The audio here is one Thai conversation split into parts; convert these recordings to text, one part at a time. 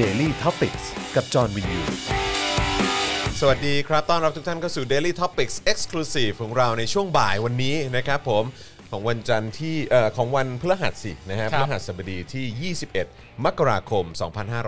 Daily t o p i c กกับจอห์นวินยู สวัสดีครับ ต้อนรับทุกท่านเข้าสู่ Daily Topics Exclusive ของเราในช่วงบ่ายวันนี้นะครับผม ของวันจันทร์ที่เอ่อของวันพฤหัสสินะฮะครัพบฤหัสบดีที่ 21 มกราคม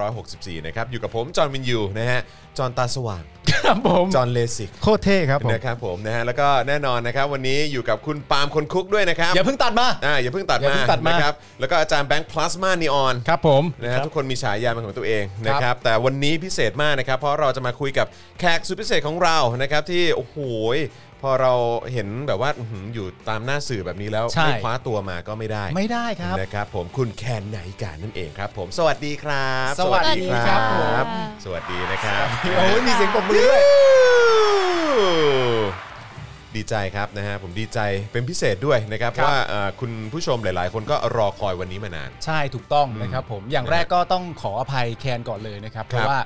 2564 นะครับ อยู่กับผม จอห์นวินยูนะฮะ จอห์นตาสว่าง ครับผมจอห์นเลสิกโคตรเท่ครับผม นะครับผมนะฮะแล้วก็แน่นอนนะครับ วันนี้อยู่กับคุณปาล์มคนคุกด้วยนะครับอย่าเพิ่งตัดมา อ่าอย่าเพิ่งตัดอย่ามาเพิ่งตัดมา นะครับแล้วก็อาจารย์แบงค์พลาสมานีออน ครับผม นะฮะทุกคนมีฉายาเป็นของตัวเองนะคครัรับบแต่วันนี้พิเศษมากนะครับเพราะเราจะมาคุยกับแขกสุดพิเศษของเรานะครับที่โอ้โห พอเราเห็นแบบว่าอื้อหืออยู่ตามหน้าสื่อแบบนี้แล้ว ใช่ ไม่คว้าตัวมาก็ไม่ได้ไม่ได้ครับ นะครับ ผมคุณแคนไหนการนั่นเองครับ ผมสวัสดีครับสวัสดีครับผม สวัสดีนะครับ โอ้ยมีเสียงปรบมือด้วย ดีใจครับนะฮะผมดีใจเป็นพิเศษด้วยนะครับเพครับ ราะว่าเอ่อคุณผู้ชมหลาย ๆ คนก็รอคอยวันนี้มานาน ใช่ถูกต้องนะครับผมอย่างแรกก็ต้องขออภัยแคนก่อนเลยนะครับ เพราะว่า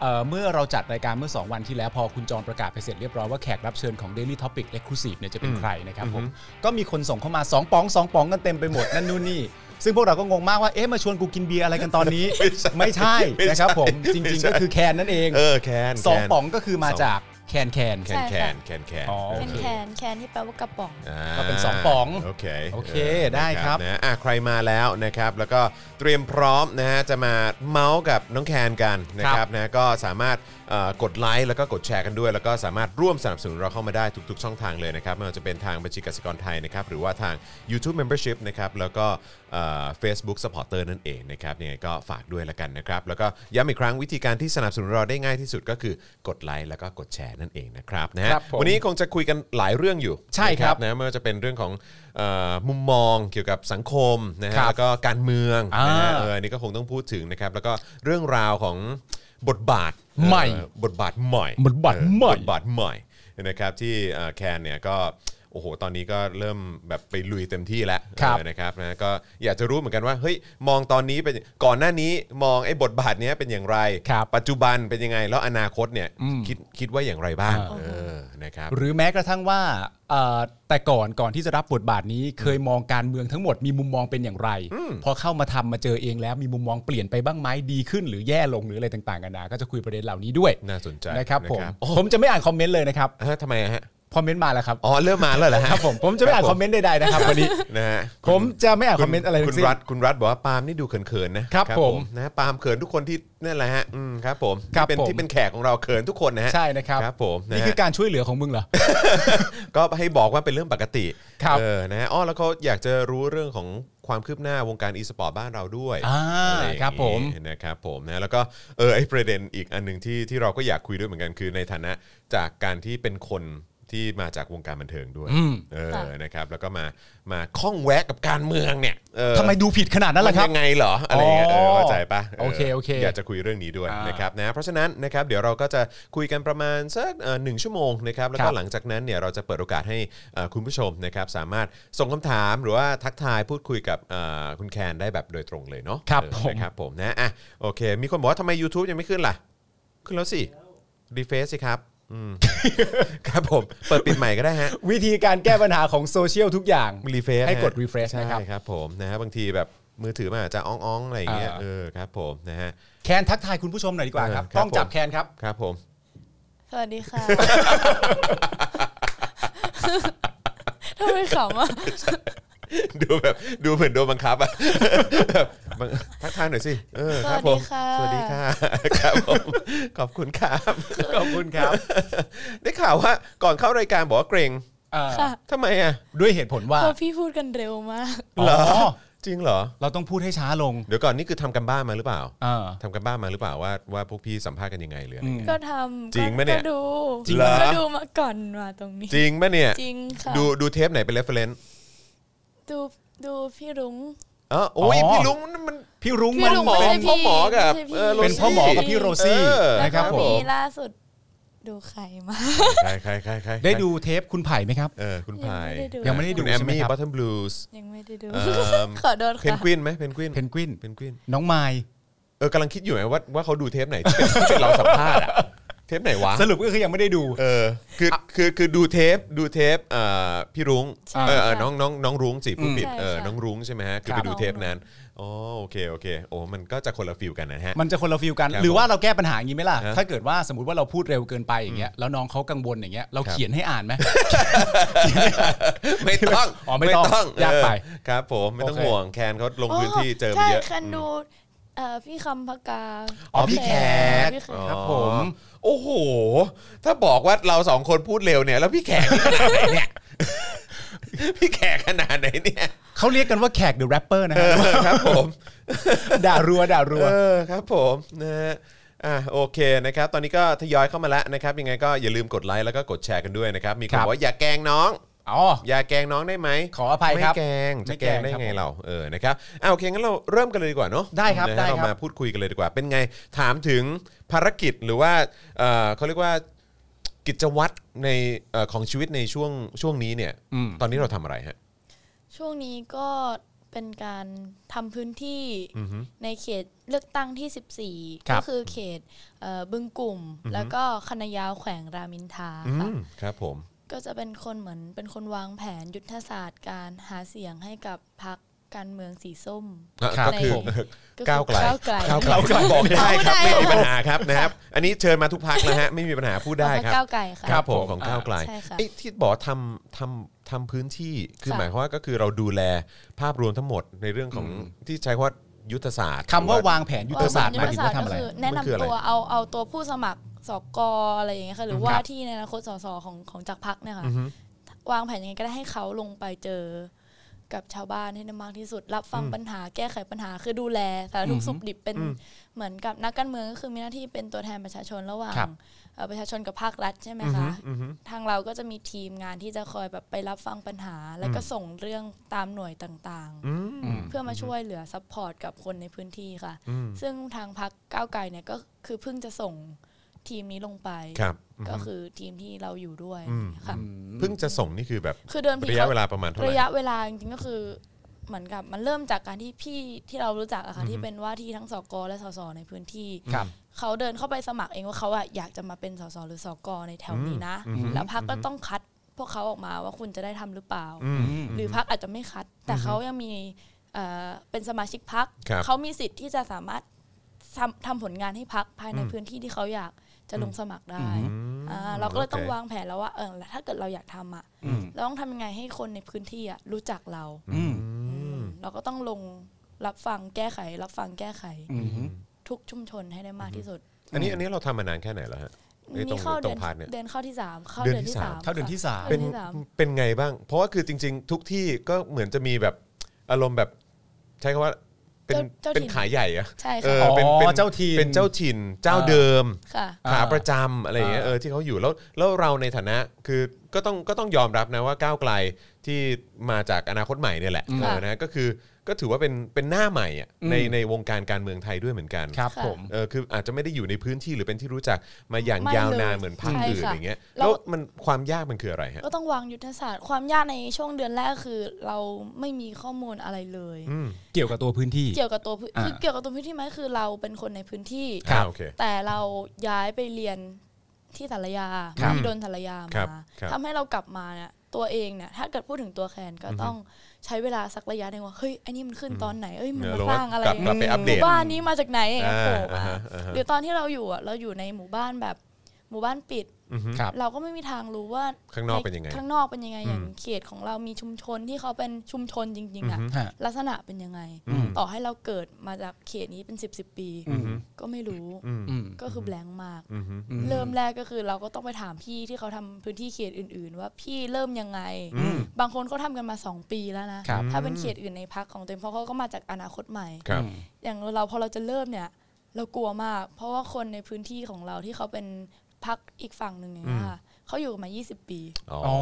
เอ่อเมื่อเราจัดรายการเมื่อ 2 วันที่แล้วพอคุณจรประกาศไปเสร็จเรียบร้อยว่าแขกรับเชิญของ Daily Topic Exclusive เนี่ยจะเป็นใครนะครับผมก็มีคนส่งเข้ามา 2ป๋อง 2ป๋องกันเต็มไปหมดนั่นนู่นนี่ซึ่งพวกเราก็งงมากว่า เอ๊ะ มาชวนกูกินเบียร์อะไรกันตอนนี้ ไม่ใช่ไม่ใช่นะครับผมไม่จใช่ริง ๆ ก็คือแคนนั่นเอง เออ แคนสองแคนป๋องก็คือมาสองจาก แคนแคน แคนแคนแคนแคนอ๋อเป็นแคนแคนที่แปลว่ากระป๋อง อ่าก็เป็นสองป๋องโอเคโอเคได้ครับ นะอะใครมาแล้วนะครับ แล้วก็เตรียมพร้อมนะฮะจะมาเมาส์กับน้องแคนกันนะครับนะก็สามารถเอ่อ กดไลค์แล้วก็กดแชร์กันด้วย แล้วก็สามารถร่วมสนับสนุนเราเข้ามาได้ทุก ๆ ช่องทางเลยนะครับไม่ว่าจะเป็นทางบัญชีกสิกรไทยนะครับหรือว่าทาง YouTube Membership นะครับแล้วก็เอ่อ Facebook Supporter นั่นเองนะครับยังไงก็ฝากด้วยละกันนะครับแล้วก็ย้ำอีกครั้งวิธีการที่สนับสนุนเราได้ง่ายที่สุดก็คือกดไลค์แล้วก็กดแชร์นั่นเองนะครับนะฮะครับผมวันนี้คงจะคุยกันหลายเรื่องอยู่ใช่ครับนะไม่ว่าจะเป็นเรื่องของเออมุมมองเกี่ยวกับสังคมนะฮะครับแล้วก็การเมืองอ่านนะฮะเอออันนี้ก็คงต้องพูดถึงนะครับแล้วก็เรื่องราวของบทบาท ใหม่เอ่อบทบาทใหม่บทบาทใหม่เออบทบาทใหม่นะครับที่เอ่อแคนเนี่ยก็โอ้โหตอนนี้ก็เริ่มแบบไปลุยเต็มที่แล้วครับเออนะครับนะก็อยากจะรู้เหมือนกันว่าเฮ้ยมองตอนนี้เป็นก่อนหน้านี้มองไอ้บทบาทเนี้ยเป็นอย่างไร ครับปัจจุบันเป็นยังไงแล้วอนาคตเนี่ยอืมคิดคิดว่าอย่างไรบ้างอ่าเออนะครับหรือแม้กระทั่งว่าเอ่อแต่ก่อนก่อนที่จะรับบทบาทนี้เคยมองการเมืองทั้งหมดมีมุมมองเป็นอย่างไร พอเข้ามาทำมาเจอเองแล้วมีมุมมองเปลี่ยนไปบ้างไหมดีขึ้นหรือแย่ลงหรืออะไรต่างๆกันานาก็จะคุยประเด็นเหล่านี้ด้วยน่าสนใจนะครับผมโอ้ผมจะไม่อ่านคอมเมนต์เลยนะครับ ฮะทำไมอะฮะ คอมเมนต์มาแล้วครับอ๋อเริ่มมาแล้วเหรอฮะครับผมผมจะไม่อ่านคอมเมนต์ใดๆนะครับวันนี้นะฮะผมจะไม่อ่านคอมเมนต์อะไรคุทั้ณงสิ้นรัฐคุณรัฐบอกว่าปาล์มนี่ดูเขินๆนะครับผมนะฮะปาล์มเขินทุกคนที่นั่นแหละฮะอืมครับผมครับที่เป็นผมที่เป็นแขกของเราเขินทุกคนนะฮะใช่นะครับครับผมนะนี่ฮะคือการช่วยเหลือของมึงเหรอก็ให้บอกว่าเป็นเรื่องปกติครับเออนะฮะอ๋อแล้วเขาอยากจะรู้เรื่องของความคืบหน้าวงการอีสปอร์ตบ้านเราด้วยอ่าอะไรอย่างงี้ครับผมนะครับผมนะแล้วก็เออไอ้ประเด็นอีกอันหนึ่งที่ที่เราก็อยากคุยด้วยเหมือนกันคือในฐานะจากการที่เป็นคน ที่มาจากวงการบันเทิงด้วยอืมเออค่ะนะครับ แล้วก็มามาข้องแวะกับการเมืองเนี่ยเออทำไมดูผิดขนาดนั้นล่ะครับมันยังไงเหรออะไรอย่างเงี้ยเอออ๋อเข้าใจปะโอเคโอเคอยากจะคุยเรื่องนี้ด้วยอ่านนะครับนะเพราะฉะนั้นนะครับเดี๋ยวเราก็จะคุยกันประมาณสักเอ่อหนึ่งชั่วโมงนะครับแล้วคก็รับหลังจากนั้นเนี่ยเราจะเปิดโอกาสให้เอ่อคุณผู้ชมนะครับสามารถส่งคำถามหรือว่าทักทายพูดคุยกับเอ่อคุณแคนได้แบบโดยตรงเลยเนาะครับเออผมนะครับผมนะอะโอเค มีคนบอกว่าทำไม YouTube ยังไม่ขึ้นล่ะ ขึ้นแล้วสิ refresh สิครับอืม ครับผม เปิดปิดใหม่ก็ได้ฮะ วิธีการแก้ปัญหาของโซเชียลทุกอย่าง refresh ให้กด refresh ใช่นะครับครับผมนะฮะบางทีแบบมือถือมันอาจจะอ้องๆอะไรอย่างเงี้ยอ่าเออครับผมนะฮะแคนทักทายคุณผู้ชมหน่อยดีกว่าครับเออครับต้องจับผมแคนครับครับผม สวัสดีค่ะทำไมขำอะ ดูแบบดูเหมือนโดนบังคับอะแบบบังทักทายหน่อยสิเออครับผมสวัสดีค่ะสวัสดีค่ะครับผมขอบคุณครับขอบคุณครับได้ข่าวว่าก่อนเข้ารายการบอกว่าเกรงเอ่อค่ะทำไมอะด้วยเหตุผลว่าเพราะพี่พูดกันเร็วมาก เหรออ๋อจริงเหรอ เราต้องพูดให้ช้าลงเดี๋ยวก่อนนี่คือทำกันบ้านมาหรือเปล่าเออ ทำกันบ้านมาหรือเปล่าว่าว่าพวกพี่สัมภาษณ์กันยังไงหรืออะไรอืมเงี้ย ก็ทำจริงปะเนี่ย ก็ดูจริงเหรอ ก็ดูมาก่อนมาตรงนี้ จริงปะเนี่ย จริงค่ะ ดูดูเทปไหนเป็น reference ดูดูพี่รุ้งอ๋อโอ้ยอ๋อ พี่ลุงนั่นมัน พี่รุ้งพี่มันรุ้ง หมอไม่ใช่เป็นพ่อหมอกับไม่ใช่พี่ เออโรซี่ เป็นพ่อหมอกับพี่โรซี่เออ นะครับแล้วผก็มล่าสุดดูใครมา ใครใครใครใครได้ดูเทปคุณไผ่ไหมครับ เออคุณพายยังไม่ได้ดูยังไม่ได้ดูคุณแอมใช่ไหมมี่ครับ บัตเทิลบลูส ยังไม่ได้ดู เอิ่ม ขอโทษเพนค่ะ กวินไหมเพนกวินเพนกวิน เพนกวินน้องไมล์ เออกำลังคิดอยู่ไงว่าว่าเขาดูเทปไหนที่เป็นที่เป็นเราสัมภาษณ์อะ เทปไหนวะ สรุปก็คือยังไม่ได้ดู เออคือคือคือดูเทปดูเทปเอ่อพี่รุ้งใช่เออเออค่ะน้องน้องน้องรุ้งสิผู้ผิดใช่เออค่ะน้องรุ้งใช่ไหมฮะคือครับไปดูเทปนั้นอ๋อโอเคโอเคโอ้มันก็จะคนละ feel กันนะฮะ มันจะคนละ feel กันครับหรือว่าเราแก้ปัญหาอย่างนี้ไหมล่ะฮะถ้าเกิดว่าสมมติว่าเราพูดเร็วเกินไปอย่างเงี้ยแล้วน้องเขากังวลอย่างเงี้ยเราครับเขียนให้อ่านไหมไม่ต้องอ๋อไม่ต้องยากไปเออครับผมไม่ต้องโอเคห่วงแคนเขาลงพื้นที่เจอมาใช่เยอะแคนดู เอ่อพี่คำ ผกาอ๋อพี่แขกพี่แขกครับผม โอ้โห ถ้าบอกว่าเราสองคนพูดเร็วเนี่ย แล้วพี่แขกนี่ขนาดไหนเนี่ย พี่แขกขนาดไหนเนี่ยเขาเรียกกันว่าแขก the rapper นะฮะเออครับผม ด่ารัวด่ารัว เออครับผมนะฮะอะโอเคนะครับ ตอนนี้ก็ทยอยเข้ามาแล้วนะครับ ยังไงก็อย่าลืมกดไลค์แล้วก็กดแชร์กันด้วยนะครับ มีคนบอกว่าครับอย่าแกล้งน้อง อ๋ออย่าแกล้งน้องได้ไหมขออภัยครับไม่แกล้งไม่จะแกแกล้งครับผมเราจะแกล้งได้ไงเออนะครับอะโอเคงั้นเราเริ่มกันเลยดีกว่าเนาะได้ครับนะฮะได้ครับ เรามาพูดคุยกันเลยดีกว่า เป็นไงถามถึงภารกิจหรือว่าเออเขาเรียกว่ากิจวัตรในเอ่อของชีวิตในช่วงช่วงนี้เนี่ย อืม ตอนนี้เราทำอะไรฮะ ช่วงนี้ก็เป็นการทำพื้นที่อือฮึ ในเขตเลือกตั้งที่ 14 ครัก็บ คือเขตเอ่อบึงกลุ่ม แล้วก็คณะยาวแขวงรามอินทราอืค่ะ มครับผม ก็จะเป็นคนเหมือนเป็นคนวางแผนยุทธศาสตร์การหาเสียงให้กับพรรคการเมืองสีส้มอะครับก็คือผมก็คือก้าวไกลก้าวไกลก้าวไกลบอกได้ครับเอาได้ไม่มีปัญหาครับนะครับ อันนี้เชิญมาทุกพักแล้วฮะไม่มีปัญหาพูดได้ครับก้าวไกลค่ะครับผมผมของก้าวไกลใช่ค่ะไอ้ที่บอกว่าทำทำทำพื้นที่คือค่ะหมายความว่าก็คือเราดูแลภาพรวมทั้งหมดในเรื่องของที่ใช้คำว่ายุทธศาสตร์คำว่าหรือวางแผนยุทธศาสตร์หมายถึงว่าทำอะไรก็คือแนะมันคืออะไรนำตัวเอาเอาตัวผู้สมัคร สกอะไรอย่างเงี้ยค่ะหรือว่าครับที่ในอนาคตสสของของจากพักเนี่ยค่ะอือฮึวางแผนยังไงก็ได้ให้เขาลงไปเจอกับชาวบ้านให้ได้มากที่สุด รับฟังปัญหาแก้ไขปัญหาคือดูแลสารทุกข์สุขดิบเป็นอืมเหมือนกับนักการเมืองก็คือมีหน้าที่เป็นตัวแทนประชาชนระหว่างครับเอ่อประชาชนกับภาครัฐใช่ไหมอือฮึคะอือฮึทางเราก็จะมีทีมงานที่จะคอยแบบไปรับฟังปัญหา แล้วก็ส่งเรื่องตามหน่วยต่างอืมอืมๆเพื่อมาช่วยเหลือ support กับคนในพื้นที่ค่ะอืมซึ่งทางพรรคก้าวไกลเนี่ยก็คือเพิ่งจะส่ง ทีมนี้ลงไป ครับก็คือทีมที่เราอยู่ด้วยอืมค่ะ เพิ่งจะส่งนี่คือแบบคือเดินระยะเวลาประมาณเท่าไหร่ ระยะเวลาจริงๆก็คือเหมือนกับมันเริ่มจากการที่พี่ที่เรารู้จักอะค่ะที่เป็นว่าที่ทั้งสกและสสในพื้นที่ ครับ เขาเดินเข้าไปสมัครเองว่าเขาอะอยากจะมาเป็นสสหรือสกในแถวนี้นะอืมอืม แล้วพักก็ต้องคัดพวกเขาออกมาว่าคุณจะได้ทำหรือเปล่า อืม หรือพักอาจจะไม่คัด แต่เขายังมีเอ่อเป็นสมาชิกพักครับเขามีสิทธิ์ที่จะสามารถทำทำผลงานให้พักภายในอืม พื้นที่ที่เขาอยาก จะลงสมัครได้อือ่าเราก็เลยต้องโควางแผนแล้วว่าเออแล้วถ้าเกิดเราอยากทำอะอืมเราต้องทำยังไงให้คนในพื้นที่อะรู้จักเราอืมเราก็ต้องลงรับฟังแก้ไข รับฟังแก้ไขอืมทุกชุมชนให้ได้มากที่สุด อันนี้อันนี้เราทำมานานแค่ไหนแล้วฮะไอ้ตรนี่งเข้าตรเดืองนพาร์ทเนี่ยเดือนเข้าที่สามเข้าเดืเดืออนนที่ที่สาสามมเข้าเดือนที่สามเดืเป็อนนที่สามเป็นไงบ้าง เพราะว่าคือจริง ๆ ทุกที่ก็เหมือนจะมีแบบอารมณ์แบบใช้คำว่า เป็นเจ้าเป็นถิ่นขายใหญ่อะใช่เอค่ะ อเป็นเป็นเจ้าถิ่นเป็นเจ้าถิ่นเจ้าเดิมค่ะอ่าขาประจำอะไรอย่างเงี้ยอ่า เออที่เขาอยู่แล้วแล้วเราในฐานะคือก็ต้องก็ต้องยอมรับนะว่าก้าวไกลที่มาจากอนาคตใหม่เนี่ยแหละอืมเออนะก็คือก็ถือว่าเป็นเป็นหน้าใหม่อะอืมในในวงการการเมืองไทยด้วยเหมือนกันครับค่ะผม เออคืออาจจะไม่ได้อยู่ในพื้นที่หรือเป็นที่รู้จักมาอย่างไม่ยาวนานเลยเหมือนพรรคใช่อื่นค่ะอย่างเงี้ยแล้แล้วว มันความยากมันคืออะไรฮะ ก็ต้องวางยุทธศาสตร์ความยากในช่วงเดือนแรกคือ เราไม่มีข้อมูลอะไรเลย อืมเกี่ยวกับตัวพื้นที่ เกี่ยวกับตัวพื้นอ่า คือเกี่ยวกับตัวพื้นที่ไหมคือเราเป็นคนในพื้นที่ ครับโอเค แต่เราย้ายไปเรียน ที่สารยาครับที่โดนสารยาครับมาครับทำให้เรากลับมาเนี่ยตัวเองเนี่ยถ้าเกิดพูดถึงตัวแคนก็ต้องใช้เวลาสักระยะหนึ่งว่าเฮ้ยไอ้นี่มันขึ้นตอนไหนเอ้ยมันเออมาลงสร้างอะไรกลับกลับไปอัปหเดมู่ต บ้านนี้มาจากไหนอย่างเงี้ยอ่าโผล่อ่ามาฮะอ่าฮะหรือตอนที่เราอยู่อะเราอยู่ในหมู่บ้านแบบหมู่บ้านปิดอือฮึ ครับ เราก็ไม่มีทางรู้ว่าข้างนอกเป็นยังไงข้างนอกเป็นยังไงอย่างอืมเขตของเรามีชุมชนที่เขาเป็นชุมชนจริงๆอะอือฮึฮะลักษณะเป็นยังไงอืมต่อให้เราเกิดมาจากเขตนี้เป็นสิบสิบปีอืมก็ไม่รู้อืมอืมก็คือแบงค์มากอืมอืมอืมเริ่มแรกก็คือเราก็ต้องไปถามพี่ที่เขาทำพื้นที่เขตอื่น ๆ ว่าพี่เริ่มยังไงอืมบางคนเขาทำกันมา2ปีแล้วนะครับถ้าเป็นเขตอื่นในพักของตัวเองเพราะเขาก็มาจากอนาคตใหม่ครับอย่างเราพอเราจะเริ่มเนี่ยเรากลัวมาก เพราะว่าคนในพื้นที่ของเราที่เขาเป็น พักอีกฝั่งหนึ่งอย่างเงี้ยค่ะเขาอยู่กันมา 20 ปีอ๋ออ๋อ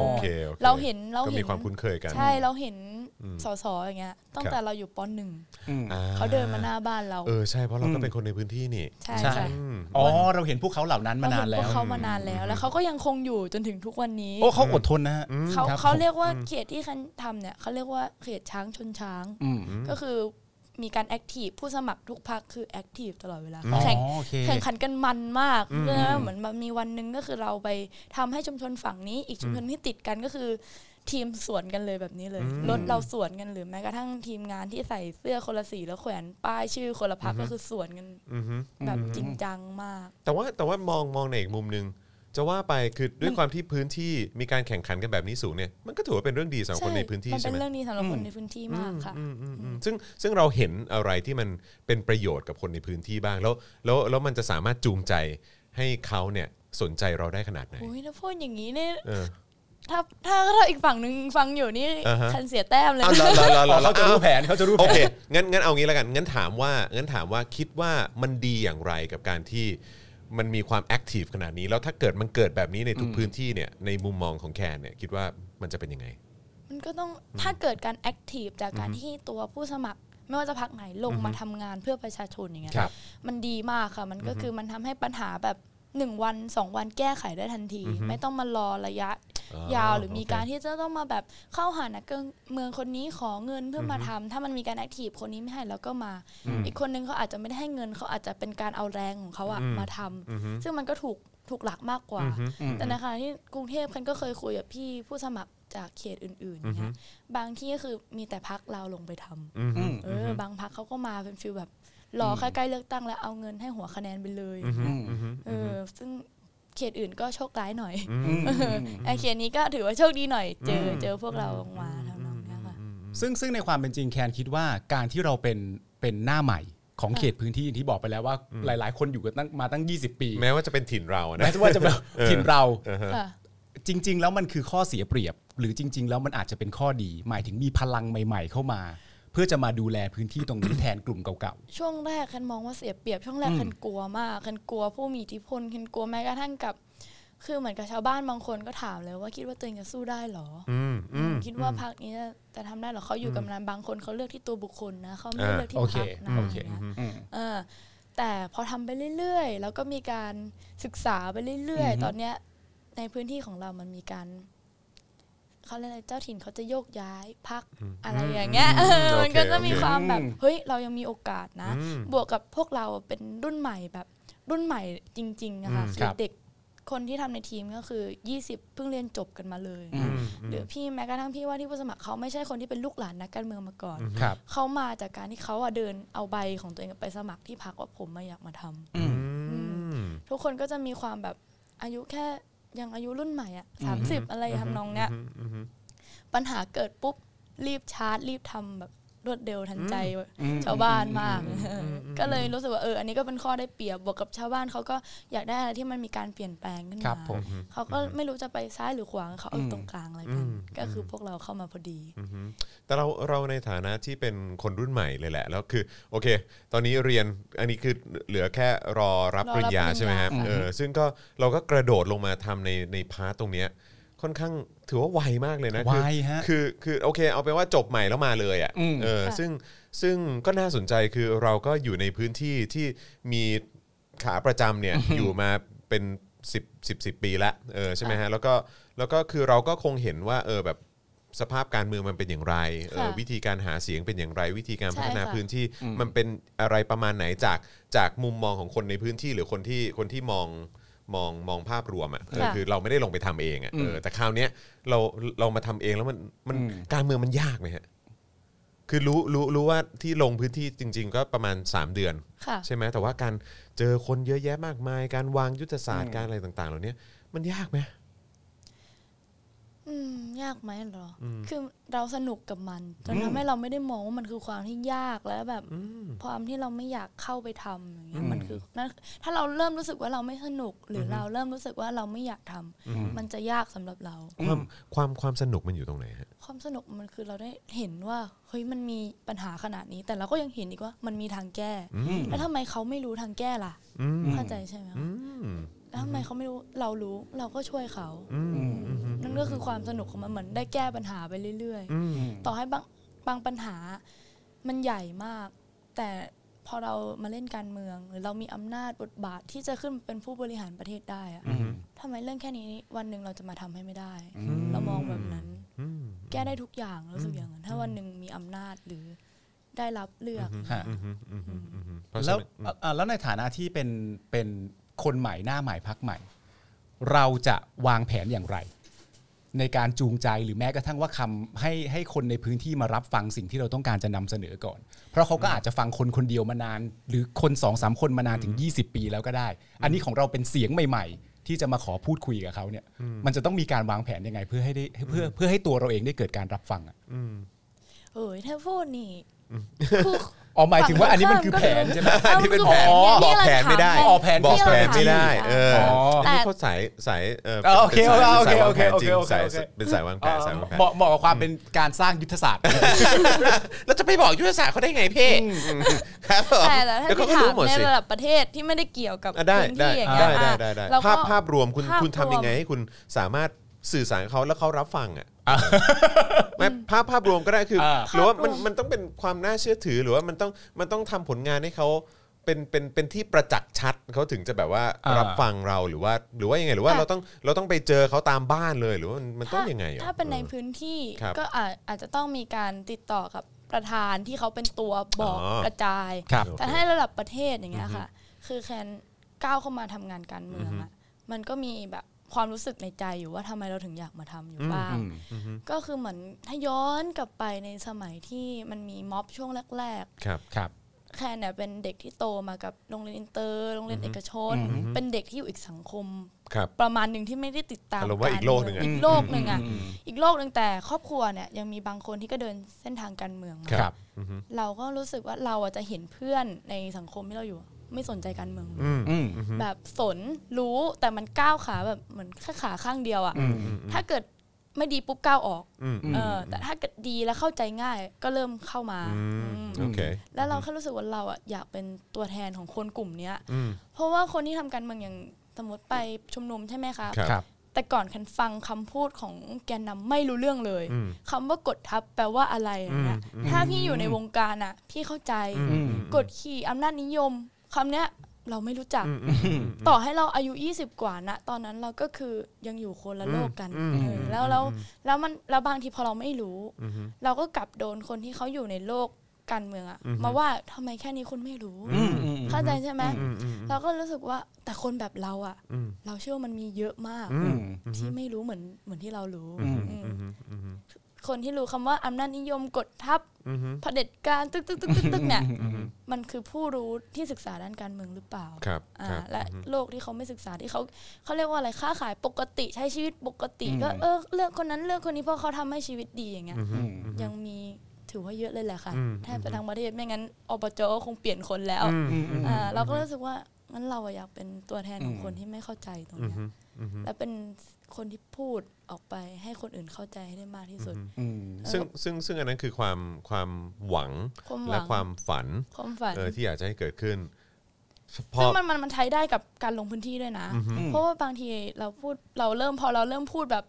โอเคโอคเราเห็นเราก็เห็มีนความคุ้นเคยกันใช่เราเห็นอืมสสอย่างเงี้ยตั้งครับแต่เราอยู่ปหนึ่งอืมอ่เขาเดินมาหน้าบ้านเราเออใช่เพราะเราก็อืมเป็นคนในพื้นที่นี่ใช่ใช่ค่ะอืมอ๋อเราเห็นพวกเขาเหล่านั้นมานานแล้เรวเห็พเขามานานแล้ว แล้วเขาก็ยังคงอยู่จนถึงทุกวันนี้โอ้เขาอดทนนะฮะเขาครับเขาเรียกว่าเขตที่คันทำเนี่ยเขาเรียกว่าเขตช้างชนช้างอืมก็คือ มีการ active ผู้สมัครทุกพรรคคือ active ตลอดเวลาอ๋อแข่งโอเคแข่งขันกันมันมากเพื่อเหมือนมันมีวันหนึ่งก็คือเราไปทำให้ชุมชนฝั่งนี้ อีกชุมชนที่ติดกันก็คือทีมสวนกันเลยแบบนี้เลยอืมรถเราสวนกันหรือแม้กระทั่งทีมงานที่ใส่เสื้อคนละสีแล้วแขวนป้ายชื่อคนละพรรคก็คือสวนกันอือฮึแบบจริงจังมาก แต่ว่าแต่ว่ามองมองในอีกมุมหนึ่ง จะว่าไปคือด้วยความที่พื้นที่มีการแข่งขันกันแบบนี้สูงเนี่ยมันก็ถือว่าเป็นเรื่องดีสำหรับคนในพื้นที่มันเป็นไหมเรื่องดีสำหรับคนในพื้นที่มากค่ะอืมอืมอืมซึ่งซึ่งเราเห็นอะไรที่มันเป็นประโยชน์กับคนในพื้นที่บ้างแล้วแล้วแล้วมันจะสามารถจูงใจให้เขาเนี่ยสนใจเราได้ขนาดไหนโอ้ยถ้าพูดอย่างนี้เนี่ยเออถ้าถ้าถ้าอีกฝั่งหนึ่งฟังอยู่นี่อ่าฮะคันเสียแต้มเลยเอานะเหรอเหรอเหรอเหรอเขาจะรู้แผนเขาจะรู้โอแผเคนงั้นงั้นเอางี้แล้วกันงั้นถามว่างั้นถามว่าคิดว่ามันดีอย่างไรกับการที่ มันมีความแอคทีฟขนาดนี้ แล้วถ้าเกิดมันเกิดแบบนี้ในทุกพื้นที่เนี่ยในมุมมองของแคนเนี่ยคิดว่ามันจะเป็นยังไง มันก็ต้องถ้าเกิดการแอคทีฟจากการที่ตัวผู้สมัคร ไม่ว่าจะพักไหนลงมาทำงานเพื่อประชาชนอย่างเงี้ยครับมันดีมากค่ะ มันก็คือมันทำให้ปัญหาแบบ หนึ่งวันสองวันแก้ไขได้ทันทีไม่ต้องมารอระยะอ๋อยาว หรือมีโอเคการที่จะต้องมาแบบเข้าหานักการเมืองคนนี้ขอเงินเพื่อมาทำถ้ามันมีการแอคทีฟคนนี้ไม่ให้แล้วก็มาอีกคนนึงเขาอาจจะไม่ได้ให้เงินเขาอาจจะเป็นการเอาแรงของเขาอะมาทำซึ่งมันก็ถูกถูกหลักมากกว่าแต่ในขณะที่กรุงเทพคันก็เคยคุยกับพี่ผู้สมัครจากเขตอื่นๆอย่างเงี้ยบางที่ก็คือมีแต่พักเราลงไปทำอืมอืมเออบางพักเขาก็มาเป็นฟิลแบบ รอใกล้ๆเลือกตั้งแล้วเอาเงินให้หัวคะแนนไปเลยอืมเออซึ่งเขตอื่นก็โชคร้ายหน่อยอืมไอเขตนี้ก็ถือว่าโชคดีหน่อย เจอเจอพวกเราลงมาทำนองเนี้ยค่ะซึ่งซึ่งในความเป็นจริงแคนคิดว่าการที่เราเป็นเป็นหน้าใหม่ของเขตพื้นที่อย่างที่บอกไปแล้วว่าหลาย ๆ คนอยู่กันตั้งมาตั้ง 20 ปี แม้ว่าจะเป็นถิ่นเรานะแม้ว่าจะเป็นถิ่นเราค่ะจริง ๆ แล้วมันคือข้อเสียเปรียบ หรือจริง ๆ แล้วมันอาจจะเป็นข้อดี หมายถึงมีพลังใหม่ ๆ เข้ามา เพื่อจะมาดูแลพื้นที่ตรงนี้แทนกลุ่มเก่าช่วงแรกคันมองว่าเสียเปรียบช่วงแรกอืมคันกลัวมากคันกลัวผู้มีอิทธิพลคันกลัวแม้กระทั่งกับ คือเหมือนกับชาวบ้านบางคนก็ถามเลยว่าคิดว่าตัวเองจะสู้ได้เหรออืมอืมคิดว่าพรรคนี้จะจะทำได้เหรอเขาอยู่กับนานบางคนเขาเลือกที่ตัวบุคคลนะเขาไม่ได้อ่าเลือกๆที่โอพเครรคนะโอเคอย่างเงี้ยอืมเออแต่พอทำไปเรื่อยๆ แล้วก็มีการศึกษาไปเรื่อยอือฮึๆตอนเนี้ยในพื้นที่ของเรามันมีการ เขาเรียกอะไรเจ้าถิ่นเขาจะโยกย้ายพักอะไรอย่างเงี้ยอืมเออมันก็จะมีโอเคความแบบอืมเฮ้ยเรายังมีโอกาสนะอืมบวกกับพวกเราเป็นรุ่นใหม่แบบรุ่นใหม่จริงๆอะค่ะอืมคืครัอบเด็กคนที่ทำในทีมก็คือ 20 เพิ่งเรียนจบกันมาเลยอืนะมหรือพี่แม้กระทั่งพี่ว่าที่ผู้สมัครเขาไม่ใช่คนที่เป็นลูกหลานนักการเมืองมาก่อนครับเขามาจากการที่เขาอะเดินเอาใบของตัวเองไปสมัครที่พักว่าผมมาอยากมาทำอืมอืมทุกคนก็จะมีความแบบอายุแค่ ยังอายุรุ่นใหม่อะอืสามมสิบอะไรทำนองเนี้ยอืมปัญหาเกิดปุ๊บรีบชาร์จ รีบทำแบบ รวดเร็วทันใจอืมชาวบ้านมาก ก็เลยรู้สึกว่าเอออันนี้ก็เป็นข้อได้เปรียบบวกกับชาวบ้านเขาก็อยากได้อะไรที่มันมีการเปลี่ยนแปลงขึ้นครัมาบผมเขาก็ไม่รู้จะไปซ้ายหรือขวาเขาเอาอืมตรงกลางอะไรกันอืมก็คือพวกเราเข้ามาพอดีอืมแต่เราเราในฐานะที่เป็นคนรุ่นใหม่เลยแหละแล้วคือโอเค ตอนนี้เรียนอันนี้คือเหลือแค่รอรับรอรับปริญญาปริญญาใช่ไหมครับอืมเออซึ่งก็เราก็กระโดดลงมาทำในใน part ตรงเนี้ย ค่อนข้างถือว่าไวมากเลยนะไวคือฮะคือคือโอเคเอาเป็นว่าจบใหม่แล้วมาเลยอะอืมเออค่ะซึ่งซึ่งก็น่าสนใจคือเราก็อยู่ในพื้นที่ที่มีขาประจำเนี่ยอยู่มาเป็น10 10 10ปีแล้วเออใช่ไหมฮะแล้วก็แล้วก็คือเราก็คงเห็นว่าเออแบบสภาพการเมืองมันเป็นอย่างไรเออค่ะวิธีการหาเสียงเป็นอย่างไร วิธีการพัฒนาใช่ค่ะพื้นที่มันเป็นอะไรประมาณไหนจากจากมุมมองของคนในพื้นที่หรือคนที่คนที่มอง มองมองภาพรวมอะเออค่ะ คือเราไม่ได้ลงไปทำเองอะเออแต่คราวเนี้ยเราเรามาทำเองแล้วมันมันอืมการเมืองมันยากไหมฮะคือรู้รู้รู้ว่าที่ลงพื้นที่จริง ๆ ก็ประมาณ 3 เดือน ค่ะ ใช่ไหมแต่ว่าการเจอคนเยอะแยะมากมาย การวางยุทธศาสตอืร์มการอะไรต่าง ๆ เหล่านี้มันยากไหม อืมยากไหมเหรออมคือเราสนุกกับมันจนอืมทำให้เราไม่ได้มองว่ามันคือความที่ยากแล้วแบบอืมความที่เราไม่อยากเข้าไปทำอย่างเงี้ยอืมมันคือนั่นถ้าเราเริ่มรู้สึกว่าเราไม่สนุก หรือเราเริ่มรู้สึกว่าเราไม่อยากทำมันจะยากสำหรับเรา ความความความสนุกมันอยู่ตรงไหนฮะความสนุกมันคือเราได้เห็นว่าเฮ้ยมันมีปัญหาขนาดนี้ แต่เราก็ยังเห็นอีกว่ามันมีทางแก้อืมแล้วทำไมเขาไม่รู้ทางแก้ล่ะอืมเข้าใจใช่ไหมคะอืม แล้วทำไมเขาไม่รู้เรารู้เราก็ช่วยเขาอืมอืมอืมนั่นก็คือความสนุกของมันเหมือนได้แก้ปัญหาไปเรื่อยอืมๆต่อให้บางบางปัญหามันใหญ่มาก แต่พอเรามาเล่นการเมือง หรือเรามีอำนาจบทบาทที่จะขึ้นมาเป็นผู้บริหารประเทศได้อะอืมทำไมเรื่องแค่นี้วันหนึ่งเราจะมาทำให้ไม่ได้อืมเรามองแบบนั้นอืมแก้ได้ทุกอย่างรู้สึกอย่างนั้นถ้าวันหนึ่งมีอำนาจหรือได้รับเลือกฮะอืมอืมอืมอืมอืมเพราะฉะแล้วนั้นเอ่อเอ่อแล้วในฐานะที่เป็นเป็น คนใหม่หน้าใหม่พักใหม่ เราจะวางแผนอย่างไร ในการจูงใจหรือแม้กระทั่งว่าคำให้ให้คนในพื้นที่มารับฟังสิ่งที่เราต้องการจะนำเสนอก่อน เพราะเขาก็อาจจะฟังคนคนเดียวมานาน หรือคนสองสามคนมานานถึง 20 ปีแล้วก็ได้ อันนี้ของเราเป็นเสียงใหม่ ๆ ที่จะมาขอพูดคุยกับเขาเนี่ย มันจะต้องมีการวางแผนยังไงเพื่อให้ได้เพื่อเพื่อให้ตัวเราเองได้เกิดการรับฟังอะเอ้ยถ้าพูดนี่ คืออ๋อหมายถึงว่าอันนี้มันคือแผนใช่ไหมอันนี้เป็นแผนอ๋อบอกแผนไม่ได้อ๋อแผนบอกที่แผเรานไม่ได้ทำเอออ๋ออันนี้เขาสายสายเอออ๋อโอเคป็นสายโอเคสายวางโอเคแผนจริงโอเคสายโอเคเป็นสายวางแผนสายวางแผนเหมาะเหมาะกับความเป็นการสร้างยุทธศาสตร์แล้วจะไปบอกยุทธศาสตร์เขาได้ไงเพ่ครับผมแต่แต่ถ้าเดี๋ยวเขาที่ก็ถารู้มหมดในสิระดับประเทศที่ไม่ได้เกี่ยวกับอะได้พื้นได้ที่อย่างเงี้ได้ยได้อะได้ได้แล้วก็ภาพภาพรวมคุณภาพคุณทำยังไงรวมให้คุณสามารถสื่อสารกับเขาแล้วเขารับฟังอะ ไม่ภาพภาพรวมก็ได้คืออ่าหรือว่ามันภาพรวมมันต้องเป็นความน่าเชื่อถือหรือว่ามันต้องมันต้องทำผลงานให้เขาเป็นเป็นเป็นที่ประจักษ์ชัดเขาถึงจะแบบว่าอ่ารัรับฟังเราหรือว่า หรือว่ายังไงหรือว่าเราต้องเราต้องไปเจอเขาตามบ้านเลยหรือว่ามันมันต้องถ้ายังไงอะถ้าเป็นในออพื้นที่ครับก็อาจอาจจะต้องมีการติดต่อกับประธานที่เขาเป็นตัวบอกอ๋อกระจายครับแต่ให้ระดับประเทศอย่างเงี้ยค่ะ คือแคนก้าวเข้ามาทำงานการเมืองอะมันก็มีแบบ ความรู้สึกในใจอยู่ว่าทำไมเราถึงอยากมาทำอยู่บ้าง ก็คือเหมือนถ้าย้อนกลับไปในสมัยที่มันมีม็อบช่วงแรกครับครับๆแคนเนี่ยเป็นเด็กที่โตมากับโรงเรียนอินเตอร์โรงเรียนเอกชน เป็นเด็กที่อยู่อีกสังคมครับประมาณหนึ่งที่ไม่ได้ติดตามอารมณ์ว่าอีกโลกหนึ่งอะอีกโลกหนึ่งอะอีกโลกหนึ่งแต่ครอบครัวเนี่ยยังมีบางคนที่ก็เดินเส้นทางการเมืองมาครับเราก็รู้สึกว่าเราอะจะเห็นเพื่อนในสังคมที่เราอยู่ ไม่สนใจการเมืองเลยอืมอืมแบบสนรู้แต่มันก้าวขาแบบเหมือนแค่ขาข้างเดียวอะถ้าเกิดไม่ดีปุ๊บก้าวออกอืมเออแต่ถ้าเกิดดีแล้วเข้าใจง่ายก็เริ่มเข้ามาอืมอืมโอเคแล้วเราแค่รู้สึกว่าเราอะอยากเป็นตัวแทนของคนกลุ่มเนี้ยอืมเพราะว่าคนที่ทำการเมืองอย่างสมมติไปชุมนุมใช่ไหมคะครับครับแต่ก่อนคันฟังคำพูดของแกนนำไม่รู้เรื่องเลยอืมคำว่ากดทับแปลว่าอะไรอย่างเงี้ยถ้าพี่อยู่ในวงการอะ พี่เข้าใจอืมกดขี่อำนาจนิยม คำเนี้ยเราไม่รู้จัก ต่อให้เราอายุ 20 กว่านะ ตอนนั้นเราก็คือยังอยู่คนละโลกกันเออแล้วแล้วแล้วมันแล้วบางทีพอเราไม่รู้ เราก็กลับโดนคนที่เขาอยู่ในโลกการเมืองอะมาว่าทำไมแค่นี้คุณไม่รู้อืมอืมเข้าใจใช่ไหมเราก็รู้สึกว่าแต่คนแบบเราอะเราเชื่อว่ามันมีเยอะมากอืมที่ไม่รู้เหมือนเหมือนที่เรารู้อืมอืม คนที่รู้คำว่าอำนาจนิยมกดทับเผด็จการตึกตึกตึกตึกตึกเนี่ยมันคือผู้รู้ที่ศึกษาด้านการเมืองหรือเปล่าครับอ่าครับและโลกที่เขาไม่ศึกษาที่เขาเขาเรียกว่าอะไรค้าขายปกติใช้ชีวิตปกติ ก็เออเลือกคนนั้นเลือกคนนี้เพราะเขาทำให้ชีวิตดีอย่างเงี้ยอืมยังมีถือว่าเยอะเลยแหละค่ะอืมแทบจะทั้งประเทศไม่งั้นอบจก็คงเปลี่ยนคนแล้วอ่าเราก็รู้สึกว่างั้นเราอะอยากเป็นตัวแทนของคนที่ไม่เข้าใจตรงเนี้ยและเป็น คนที่พูดออกไปให้คนอื่นเข้าใจให้ได้มากที่สุดอืมซึ่งซึ่งซึ่งอันนั้นคือความความหวังความหวังและความฝันความฝันเออที่อยากจะให้เกิดขึ้นพอซึ่งมันมันมันใช้ได้กับการลงพื้นที่ด้วยนะ เพราะว่าบางทีเราพูดเราเริ่มพอเราเริ่มพูดแบบ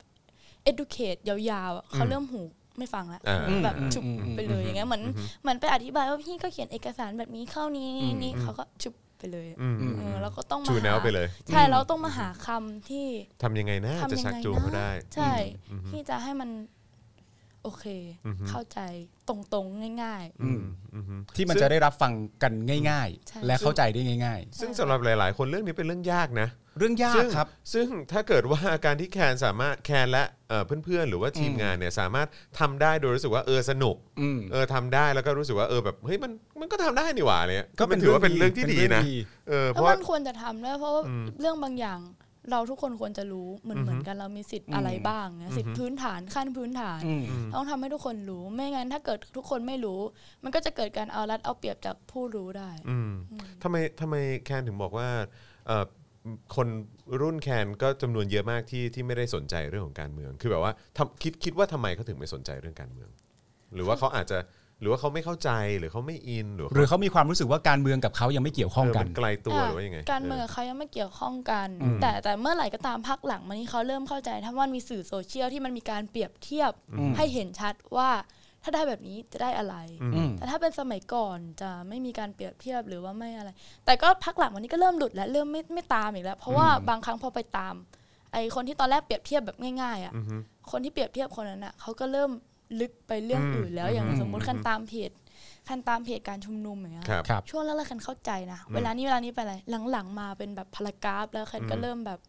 educate ยาวๆอะเขาเริ่มหูไม่ฟังแล้วอ่าแบบฉุบไปเลยอย่างเงี้ยเหมือนเหมือนไปอธิบายว่าพี่ก็เขียนเอกสารแบบนี้เข้านี้นี่นี่เขาก็ฉุบ ไปเลยเออแล้วก็ต้องมาชูแนวหาไปเลยใช่เราต้องมาหาคำที่ทำยังไงนะทำจะยังชักไงจูงเขาได้ ใช่ที่จะให้มันโอเค เข้าใจตรงๆง่ายอืมที่มันจะได้รับฟังกันง่ายใช่ๆและเข้าใจได้ง่ายซึ่งสำหรับหลาย ๆ คนเรื่องนี้เป็นเรื่องยากนะๆ เรื่องยากซึ่งครับ ซึ่งถ้าเกิดว่าการที่แคนสามารถแคนและเอ่อเพื่อนๆ หรือว่าทีมงานเนี่ยสามารถทำได้โดยรู้สึกว่าเออสนุกอืม เออทำได้แล้วก็รู้สึกว่าเออแบบเฮ้ยมันมันก็ทำได้นี่หว่าเนี่ยก็เป็นมัถือว่าเป็นเรื่องที่เป็นดีเรื่องนะดีเออๆเพแล้วราะว่ามันควรจะทำด้วยเพราะว่าเรื่องบางอย่างเราทุกคนควรจะรู้เหมือนเหมือนกันเรามีสิทธิ์อะไรบ้างนะสิทธิพื้นฐานขั้นพื้นฐานอืม ต้องทำให้ทุกคนรู้ไม่งั้นถ้าเกิดทุกคนไม่รู้ มันก็จะเกิดการเอารัดเอาเปรียบจากผู้รู้ได้ อืมทำไมทำไมแคนถึงบอกว่าเอ่อ คนรุ่นแคนก็จำนวนเยอะมากที่ที่ไม่ได้สนใจเรื่องของการเมือง คือแบบว่าทำคิดคิดว่าทำไมเขาถึงไม่สนใจเรื่องการเมือง หรือว่าเขาอาจจะหรือว่าเขาไม่เข้าใจหรือเขาไม่อินหรือหรือเขามีความรู้สึกว่าการเมืองกับเขายังไม่เกี่ยวข้องกันเมันไกลตัวหรือว่ายังไงการเมืองเขายังไม่เกี่ยวข้องกัน แต่แต่เมื่อไหร่ก็ตามพักหลังมานี้เขาเริ่มเข้าใจถ้าว่ามีสื่อโซเชียลที่มันมีการเปรียบเทียบให้เห็นชัดว่า ถ้าได้แบบนี้จะได้อะไรอืมแต่ถ้าเป็นสมัยก่อนจะไม่มีการเปรียบเทียบหรือว่าไม่อะไร แต่ก็พักหลังวันนี้ก็เริ่มหลุดแล้วเริ่มไม่ไม่ตามอีกแล้ว เพราะว่าบางครั้งพอไปตาม ไอคนที่ตอนแรกเปรียบเทียบแบบง่ายๆอะคนที่เปรียบเทียบคนนั้นอะเขาก็เริ่มลึกไปเรื่องอื่นแล้วอย่างสมมุติคันตามเพจแคนตามเพจการชุมนุมอย่างเงี้ยครับครับช่วงแรกๆแคนเข้าใจนะ เวลานี้เวลานี้ไปอะไรหลังๆมาเป็นแบบพารากราฟแล้วแคนก็เริ่มแบบ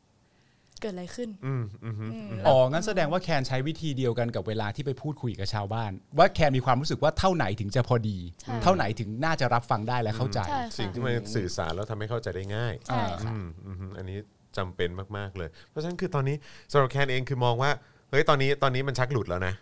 เกิดอะไรขึ้นอืมอืมอืมอืมอ๋อ งั้นแสดงว่าแคนใช้วิธีเดียวกันกับเวลาที่ไปพูดคุยกับชาวบ้าน ว่าแคนมีความรู้สึกว่าเท่าไหนถึงจะพอดี ใช่ เท่าไหนถึงน่าจะรับฟังได้และเข้าใจ ใช่สิ่งค่ะที่มันสื่อสารแล้วทำให้เข้าใจได้ง่าย ใช่ค่ะ อืมอืมอืมอันนี้จำเป็นมาก ๆ เลย เพราะฉะนั้นคือตอนนี้สำหรับแคนเองคือมองว่า เฮ้ย ตอนนี้ตอนนี้มันชักหลุดแล้วนะ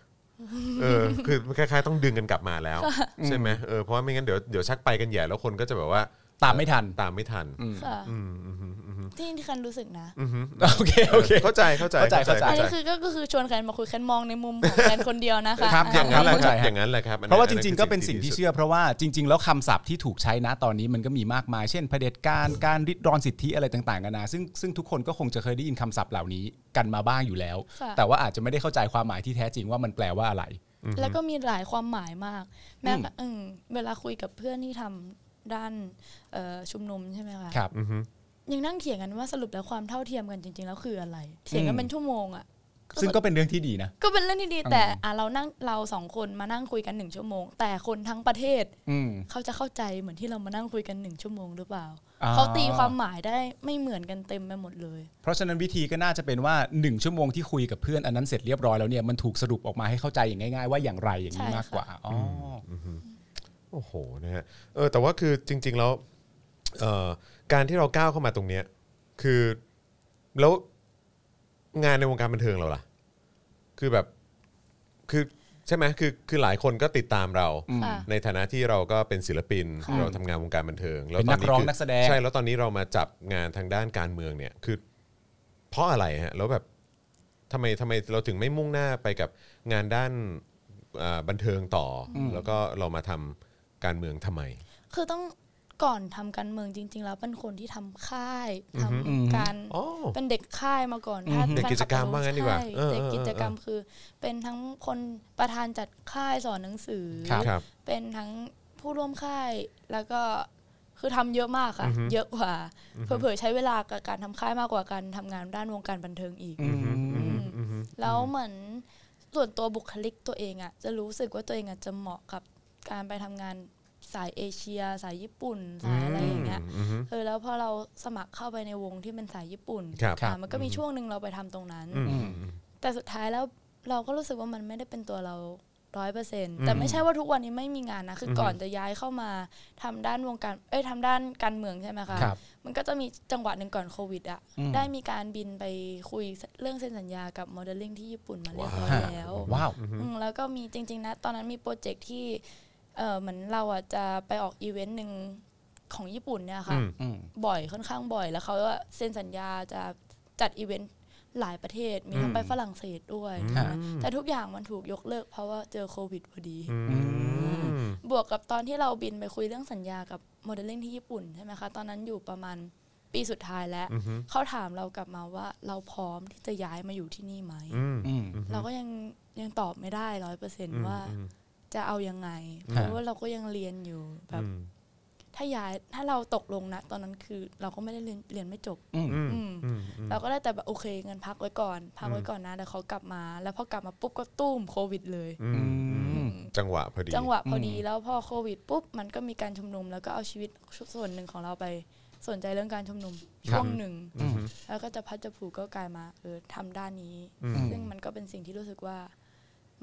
เออ คือคล้ายๆ ต้องดึงกันกลับมาแล้ว ใช่ไหมเออ เพราะว่าไม่งั้นเดี๋ยวเดี๋ยวชักไปกันใหญ่แล้วคนก็จะแบบว่า ตามไม่ทัน ตามไม่ทันค่ะอืมอืมอืมอืมที่ที่แคนรู้สึกนะ อืมโอเคโอเค เข้าใจเข้าใจเข้าใจเข้าใจ อันนี้คือก็ก็คือชวนแคนมาคุยแคนมองในมุมของแคนคนเดียวนะคะครับอย่างนั้นแหละเข้าคใจรับฮะ อย่างนั้นแหละครับอัเพราะว่าจอัริง ๆ ก็เป็นสิ่งที่เชื่อ เพราะว่าจริง ๆ แล้วคำศัพท์ที่ถูกใช้นะตอนนี้มันก็มีมากมาย เช่นเผด็จการการริดรอนสิทธิอะไรต่างๆกันานาซึ่งซึ่งทุกคนก็คงจะเคยได้ยินคำศัพท์เหล่านี้กันมาบ้างอยู่แล้ว ค่ะ แต่ว่าอาจจะไม่ได้เข้าใจความหมายที่แท้จริงว่ามันแปลว่าอะไร แล้วก็มีหลายความหมายมาก แม้อืมกระอืมเวลาคุยกับเพื่อนที่ทำ ด้านเอ่อชุมนุมใช่ไหมคะครับอือฮึยังนั่งเถียงกันว่าสรุปแล้วความเท่าเทียมกันจริง ๆ แล้วคืออะไร เถียงกันเป็นชั่วโมงอะซึ่งก็เป็นเรื่องที่ดีนะ ก็เป็นเรื่องที่ดี แต่อะเรานั่งเราสองคนมานั่งคุยกันหนึ่งชั่วโมง แต่คนทั้งประเทศอืมเขาจะเข้าใจเหมือนที่เรามานั่งคุยกันหนึ่งชั่วโมงหรือเปล่าอ่า เขาตีความหมายได้ไม่เหมือนกันเต็มไปหมดเลย เพราะฉะนั้นวิธีก็น่าจะเป็นว่า1ชั่วโมงที่คุยกับเพื่อนอันนั้นเสร็จเรียบร้อยแล้วเนี่ยมันถูกสรุปออกมาให้เข้าใจอย่างง่าย ๆ ว่าอย่างไรอย่างนี้ใช่มากกว่าอ๋ออ โอ้โหนะฮะเออแต่ว่าคือจริง ๆ แล้วเอ่อการที่เราก้าวเข้ามาตรงเนี้ยคือแล้วงานในวงการบันเทิงเราล่ะ คือแบบคือใช่ไหมคือคือหลายคนก็ติดตามเรา ค่ะ ในฐานะที่เราก็เป็นศิลปิน ค่ะ เราทำงานวงการบันเทิงเป็นนักร้องคืนักแสดง ใช่แล้วตอนนี้เรามาจับงานทางด้านการเมืองเนี่ยคือ เพราะอะไรฮะแล้วแบบทำไมทำไมเราถึงไม่มุ่งหน้าไปกับงานด้านอ่าบันเทิงต่ออแล้วก็เรามาทำ การเมืองทำไม คือต้องก่อนทำการเมืองจริง ๆ แล้วเป็นคนที่ทำค่ายทำอือฮึการอ๋อเป็นเด็กค่ายมาก่อนถ้าเด็กกิจกรรมแฟคลับว่างั้นดีกว่าใช่เออเด็กเออกิจกรรมคือ เป็นทั้งคนประธานจัดค่ายสอนหนังสือครับครับเป็นทั้งผู้ร่วมค่ายแล้วก็คือทำเยอะมากค่ะอือฮึเยอะกว่าเผลอๆใช้เวลากับการทำค่ายมากกว่าการทำงานด้านวงการบันเทิงอีกอืมอืมแล้วเหมือนส่วนตัวบุคลิกตัวเองอะจะรู้สึกว่าตัวเองอะจะเหมาะกับ การไปทำงานสายเอเชีย สายญี่ปุ่นสายอะไรอย่างเงี้ยอืมอืมเออแล้วพอเราสมัครเข้าไปในวงที่เป็นสายญี่ปุ่นครับอะมันก็มีช่วงหนึ่งเราไปทำตรงนั้นอืมอืมแต่สุดท้ายแล้วเราก็รู้สึกว่ามันไม่ได้เป็นตัวเราร้อยเปอร์เซ็นต์อืมแต่ไม่ใช่ว่าทุกวันนี้ไม่มีงานนะ คืออมก่อนจะย้ายเข้ามาทำด้านวงการ เอ้ยทำด้านการเมืองใช่ไหมคะครับมันก็จะมีจังหวะหนึ่งก่อนโควิดอะอืมได้มีการบินไปคุยเรื่องเซ็นสัญญากับโมเดลลิ่งที่ญี่ปุ่นมาเรียบร้อยฮะแล้วว้าวอืมแล้วก็มีจริง ๆ นะ ตอนนั้นมี project ที่ เออเหมือนเราอะจะไปออกอีเวนต์หนึ่งของญี่ปุ่นเนี่ยค่ะอืมอืมบ่อยค่อนข้างบ่อยแล้วเขาก็เซ็นสัญญาจะจัดอีเวนต์หลายประเทศมีทั้งไปฝรั่งเศสด้วยฮะแต่ทุกอย่างมันถูกยกเลิก เพราะว่าเจอโควิดพอดีอืมบวกกับตอนที่เราบินไปคุยเรื่องสัญญากับโมเดลลิ่งที่ญี่ปุ่นใช่ไหมคะ ตอนนั้นอยู่ประมาณปีสุดท้ายแล้วอืมเขาถามเรากลับมาว่าเราพร้อมที่จะย้ายมาอยู่ที่นี่ไหมอืมอืมเราก็ยังยังตอบไม่ได้ร้อยเปอร์เซนต์ว่าอืม จะเอายังไงฮะเพราะว่าเราก็ยังเรียนอยู่แบบอืมถ้าย้ายถ้าเราตกลงนะ ตอนนั้นคือ เราก็ไม่ได้เรียนเรียนไม่จบอืมอืมอืมอืมอืมเราก็ได้แต่แบบโอเคเงินพักไว้ก่อน พักไว้ก่อนนะแล้วเขากลับมา แล้วพอกลับมาปุ๊บก็ตุ้มโควิดเลยอืมอืมจังหวะพอดี จังหวะพอดีอืมแล้วพอโควิดปุ๊บมันก็มีการชุมนุม แล้วก็เอาชีวิตส่วนหนึ่งของเราไปสนใจเรื่องการชุมนุมช่วงหนึ่งอืมแล้วก็จะพัดจะผูกก็กลายมาเออทำด้านนี้อืมซึ่งมันก็เป็นสิ่งที่รู้สึกว่า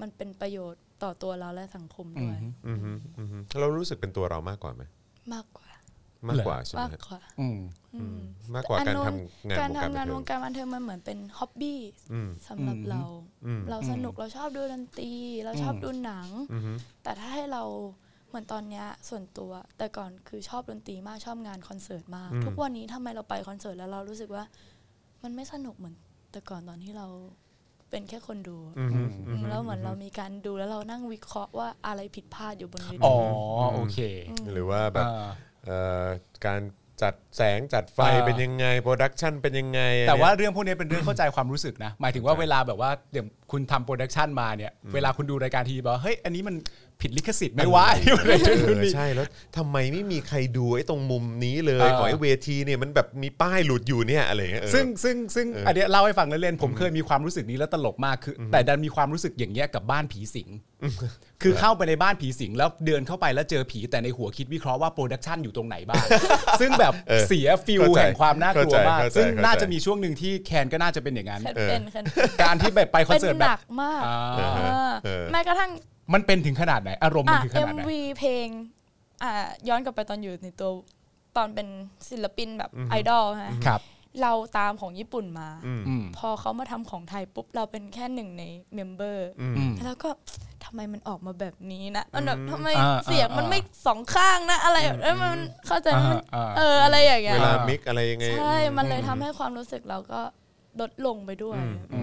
มันเป็นประโยชน์ ต่อตัวเราและสังคมอืด้มวยอืมอืมเรารู้สึกเป็นตัวเรามากกว่าไหมมากกว่ามากกว่าใช่ไหมมากฮะกว่าอืมอืมมากกว่าการแต่อันทำนู้นงานการวงการบันเทิงทำงานวงการบันเทิงมันเหมือนเป็นฮ็อบบี้อืมสำหรับอืมเราอืมเราสนุกเราชอบดูดนตรี เราชอบอืมดูหนังอืมแต่ถ้าให้เราเหมือนตอนเนี้ยส่วนตัว แต่ก่อนคือชอบดนตรีมากชอบงานคอนเสิร์ตมากอืมทุกวันนี้ทำไมเราไปคอนเสิร์ตแล้วเรารู้สึกว่า มันไม่สนุกเหมือนแต่ก่อนตอนที่เรา เป็นแค่คนดูอืมอืมแล้วเหมือนเรามีการดูแล้วเรานั่งวิเคราะห์ว่าอะไรผิดพลาดอยู่บนเวที อ๋อโอเค หรือว่าแบบอ่าเอ่อการจัดแสงจัดไฟอ่าเป็นยังไง production เป็นยังไง แต่ว่าอันเนี้ยเรื่องพวกนี้เป็นเรื่องเข้าใจความรู้สึกนะ หมายถึงว่าเวลาแบบว่าอย่างคุณทำ production มาเนี่ย เวลาคุณดูรายการทีวีบอกว่าเฮ้ยอันนี้มัน ผิดลิขสิทธิ์ไม่ว่าเออใช่แล้วทำไมไม่มีใครดูไอ้ตรงมุมนี้เลยเออ ขอให้เวทีเนี่ยมันแบบมีป้ายหลุดอยู่เนี่ยอะไรเงี้ยเออ ซึ่งซึ่งซึ่งอันเนี้ยเล่าให้ฟังเล่นๆผมเคยมีความรู้สึกนี้แล้วตลกมากคือแต่ดันมีความรู้สึกอย่างเงี้ยกับบ้านผีสิง คือเข้าไปในบ้านผีสิงแล้วเดินเข้าไปแล้วเจอผีแต่ในหัวคิดวิเคราะห์ว่า production อยู่ตรงไหนบ้าง ซึ่งแบบเออเสียฟิลเข้าใจแห่งความน่ากลัวมากเข้าใจซึ่งเข้าใจน่าจะมีช่วงหนึ่งที่แคนก็น่าจะเป็นอย่างนั้น แคนเป็นแคนการที่แบบไปคอนเป็นเสิร์ตหแบนับกมากอ่าเออเออเออ แม้กระทั่ง มันเป็นถึงขนาดไหน อารมณ์มันอะถึงขนาดไหน MV เพลงอ่าย้อนกลับไปตอนอยู่ในตัวตอนเป็นศิลปินแบบไอดอลฮะครับ เราตามของญี่ปุ่นมา อืม พอเขามาทำของไทยปุ๊บ เราเป็นแค่หนึ่งในเมมเบอร์ อืม แล้วก็ทำไมมันออกมาแบบนี้นะมันแบบทำไมอ่าเสียงมันอ่าไม่สองข้างนะอะไรแบบแล้วมันเข้าใจไหมมันอ่าอ่า เอออะไรอย่างเงี้เวยลามิกอะไรยังไง ใช่ มันเลยทำให้ความรู้สึกเราก็ ลดลงไปด้วย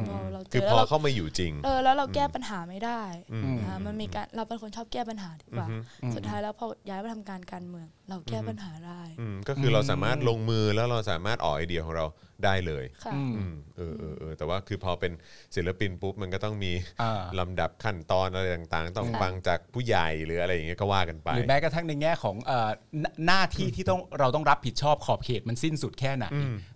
พอเราเจคืออพแล้วอเราเข้ามาอยู่จริง เออแล้วเราแก้ปัญหาไม่ได้อืม อ่ามันมีการเราเป็นคนชอบแก้ปัญหาดีกว่า สุดท้ายแล้วพอย้ายมาทำการการเมือง เราแก้ปัญหาได้ อืมก็คือเราสามารถลงมือแล้วเราสามารถออกไอเดียของเราได้เลยค่ะอืมอืมเออเออเออแต่ว่าคือพอเป็นศิลปินปุ๊บมันก็ต้องมีอ่า ลำดับขั้นตอนอะไรต่างๆ ต้องฟังจากผู้ใหญ่หรืออะไรอย่างเงี้ยก็ว่ากันไป หรือแม้กระทั่งในแง่ของเอ่อหน้าหน้าที่ที่ต้องเราต้องรับผิดชอบขอบเขตมันสิ้นสุดแค่ไหน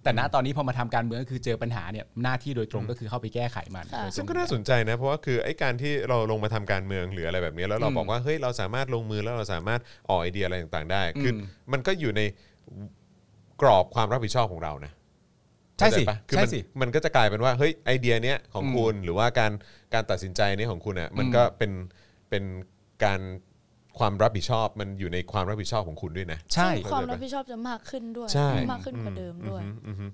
แต่ณตอนนี้พอมาทำการเมืองก็คือเจอปัญหาเนี่ยหน้าที่โดยตรงก็คือเข้าไปแก้ไขมันค่ะซึ่งก็น่าสนใจนะ เพราะว่าคือไอ้การที่เราลงมาทำการเมืองหรืออะไรแบบนี้แล้วเราอืมบอกว่าเฮ้ยเราสามารถลงมือแล้วเราสามารถออกไอเดียอะไรต่างๆ ได้คืออม มันก็อยู่ในกรอบความรับผิดชอบของเรานะ ใช่สิเข้าจปะคือใช่มันสิมันก็จะกลายเป็นว่าเฮ้ยไอเดียเนี้ยของอืมคุณหรือว่าการการตัดสินใจเนี้ยของคุณอะมันอืมก็เป็นเป็นการความรับผิดชอบมันอยู่ในความรับผิดชอบของคุณด้วยนะ ใช่ซึ่งความรับผิดชอบจะมากขึ้นด้วยใช่มากขึ้นกว่าเดิมด้วย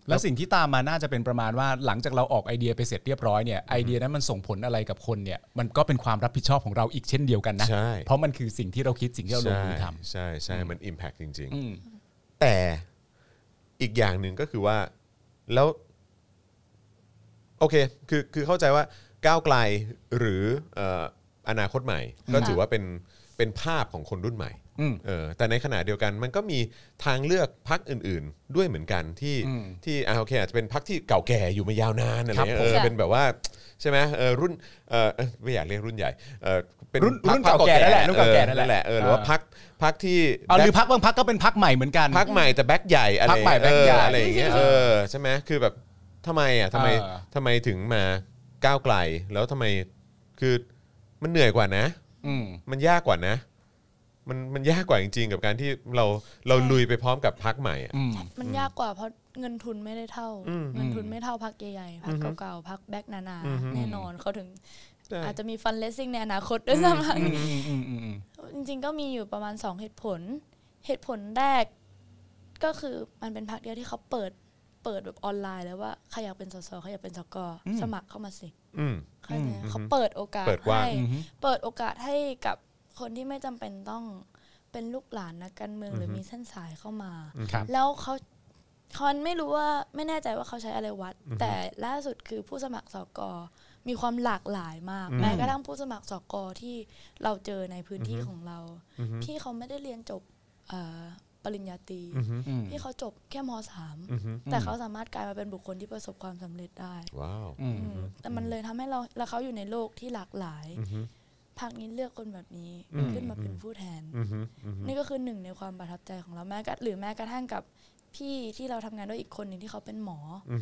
แล้วสิ่งที่ตามมาน่าจะเป็นประมาณว่าหลังจากเราออกไอเดียไปเสร็จเรียบร้อยเนี่ยไอเดียนั้นมันส่งผลอะไรกับคนเนี่ยมันก็เป็นความรับผิดชอบของเราอีกเช่นเดียวกันนะใช่เพราะมันคือสิ่งที่เราคิดสิ่งที่เราลงมือทำใช่ใช่มัน Impact จริงอืมๆแต่อีกอย่างหนึ่งก็คือว่า แล้วโอเคคือคือเข้าใจว่าก้าวไกลหรืออออนาคตใหม่ ก็ถือว่าเป็นเป็นภาพของคนรุ่นใหม่ อืม เออแต่ในขณะเดียวกันมันก็มีทางเลือกพักอื่นๆ ด้วยเหมือนกันที่อืมที่อ่าโอเคอาจจะเป็นพักที่เก่าแก่อยู่มายาวนานอะไรครับเงี้ยผมเออค่ะเป็นแบบว่าใช่ไหมเออรุ่นเออเอ้ยไม่อยากเรียกรุ่นใหญ่เออเป็นรุ่นพรรครุ่นเก่าแก่นั่นแหละรุ่นเก่าแก่ออนั่นแหละ เออหรือว่าเออพักพักที่เอาหรือพักบางพักก็เป็นพักใหม่เหมือนกัน พักใหม่แต่แบ็คใหญ่อะไรพรรคใหม่แบ็คใหญ่เอออะไรอย่างเงี้ยเออใช่ไหมคือแบบทำไมอะทำไมเออ ทำไมถึงมาก้าวไกลแล้วทำไมคือมันเหนื่อยกว่านะ อืม มันยากกว่านะ มันมันยากกว่าจริงๆ กับการที่เราเราลุยไปพร้อมกับพักใหม่อะอืมมันยากกว่าเพราะเงินทุนไม่ได้เท่าเงินทุนไม่เท่าพักใหญ่ๆพักเก่าๆพักแบ็กนาๆแน่นอนเขาถึง ใช่อาจจะมีฟันเลสซิ่งในอนาคตด้วยซ้ำอืมอืมอืมอืมอืมจริง ๆ ก็มีอยู่ประมาณ2เหตุผล เหตุผลแรก ก็คือมันเป็นพักเดียวที่เขาเปิดเปิดแบบออนไลน์แล้วว่าใครอยากเป็นสสใครอยากเป็นสกสมัครเข้ามาสิอืม เข้าใจไหมเขาเปิดโอกาสเปิดกว้าง ให้เปิดโอกาสให้กับ คนที่ไม่จำเป็นต้องเป็นลูกหลานนักการเมืองหรือมีเส้นสายเข้ามาครับแล้วเขาคอนไม่รู้ว่าไม่แน่ใจว่าเขาใช้อะไรวัด แต่ล่าสุดคือผู้สมัครสกมีความหลากหลายมาก แม้กระทั่งผู้สมัครสกที่เราเจอในพื้นที่ของเราพี่เขาไม่ได้เรียนจบเอ่อปริญญาตรีอืมพี่เขาจบแค่มสามแต่เขาสามารถกลายมาเป็นบุคคลที่ประสบความสำเร็จได้ว้าวอืมอืมแต่มันเลยทำให้เราแล้วเขาอยู่ในโลกที่หลากหลาย พรรคนี้เลือกคนแบบนี้ขึ้นมาเป็นผู้แทน นี่ก็คือหนึ่งในความประทับใจของเราแม้กระหรือแม้กระทั่งกับพี่ที่เราทำงานด้วยอีกคนหนึ่งที่เขาเป็นหมออ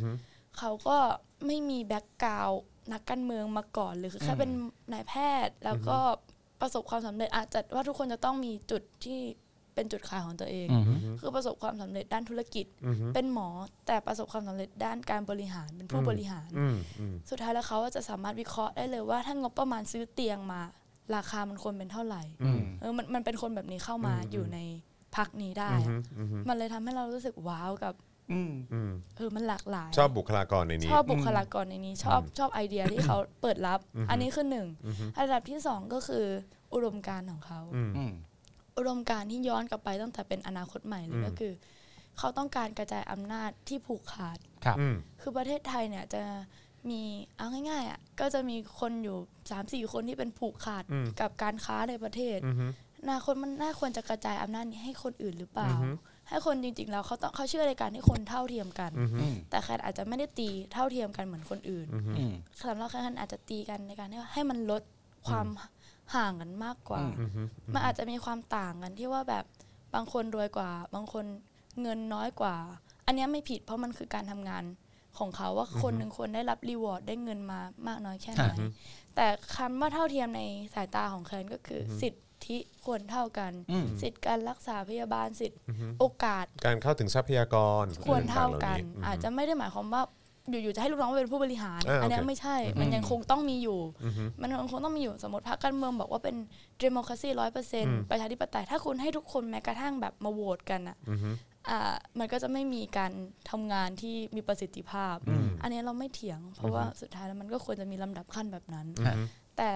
เขาก็ไม่มีแบ็กกราวนักการเมืองมาก่อนเลยคือแค่เป็นนายแพทย์แล้วก็ประสบความสำเร็จอาจจะว่าทุกคนจะต้องมีจุดที่เป็นจุดขายของตัวเองอืมคือประสบความสำเร็จด้านธุรกิจ เป็นหมอแต่ประสบความสำเร็จด้านการบริหารเป็นผู้บริหารอืมอืมสุดท้ายแล้วเขาจะสามารถวิเคราะห์ได้เลยว่าถ้างบประมาณซื้อเตียงมา ราคามันควรเป็นเท่าไหร่อืมเออมันมันเป็นคนแบบนี้เข้ามาอยู่ในพักนี้ได้อะมันเลยทำให้เรารู้สึกว้าวกับอืมอืมเออมันหลากหลาย ชอบบุคลากรในนี้ ชอบบุคลากรในนี้ ชอบชอบไอเดียที่เขาเปิดรับ อันนี้คือหนึ่งอันดับที่สองก็คือ อุดมการณ์ของเขาอืมอุดมการณ์ที่ย้อนกลับไปตั้งแต่เป็นอนาคตใหม่เลยก็คือ เขาต้องการกระจายอำนาจที่ผูกขาดครับอืมคือประเทศไทยเนี่ยจะ มีเอาง่ายๆอะก็จะมีคนอยู่3ามสี่คนที่เป็นผูกขาดกับการค้าในประเทศอนาคตมันน่าควรจะกระจายอำนาจนี้ให้คนอื่นหรือเปล่า ให้คนจริงๆแล้วเขาต้องเขาเชื่อในการที่คนเท่าเทียมกันอืมแต่แค่อาจจะไม่ได้ตีเท่าเทียมกันเหมือนคนอื่นอืมสำหรับแค่อาจจะตีกันในการที่ให้มันลดความห่างกันมากกว่าอืมมันอาจจะมีความต่างกันที่ว่าแบบบางคนรวยกว่า บางคนเงินน้อยกว่า อันเนี้ยไม่ผิดเพราะมันคือการทำงาน ของเขาว่าคนหนึ่งคนได้รับ reward ได้เงินมามากน้อยแค่ไหนอือฮึแต่คำว่าเท่าเทียมในสายตาของแคนก็คืออสิทธิควรเท่ากันอืมสิทธิการรักษาพยาบาลสิทธิโอกาส การเข้าถึงทรัพยากรควรเท่ากันต่งๆหล่อาจจะไม่ได้หมายความว่าอยู่ๆจะให้ลูกน้องเป็นผู้บริหารอ่าอันเนี้ยโอเคไม่ใช่ มันยังคงต้องมีอยู่ มันยังคงต้องมีอยู่สมมติพรรคการเมืองบอกว่าเป็น democracy ร้อยเปอร์เซ็นต์ประชาธิปไตยถ้าคุณให้ทุกคนแม้กระทั่งแบบมาโหวตกันอะอ่า มันก็จะไม่มีการทำงานที่มีประสิทธิภาพ อันนี้เราไม่เถียง เพราะว่าสุดท้ายแล้วมันก็ควรจะมีลำดับขั้นแบบนั้นฮะแต่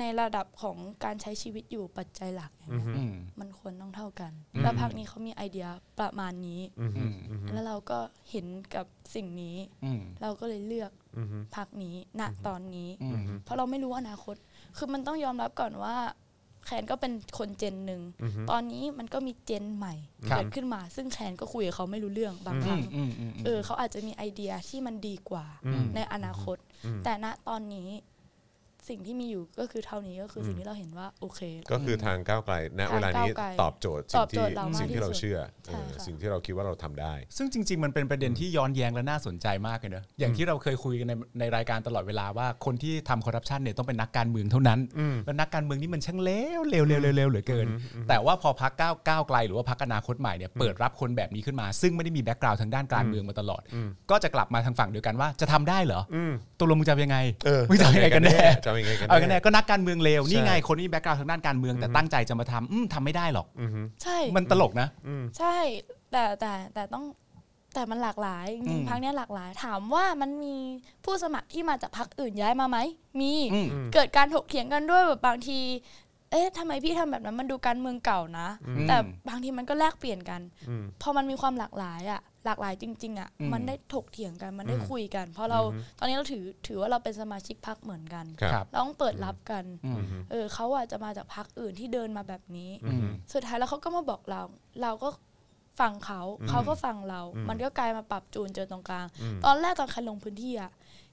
ในระดับของการใช้ชีวิตอยู่ปัจจัยหลักอย่างเงี้ยอืมมันควรต้องเท่ากัน แล้วพรรคนี้เขามีไอเดียประมาณนี้อืมแล้วเราก็เห็นกับสิ่งนี้อืมเราก็เลยเลือกพักนี้ณตอนนี้อืมเพราะเราไม่รู้อนาคต คือมันต้องยอมรับก่อนว่า แคนก็เป็นคนเจนหนึ่งตอนนี้มันก็มีเจนใหม่ครับเกิดขึ้นมา ซึ่งแคนก็คุยกับเขาไม่รู้เรื่องบางคอืรั้งมอืมอืมเออเขาอาจจะมีไอเดียที่มันดีกว่าอืมในอนาคต แต่ณตอนนี้ สิ่งที่มีอยู่ก็คือเท่านี้ก็คือสิ่งที่เราเห็นว่าโอเค ก็คือทางก้าวไกลณเวลานี้ทางก้าวไกลตอบโจทย์สิ่งตอบโจที่ทย์เรามากสิ่งที่เราที่สุดเชื่อใช่เออค่ะสิ่งที่เราคิดว่าเราทำได้ ซึ่งจริง ๆ มันเป็นประเด็นที่ย้อนแย้งและน่าสนใจมากเลยเนอะอย่างที่เราเคยคุยกันในในรายการตลอดเวลาว่าคนที่ทำคอร์รัปชันเนี่ยต้องเป็นนักการเมืองเท่านั้น แล้วนักการเมืองนี่มันช่างเลวเลวเลวเลวเลวเหลือเกิน แต่ว่าพอพรรคก้าวก้าวไกล หรือว่าพรรคอนาคตใหม่เนี่ยเปิดรับคนแบบนี้ขึ้นมา ซึ่งไม่ได้มี background ทางด้านการเมืองมาตลอด ก็จะกลับมาทางฝั่งเดียวกันว่าจะทำได้เหรออะตกลงมึงจะเอายังไงเออมึงจะเอายังไงกันแน่จะเอายังไงกันเอากันแน่แน่ก็นักการเมืองเลวนี่ไงใช่คนที่มี background ทางด้านการเมืองแต่ตั้งใจจะมาทำอืมทำไม่ได้หรอกใช่มันตลกนะใช่แต่แต่แต่ต้องแต่มันหลากหลายจริงๆอืมพรรคเนี้ยหลากหลาย ถามว่ามันมีผู้สมัครที่มาจากพักอื่นย้ายมาไหมมีอืมเกิดการถกเถียงกันด้วยแบบบางที เอ๊ะทำไมพี่ทำแบบนั้นมันดูการเมืองเก่านะ แต่บางทีมันก็แลกเปลี่ยนกัน พอมันมีความหลากหลายอะ หลากหลายจริง ๆอะอืมมันได้ถกเถียงกันมันได้คุยกัน เพราะเราตอนนี้เราถือถือว่าเราเป็นสมาชิกพักเหมือนกันครับครับเราต้องเปิดรับกันอืมเออเขาอาจจะมาจากพักอื่นที่เดินมาแบบนี้อืมสุดท้ายแล้วเขาก็มาบอกเรา เราก็ฟังเขาเขาก็ฟังเรา มันก็กลายมาปรับจูนเจอตรงกลาง ตอนแรกตอนแคนลงพื้นที่อะ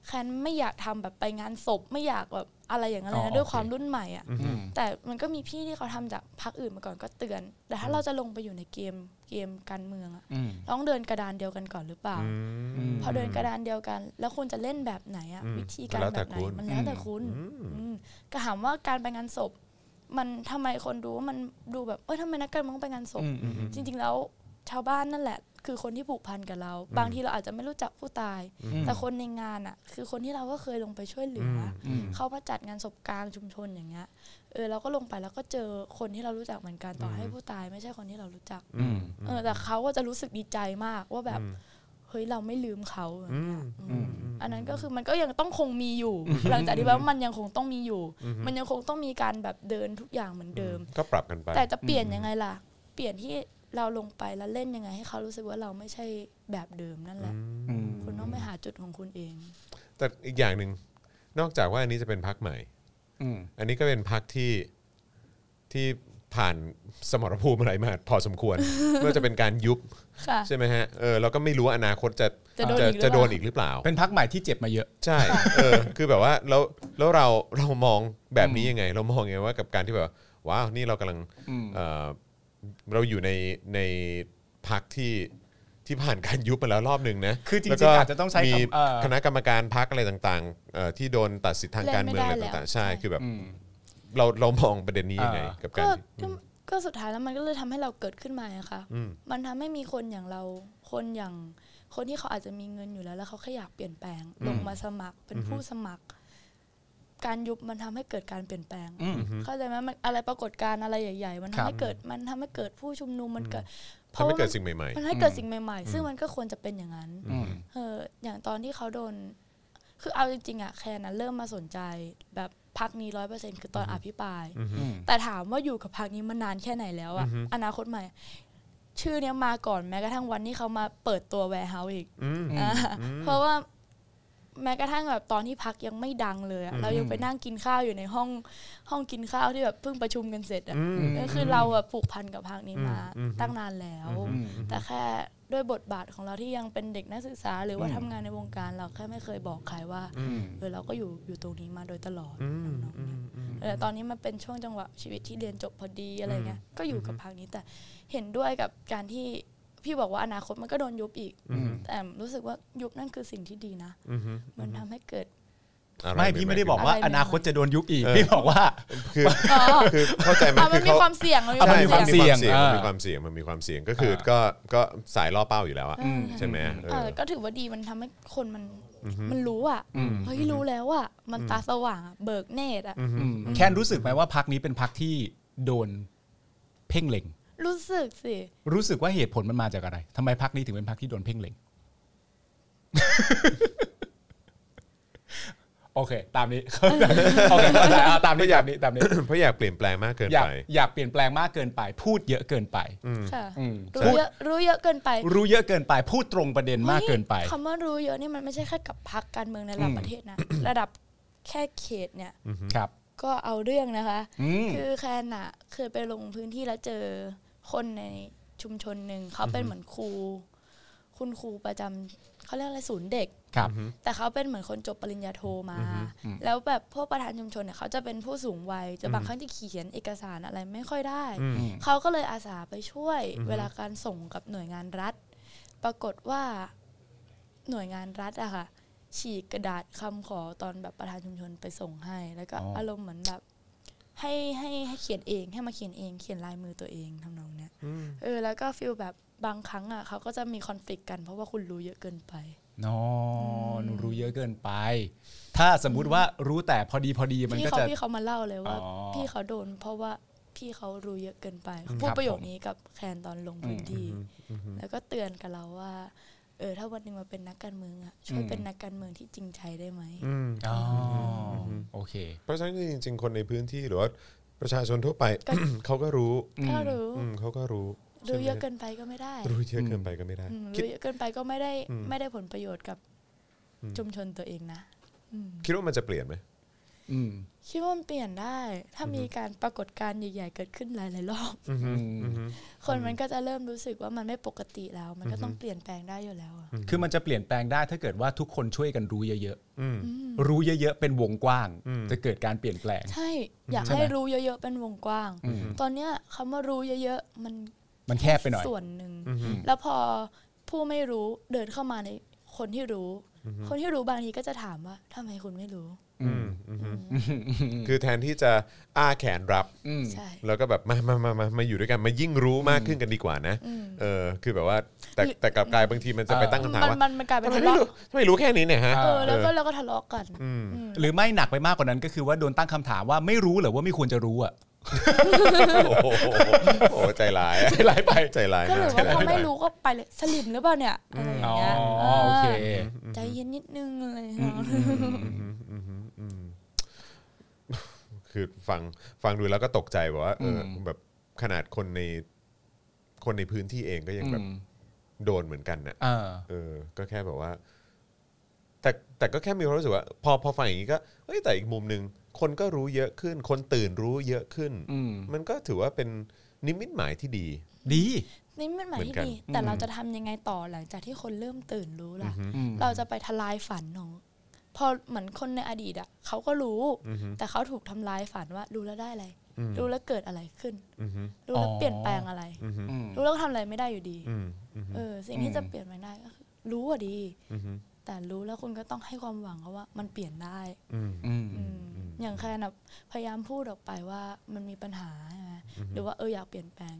แคนไม่อยากทำแบบไปงานศพไม่อยากแบบ อะไรอย่างนั้นเลยอ๋อนะด้วยโอเคความรุ่นใหม่อะอืมแต่มันก็มีพี่ที่เขาทำจากพักอื่นมาก่อนก็เตือน แต่ถ้าเราจะลงไปอยู่ในเกมเกมการเมืองอะอืมเราต้องเดินกระดานเดียวกันก่อนหรือเปล่าอืมพอเดินกระดานเดียวกัน แล้วคุณจะเล่นแบบไหนอะอืมวิธีการแล้วแบแต่บไหนคุณมันแล้วแต่คุณอืมก็ถามว่าการไปงานศพ มันทำไมคนดูว่ามันดูแบบเอ้ยทำไมนักการเมืองต้องไปงานศพอืมอืมอืมจริง ๆ แล้ว ชาวบ้านนั่นแหละ คือคนที่ผูกพันกับเรา บางทีเราอาจจะไม่รู้จักผู้ตาย แต่คนในงานอะ คือคนที่เราก็เคยลงไปช่วยเหลือออืมเขามาจัดงานศพกลางชุมชนอย่างเงี้ยเออเราก็ลงไปแล้วก็เจอคนที่เรารู้จักเหมือนกันต่อให้ผู้ตายไม่ใช่คนที่เรารู้จักอืมเออแต่เขาก็จะรู้สึกดีใจมากว่าแบบเฮ้ยเราไม่ลืมเขาอย่างเงี้ยอืมอันนั้นก็คือมันก็ยังต้องคงมีอยู่ หลังจากที่ว่ามันยังคงต้องมีอยู่ มันยังคงต้องมีการแบบเดินทุกอย่างเหมือนเดิม ก็ปรับกันไป แต่จะเปลี่ยนยังไงล่ะ เปลี่ยนที่ เราลงไปแล้วเล่นยังไง ให้เขารู้สึกว่าเราไม่ใช่แบบเดิมนั่นแหละอืมคุณต้องไปหาจุดของคุณเอง แต่อีกอย่างหนึ่งนอกจากว่าอันนี้จะเป็นพักใหม่อืมอันนี้ก็เป็นพักที่ที่ผ่านสมรภูมิอะไรมาพอสมควรไม่ว่าจะเป็นการยุบค่ะใช่ไหมฮะเออเราก็ไม่รู้ว่าอนาคตจะจะโดนอีกหรือเปล่าจะโดนอีกหรือเปล่า เป็นพักใหม่ที่เจ็บมาเยอะ ใช่เออคือแบบว่าแล้วแล้วเราเรามองแบบนี้ยังไง เรามองยังไงว่ากับการที่แบบว้าวนี่เรากำลังอืมเอ่อ เราอยู่ในในพักที่ที่ผ่านการยุบมาแล้วรอบหนึ่งนะคือจริงๆแล้วก็อาจจะต้องใช้มีคำเอ่อ คณะกรรมการพักอะไรต่างๆเอ่อที่โดนตัดสิทธิทางการเมืองอะไรเล่นไม่ได้ต่างๆแล้วใช่ใช่คือแบบอืม เราเรามองประเด็นนี้ยังไงอ่ากับการก็ที่ก็ก็สุดท้ายแล้วมันก็เลยทำให้เราเกิดขึ้นมาอะค่ะ อืม มันทำให้มีคนอย่างเรา คนอย่างคนที่เขาอาจจะมีเงินอยู่แล้ว แล้วเขาแค่อยากเปลี่ยนแปลง ลงมาสมัครเป็นผู้สมัคร การยุบมันทำให้เกิดการเปลี่ยนแปลงอืมเข้าใจไหมมันอะไรปรากฏการณ์อะไรใหญ่ ๆ มันครัทำบให้เกิดมันทำให้เกิดผู้ชุมนุมมันเกิดทำให้เกิดมันสิ่งใหม่มันให้เกิดสิ่งใหม่ๆ ซึ่งมันก็ควรจะเป็นอย่างนั้นอืมเอออย่างตอนที่เขาโดน คือเอาจริงๆอะแคนนะเริ่มมาสนใจแบบพักนี้ร้อยเปอร์เซ็นคือตอนอภิปรายอืมแต่ถามว่าอยู่กับพักนี้มานานแค่ไหนแล้วอะอนาคตใหม่ ชื่อเนี้ยมาก่อนแม้กระทั่งวันที่เขามาเปิดตัว warehouse อีกอืมอ่าเพราะว่า แม้กระทั่งแบบตอนที่พรรคยังไม่ดังเลยอะอืมเรายังไปนั่งกินข้าวอยู่ในห้องห้องกินข้าวที่แบบเพิ่งประชุมกันเสร็จอะอืมก็คือเราอะผูกพันกับพรรคนี้มาอืมตั้งนานแล้วอืมแต่แค่ด้วยบทบาทของเราที่ยังเป็นเด็กนักศึกษา หรือว่าอืมทำงานในวงการเราแค่ไม่เคยบอกใครว่าอืมเออเราก็อยู่อยู่ตรงนี้มาโดยตลอดอืมน้องๆเนี่ยอืมอืมเออตอนนี้มันเป็นช่วงจังหวะชีวิตที่เรียนจบพอดีอะไรเงี้ยอืมก็อยู่กับพักนี้แต่เห็นด้วยกับการที่ พี่บอกว่าอนาคตมันก็โดนยุบอีกอืมแต่รู้สึกว่ายุบนั่นคือสิ่งที่ดีนะอืมอืมมันทำให้เกิดอะไรไม่พี่ไม่ได้บอกว่าอะไรใหม่ๆอนาคตจะโดนยุบอีกเออพี่บอกว่าคืออ๋อคือเข้าใจไหมอะมันคือมีเขาความเสี่ยงมันอะมันมีมีความมคาวเสี่เสี่ยยงงมันมีความเสี่ยงมันมีความเสี่ยงก็คือก็ก็สายล่อเป้าอยู่แล้วอะอืมใช่ไหมเอเอออก็ถือว่าดีมันทำให้คนมันอือฮึมันรู้อะอืมเฮ้ยรู้แล้วอะมันตาสว่างอะเบิกเนตรอะอืมอืมแคนรู้สึกไหมว่าพักนี้เป็นพักที่โดนเพ่งเล็ง รู้สึกสิรู้สึกว่าเหตุผลมันมาจากอะไรทำไมพักนี้ถึงเป็นพักที่โดนเพ่งเล็ง โอเค ตามนี้ โอเคเข้าใจอะตามนี้ตามนี้ตามนี้ เพราะอยากเปลี่ยนแปลงมากเกินอยากไป อยากเปลี่ยนแปลงมากเกินไป พูดเยอะเกินไป ค่ะอืม รู้เยอะรู้เยอะเกินไปรู้เยอะเกินไป พูดตรงประเด็นมากเกินไป ฮ้ยคำว่ารู้เยอะนี่มันไม่ใช่แค่กับพักการเมืองในระดับอืมประเทศนะ ระดับแค่เขตเนี่ย ครับ ก็เอาเรื่องนะคะ อืม คือแคนอะเคยไปลงพื้นที่แล้วเจอ คนในชุมชนหนึ่งเขาเป็นเหมือนครู คุณครูประจำเขาเรียกอะไรศูนย์เด็กครับแต่เขาเป็นเหมือนคนจบปริญญาโทมาอืมแล้วแบบพวกประธานชุมชนเนี่ยเขาจะเป็นผู้สูงวัยจะบางครั้งที่เขียนเอกสารอะไรไม่ค่อยได้อืมเขาก็เลยอาสาไปช่วยเวลาการส่งกับหน่วยงานรัฐ ปรากฏว่าหน่วยงานรัฐอะค่ะฉีกกระดาษคำขอตอนแบบประธานชุมชนไปส่งให้ แล้วก็อ๋อออารมณ์เหมือนแบบ ให้ให้ให้เขียนเองให้มาเขียนเอง เขียนลายมือตัวเองทำนองเนี้ยเออแล้วก็ฟีลแบบบางครั้งอะเขาก็จะมีคอนฟ lict กัน เพราะว่าคุณรู้เยอะเกินไปนอหนูรู้เยอะเกินไป ถ้าสมมุติว่ารู้แต่พอดีพอดีมันพี่ก็เขาจะพี่เขามาเล่าเลยว่าอ๋อพี่เขาโดน เพราะว่าพี่เขารู้เยอะเกินไปอืมพูดครับประโยคผมนี้กับแคนตอนลงพื้นที่ แล้วก็เตือนกับเราว่า เออถ้าวันหนึ่งมาเป็นนักการเมืองอะช่วยเป็นนักการเมืองที่จริงใจได้ไหมอืมอ๋อโอเค เพราะฉะนั้นจริง ๆ คนในพื้นที่หรือว่าประชาชนทั่วไปเขาก็รู้ก็รู้อืมเขาก็รู้รู้เยอะเกินไปก็ไม่ได้ รู้เยอะเกินไปก็ไม่ได้อืมคิดรู้เยอะเกินไปก็ไม่ได้อืมไม่ได้ผลประโยชน์กับชุมชนตัวเองนะอืมคิดว่ามันจะเปลี่ยนไหมอืม คิดว่ามันเปลี่ยนได้ ถ้ามีการปรากฏการณ์ใหญ่ ๆ เกิดขึ้นหลายๆรอบอืมคนมันก็จะเริ่มรู้สึกว่ามันไม่ปกติแล้ว มันก็ต้องเปลี่ยนแปลงได้อยู่แล้วอะคือมันจะเปลี่ยนแปลงได้ถ้าเกิดว่าทุกคนช่วยกันรู้เยอะอืมๆรู้เยอะๆเป็นวงกว้างอืมจะเกิดการเปลี่ยนแปลง ใช่ อยากใช่ไหมให้รู้เยอะๆเป็นวงกว้างอืมตอนเนี้ยคำว่ารู้เยอะๆมันมันแคบไปหน่อยส่วนหนึ่งอืมแล้วพอผู้ไม่รู้เดินเข้ามาในคนที่รู้ คนที่รู้บางทีก็จะถามว่าทำไมคุณไม่รู้ อืมอืมคือแทนที่จะอ้าแขนรับอืมใช่ แล้วก็แบบมามามามามาอยู่ด้วยกันมายิ่งรู้มากขึ้นกันดีกว่านะอืมเออ คือแบบว่าแต่แต่กลับกลายบางทีมันจะไปตั้งคำถามมันว่ามันมันกลายเป็นทำไมทะไม่เลาะรู้ทำไมรู้แค่นี้เนี่ยฮะ เอเออแล้วก็เออแล้วก็ทะเลาะกันอืมอืมหรือไม่หนักไปมากกว่านั้นก็คือว่าโดนตั้งคำถามว่าไม่รู้เหรอว่าไม่ควรจะรู้อะ โอ้โหโอ้โหใจร้ายอะใช่ไรไปใจร้ายก็หมารืกอว่าพอไม่รู้ก็ไปเลยสลิมหรือเปล่าเนี่ยอะไรอย่างอ๋อเงี้ยโอเคใจเย็นนิดนึงอะไรอย่างอืเงี้มยอืม คือฟังฟังดูแล้วก็ตกใจแบบว่าเอออมแบบขนาดคนในคนในพื้นที่เองก็ยังแบบอืมโดนเหมือนกันน่ะอ่าเออ ก็แค่แบบว่า แต่แต่ก็แค่มีความรู้สึกว่า พอพอฟังอย่างนี้ก็เฮ้ยแต่อีกมุมหนึ่งคนก็รู้เยอะขึ้น คนตื่นรู้เยอะขึ้น อืม มันก็ถือว่าเป็นนิมิตหมายที่ดี ดี นี่มันหมายเหมือนที่กันดีแต่อืมเราจะทำยังไงต่อหลังจากที่คนเริ่มตื่นรู้ล่ะ อืมเราจะไปทลายฝันของ พอเหมือนคนในอดีตอะเขาก็รู้ แต่เขาถูกทำลายฝันว่ารู้แล้วได้อะไรอืมรู้แล้วเกิดอะไรขึ้นอือฮึรู้แล้วอ๋อเปลี่ยนแปลงอะไรอือฮึอืมรู้แล้วก็ทำอะไรไม่ได้อยู่ดีอืมอือฮึเออสิ่งที่จะเปลี่ยนแปลงได้ก็คือรู้อะดีอือฮึแต่รู้แล้วคุณก็ต้องให้ความหวังเขาว่ามันเปลี่ยนได้อืมอืมอืมอย่างแค่นะพยายามพูดออกไปว่ามันมีปัญหาใช่ไหมหรือว่าเอออยากเปลี่ยนแปลง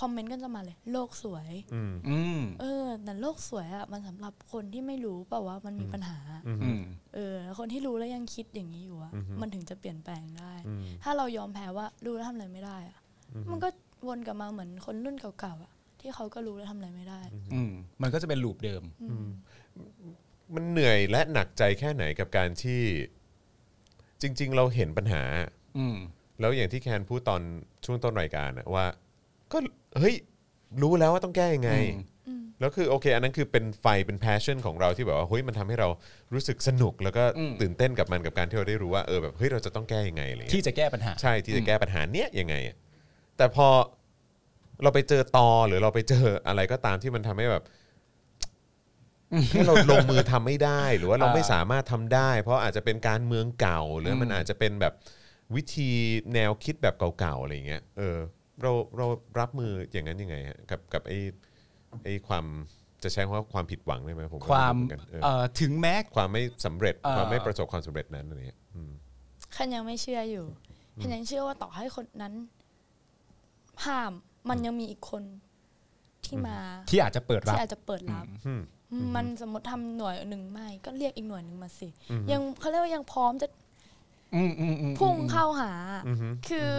คอมเมนต์ก็จะมาเลย โลกสวยอืมอืมเออ แต่โลกสวยอะมันสำหรับคนที่ไม่รู้เปล่าว่ามันมีปัญหาอืมเออแล้วคนที่รู้แล้วยังคิดอย่างนี้อยู่อะอือฮึมันถึงจะเปลี่ยนแปลงได้อืมถ้าเรายอมแพ้ว่ารู้แล้วทำอะไรไม่ได้อะมันก็วนกลับมาเหมือนคนรุ่นเก่าๆอะที่เขาก็รู้แล้วทำอะไรไม่ได้ อืมมันก็จะเป็นลูปเดิมมันเหนื่อยและหนักใจแค่ไหนกับการที่ จริง ๆ เราเห็นปัญหาอืมแล้วอย่างที่แคนพูดตอนช่วงต้นรายการอะว่า ก็เฮ้ยรู้แล้วว่าต้องแก้ยังไงอืมแล้วคือโอเค อันนั้นคือเป็นไฟเป็น passion ของเราที่แบบว่าเฮ้ยมันทำให้เรารู้สึกสนุกแล้วก็อืมตื่นเต้นกับมันกับการที่เราได้รู้ว่าเออแบบเฮ้ยเราจะต้องแก้ยังไงอะไรเงี้ยที่จะแก้ปัญหา ใช่ที่จะแก้ปัญหาเนี้ยยังไงอะแต่พอเราไปเจอตอหรือเราไปเจออะไรก็ตามที่มันทำให้แบบให้เราลงมือทำไม่ได้หรือว่าเราไม่สามารถทำได้ เพราะอาจจะเป็นการเมืองเก่า หรือมันอาจจะเป็นแบบวิธีแนวคิดแบบเก่าๆอะไรอย่างเงี้ยเออ เราเรารับมืออย่างนั้นยังไงฮะกับกับไอ้ไอ้ความจะใช้คำว่าความผิดหวังได้ไหมผมก็ความไรู้เหอนกันเออเอ่อถึงแม้ ความไม่สำเร็จเอ่อ ความไม่ประสบความสำเร็จนั้นอะไรเงี้ยอืมฉันยังไม่เชื่ออยู่ฉันยังเชื่อว่าต่อให้คนนั้นห้ามมันยังมีอีกคนที่มาที่อาจจะเปิดรับ ที่อาจจะเปิดรับอืม มันสมมติทำหน่วยหนึ่งไม่ ก็เรียกอีกหน่วยหนึ่งมาสิอืมยังเขาเรียกว่ายังพร้อมจะอืมอืมอืมพุ่งเข้าหา อือฮึ คือ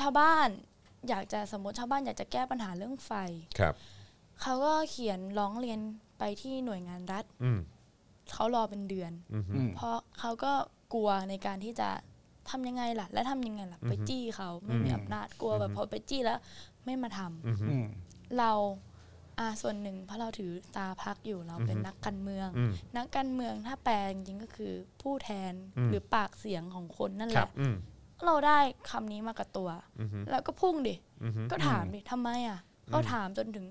ชาวบ้าน อยากจะสมมติชาวบ้านอยากจะแก้ปัญหาเรื่องไฟครับ เขาก็เขียนร้องเรียนไปที่หน่วยงานรัฐอืมเขารอเป็นเดือน อืมอืม เพราะเขาก็กลัวในการที่จะทำยังไงล่ะ และทำยังไงล่ะ ไปจี้เขาไม่มีอำนาจกลัวแบบพอไปจี้แล้ว ไม่มาทำอืมอืมเราอ่าส่วนหนึ่งเพราะเราถือตาพักอยู่เราเป็นอือฮึนักการเมือง อืม นักการเมืองถ้าแปลจริงๆก็คือผู้แทนอืมหรือปากเสียงของคนนั่นแหครัละ บอืม เราได้คำนี้มากับตัวอืมแล้วก็พุ่งดิอืมก็ถามดิทำไมอะ ก็ถามจนถึง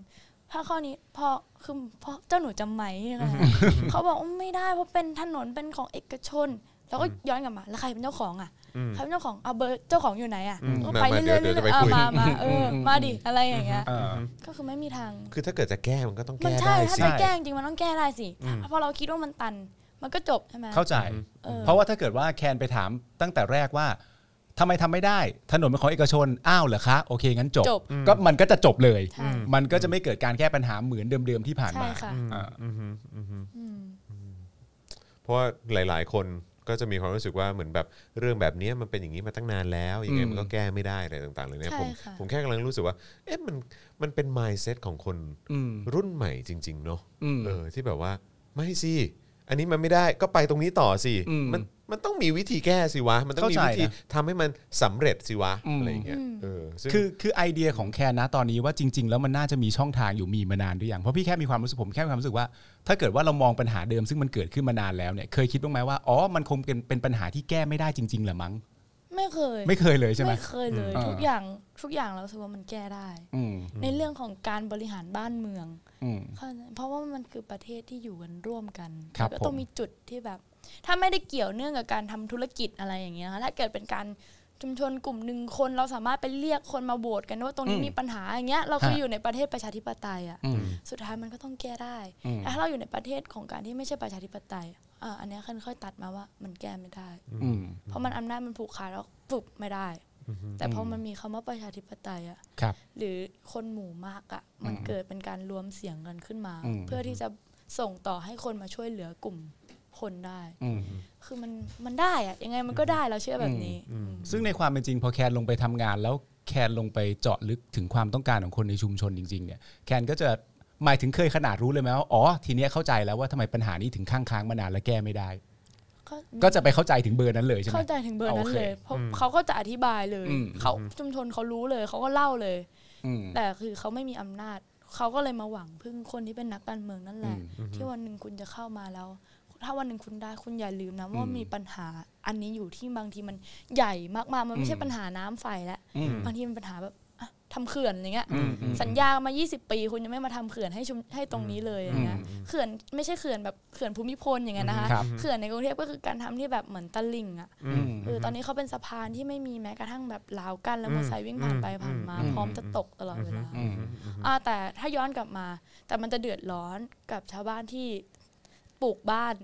ถ้าข้อนี้พอคือเพราะเจ้าหนูจำไหมนะคะเขาบอกว่าไม่ได้เพราะเป็นถนนเป็นของเอกชน แล้วก็ย้อนกลับมา แล้วใครเป็นเจ้าของอะอืมใครเป็นเจ้าของเอาเบอร์เจ้าของอยู่ไหนอะอืมก็มาไปมาเรื่อยๆเดี๋ยวเรื่เดี๋ยวจะไปอยๆคุยเอามามาเออมาดิอะไรอย่างเงี้ยเออก็คือไม่มีทาง คือถ้าเกิดจะแก้มันก็ต้องมันแก้ใช่ได้ถ้าสิจะแก้จริงๆมันต้องแก้ได้สิเพราะเราคิดว่ามันตัน มันก็จบใช่ไหมเข้าใจเออเพราะว่าถ้าเกิดว่าแคนไปถามตั้งแต่แรกว่า ทำไมทำไม่ได้ ถนนเป็นของเอกชน อ้าวเหรอคะ โอเค งั้นจบ จบก็มันก็จะจบเลย ใช่ มันก็จะไม่เกิดการแก้ปัญหาเหมือนเดิมๆที่ผ่านใช่มาค่ะ อ่าอืมอืมอืมอืม เพราะว่าหลาย ๆ คนก็จะมีความรู้สึกว่าเหมือนแบบเรื่องแบบนี้มันเป็นอย่างนี้มาตั้งนานแล้วยังไงอืมมันก็แก้ไม่ได้อะไรต่างๆเลยเนี่ยใช่ผมค่ะ ผมแค่กำลังรู้สึกว่า เอ๊ะมันมันเป็น mindset ของคนอืม รุ่นใหม่จริง ๆ เนาะอืม เออที่แบบว่าไม่สิอันนี้มันไม่ได้ก็ไปตรงนี้ต่อสิอืม มัน มันต้องมีวิธีแก้สิวะ มันต้องมีเข้าใจวิธีนะทำให้มันสำเร็จสิวะอืม อะไรอย่างเงี้ยเออซึ่งคือคือไอเดียของแคนนะตอนนี้ว่าจริง ๆ แล้วมันน่าจะมีช่องทางอยู่มีมานานหรือยังเพราะพี่แค่มีความรู้สึกผมแค่มีความรู้สึกว่า ถ้าเกิดว่าเรามองปัญหาเดิมซึ่งมันเกิดขึ้นมานานแล้วเนี่ยเคยคิดบ้างไหมว่าอ๋อมันคงเป็นเป็นปัญหาที่แก้ไม่ได้จริงๆเหรอมั้งไม่เคยไม่เคยเลยใช่ไหมไม่เคยเลย อืม ทุกอย่างทุกอย่างเราสึกว่ามันแก้ได้ อืมในเรื่องของการบริหารบ้านเมือง อืม เข้าใจเพราะว่ามันคือประเทศที่อยู่กันร่วมกันครับแล้วก็ต้องผมมีจุดที่แบบ ถ้าไม่ได้เกี่ยวเนื่องกับการทำธุรกิจอะไรอย่างเงี้ยค่ะถ้าเกิดเป็นการชุมชนกลุ่มหนึ่งคนเราสามารถไปเรียกคนมาโหวตกันว่าตรงนี้มีปัญหาอย่างเงี้ยเราคืออยู่ในประเทศประชาธิปไตยอะอืมสุดท้ายมันก็ต้องแก้ได้อืมแต่ถ้าเราอยู่ในประเทศของการที่ไม่ใช่ประชาธิปไตยอะอันเนี้ยค่อยๆตัดมาว่ามันแก้ไม่ได้อืมเพราะมันอำนาจมันผูกขาดแล้วฝึกไม่ได้ แต่พอมันมีคำว่าประชาธิปไตยอะครับหรือคนหมู่มากอะ่ะมันอืมเกิดเป็นการรวมเสียงกันขึ้นมาอืมเพื่อที่จะส่งต่อให้คนมาช่วยเหลือกลุ่ม คนได้อืมคือมันมันได้อะยังไงมันก็ได้เราเชื่อแบบนี้ ซึ่งในความเป็นจริงพอแคนลงไปทำงาน แล้วแคนลงไปเจาะลึกถึงความต้องการของคนในชุมชนจริง ๆ เนี่ย แคนก็จะหมายถึงเคยขนาดรู้เลยไหมว่าอ๋อทีเนี้ยเข้าใจแล้วว่าทำไมปัญหานี้ถึงข้างค้างมานานและแก้ไม่ได้ก็ก็จะไปเข้าใจถึงเบอร์นั้นเลยใช่ไหมเข้าใจถึงเบอร์นั้นโอเคเลยเพราะเขาก็จะอธิบายเลยอืมเขาชุมชนเขารู้เลยเขาก็เล่าเลยอืมแต่คือเขาไม่มีอำนาจเขาก็เลยมาหวังพึ่งคนที่เป็นนักการเมืองนั่นแหละอืมที่วันหนึ่งคุณจะเข้ามาแล้ว ถ้าวันหนึ่งคุณได้คุณอย่าลืมนะว่าอืมมีปัญหาอันนี้อยู่ที่บางทีมันใหญ่มากๆมันไม่ใช่อืมปัญหาน้ำไฟแล้วอืมบางทีมันปัญหาแบบอะทำเขื่อนอย่างเงี้ยอืมอืมสัญญามา 20 ปี คุณยังไม่มาทำเขื่อนให้ชุมให้ตรงนี้เลยอย่างเงี้ยเขื่อนไม่ใช่เขื่อนแบบเขื่อนภูมิพลอย่างเงี้ยนะคะครับเขื่อนในกรุงเทพก็คือการทำที่แบบเหมือนตะลิ่งอะอืมเออตอนนี้เขาเป็นสะพานที่ไม่มีแม้กระทั่งแบบราวกั้นแล้วมอเตอร์ไซค์วิ่งผ่านไปผ่านมาอืมพร้อมจะตกตลอดเวลาอืมอ่าแต่ถ้าย้อนกลับมา แต่มันจะเดือดร้อนกับชาวบ้านที่ป ลูกบ้าน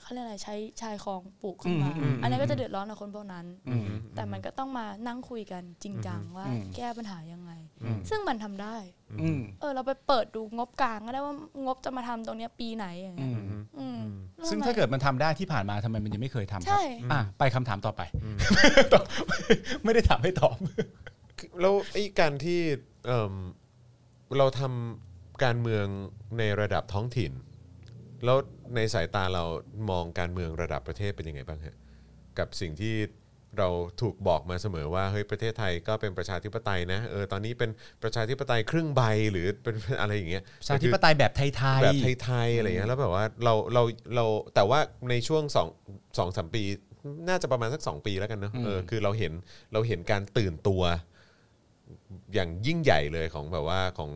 เขาเรียกอะไรใช้ชายคลองปลูกขึ้นมาอืมอืมอันนี้ก็จะเดือดร้อนกับคนพวกนั้น อืม แต่มันก็ต้องมานั่งคุยกันจริงจังว่าอืม แก้ปัญหายังไง อืม ซึ่งมันทำได้ อืม เออเราไปเปิดดูงบกลางก็ได้ว่างบจะมาทำตรงเนี้ยปีไหนอย่างอืเงี้ยมอืมแล้วซึ่งทำไมถ้าเกิดมันทำได้ที่ผ่านมาทำไมมันยังไม่เคยทำครับ ใช่ อะไปคำถามต่อไปไม่ได้ถามให้ตอบ แล้วไอ้การที่เอิ่มเราทำการเมืองในระดับท้องถิ่น แล้วในสายตาเรามองการเมืองระดับประเทศเป็นยังไงบ้างฮะกับสิ่งที่เราถูกบอกมาเสมอว่าเฮ้ยประเทศไทยก็เป็นประชาธิปไตยนะเออตอนนี้เป็นประชาธิปไตยครึ่งใบหรือเป็นอะไรอย่างเงี้ยประชาธิปไตยแบบไทยๆแบบไทยๆอะไรอย่างเงี้ยแล้วแบบว่าเราเราเราแต่ว่าในช่วงสองสองสามปี น่าจะประมาณสักสองปีแล้วกันเนอะเออคือเราเห็นเราเห็นการตื่นตัว อย่างยิ่งใหญ่เลยของแบบว่าของ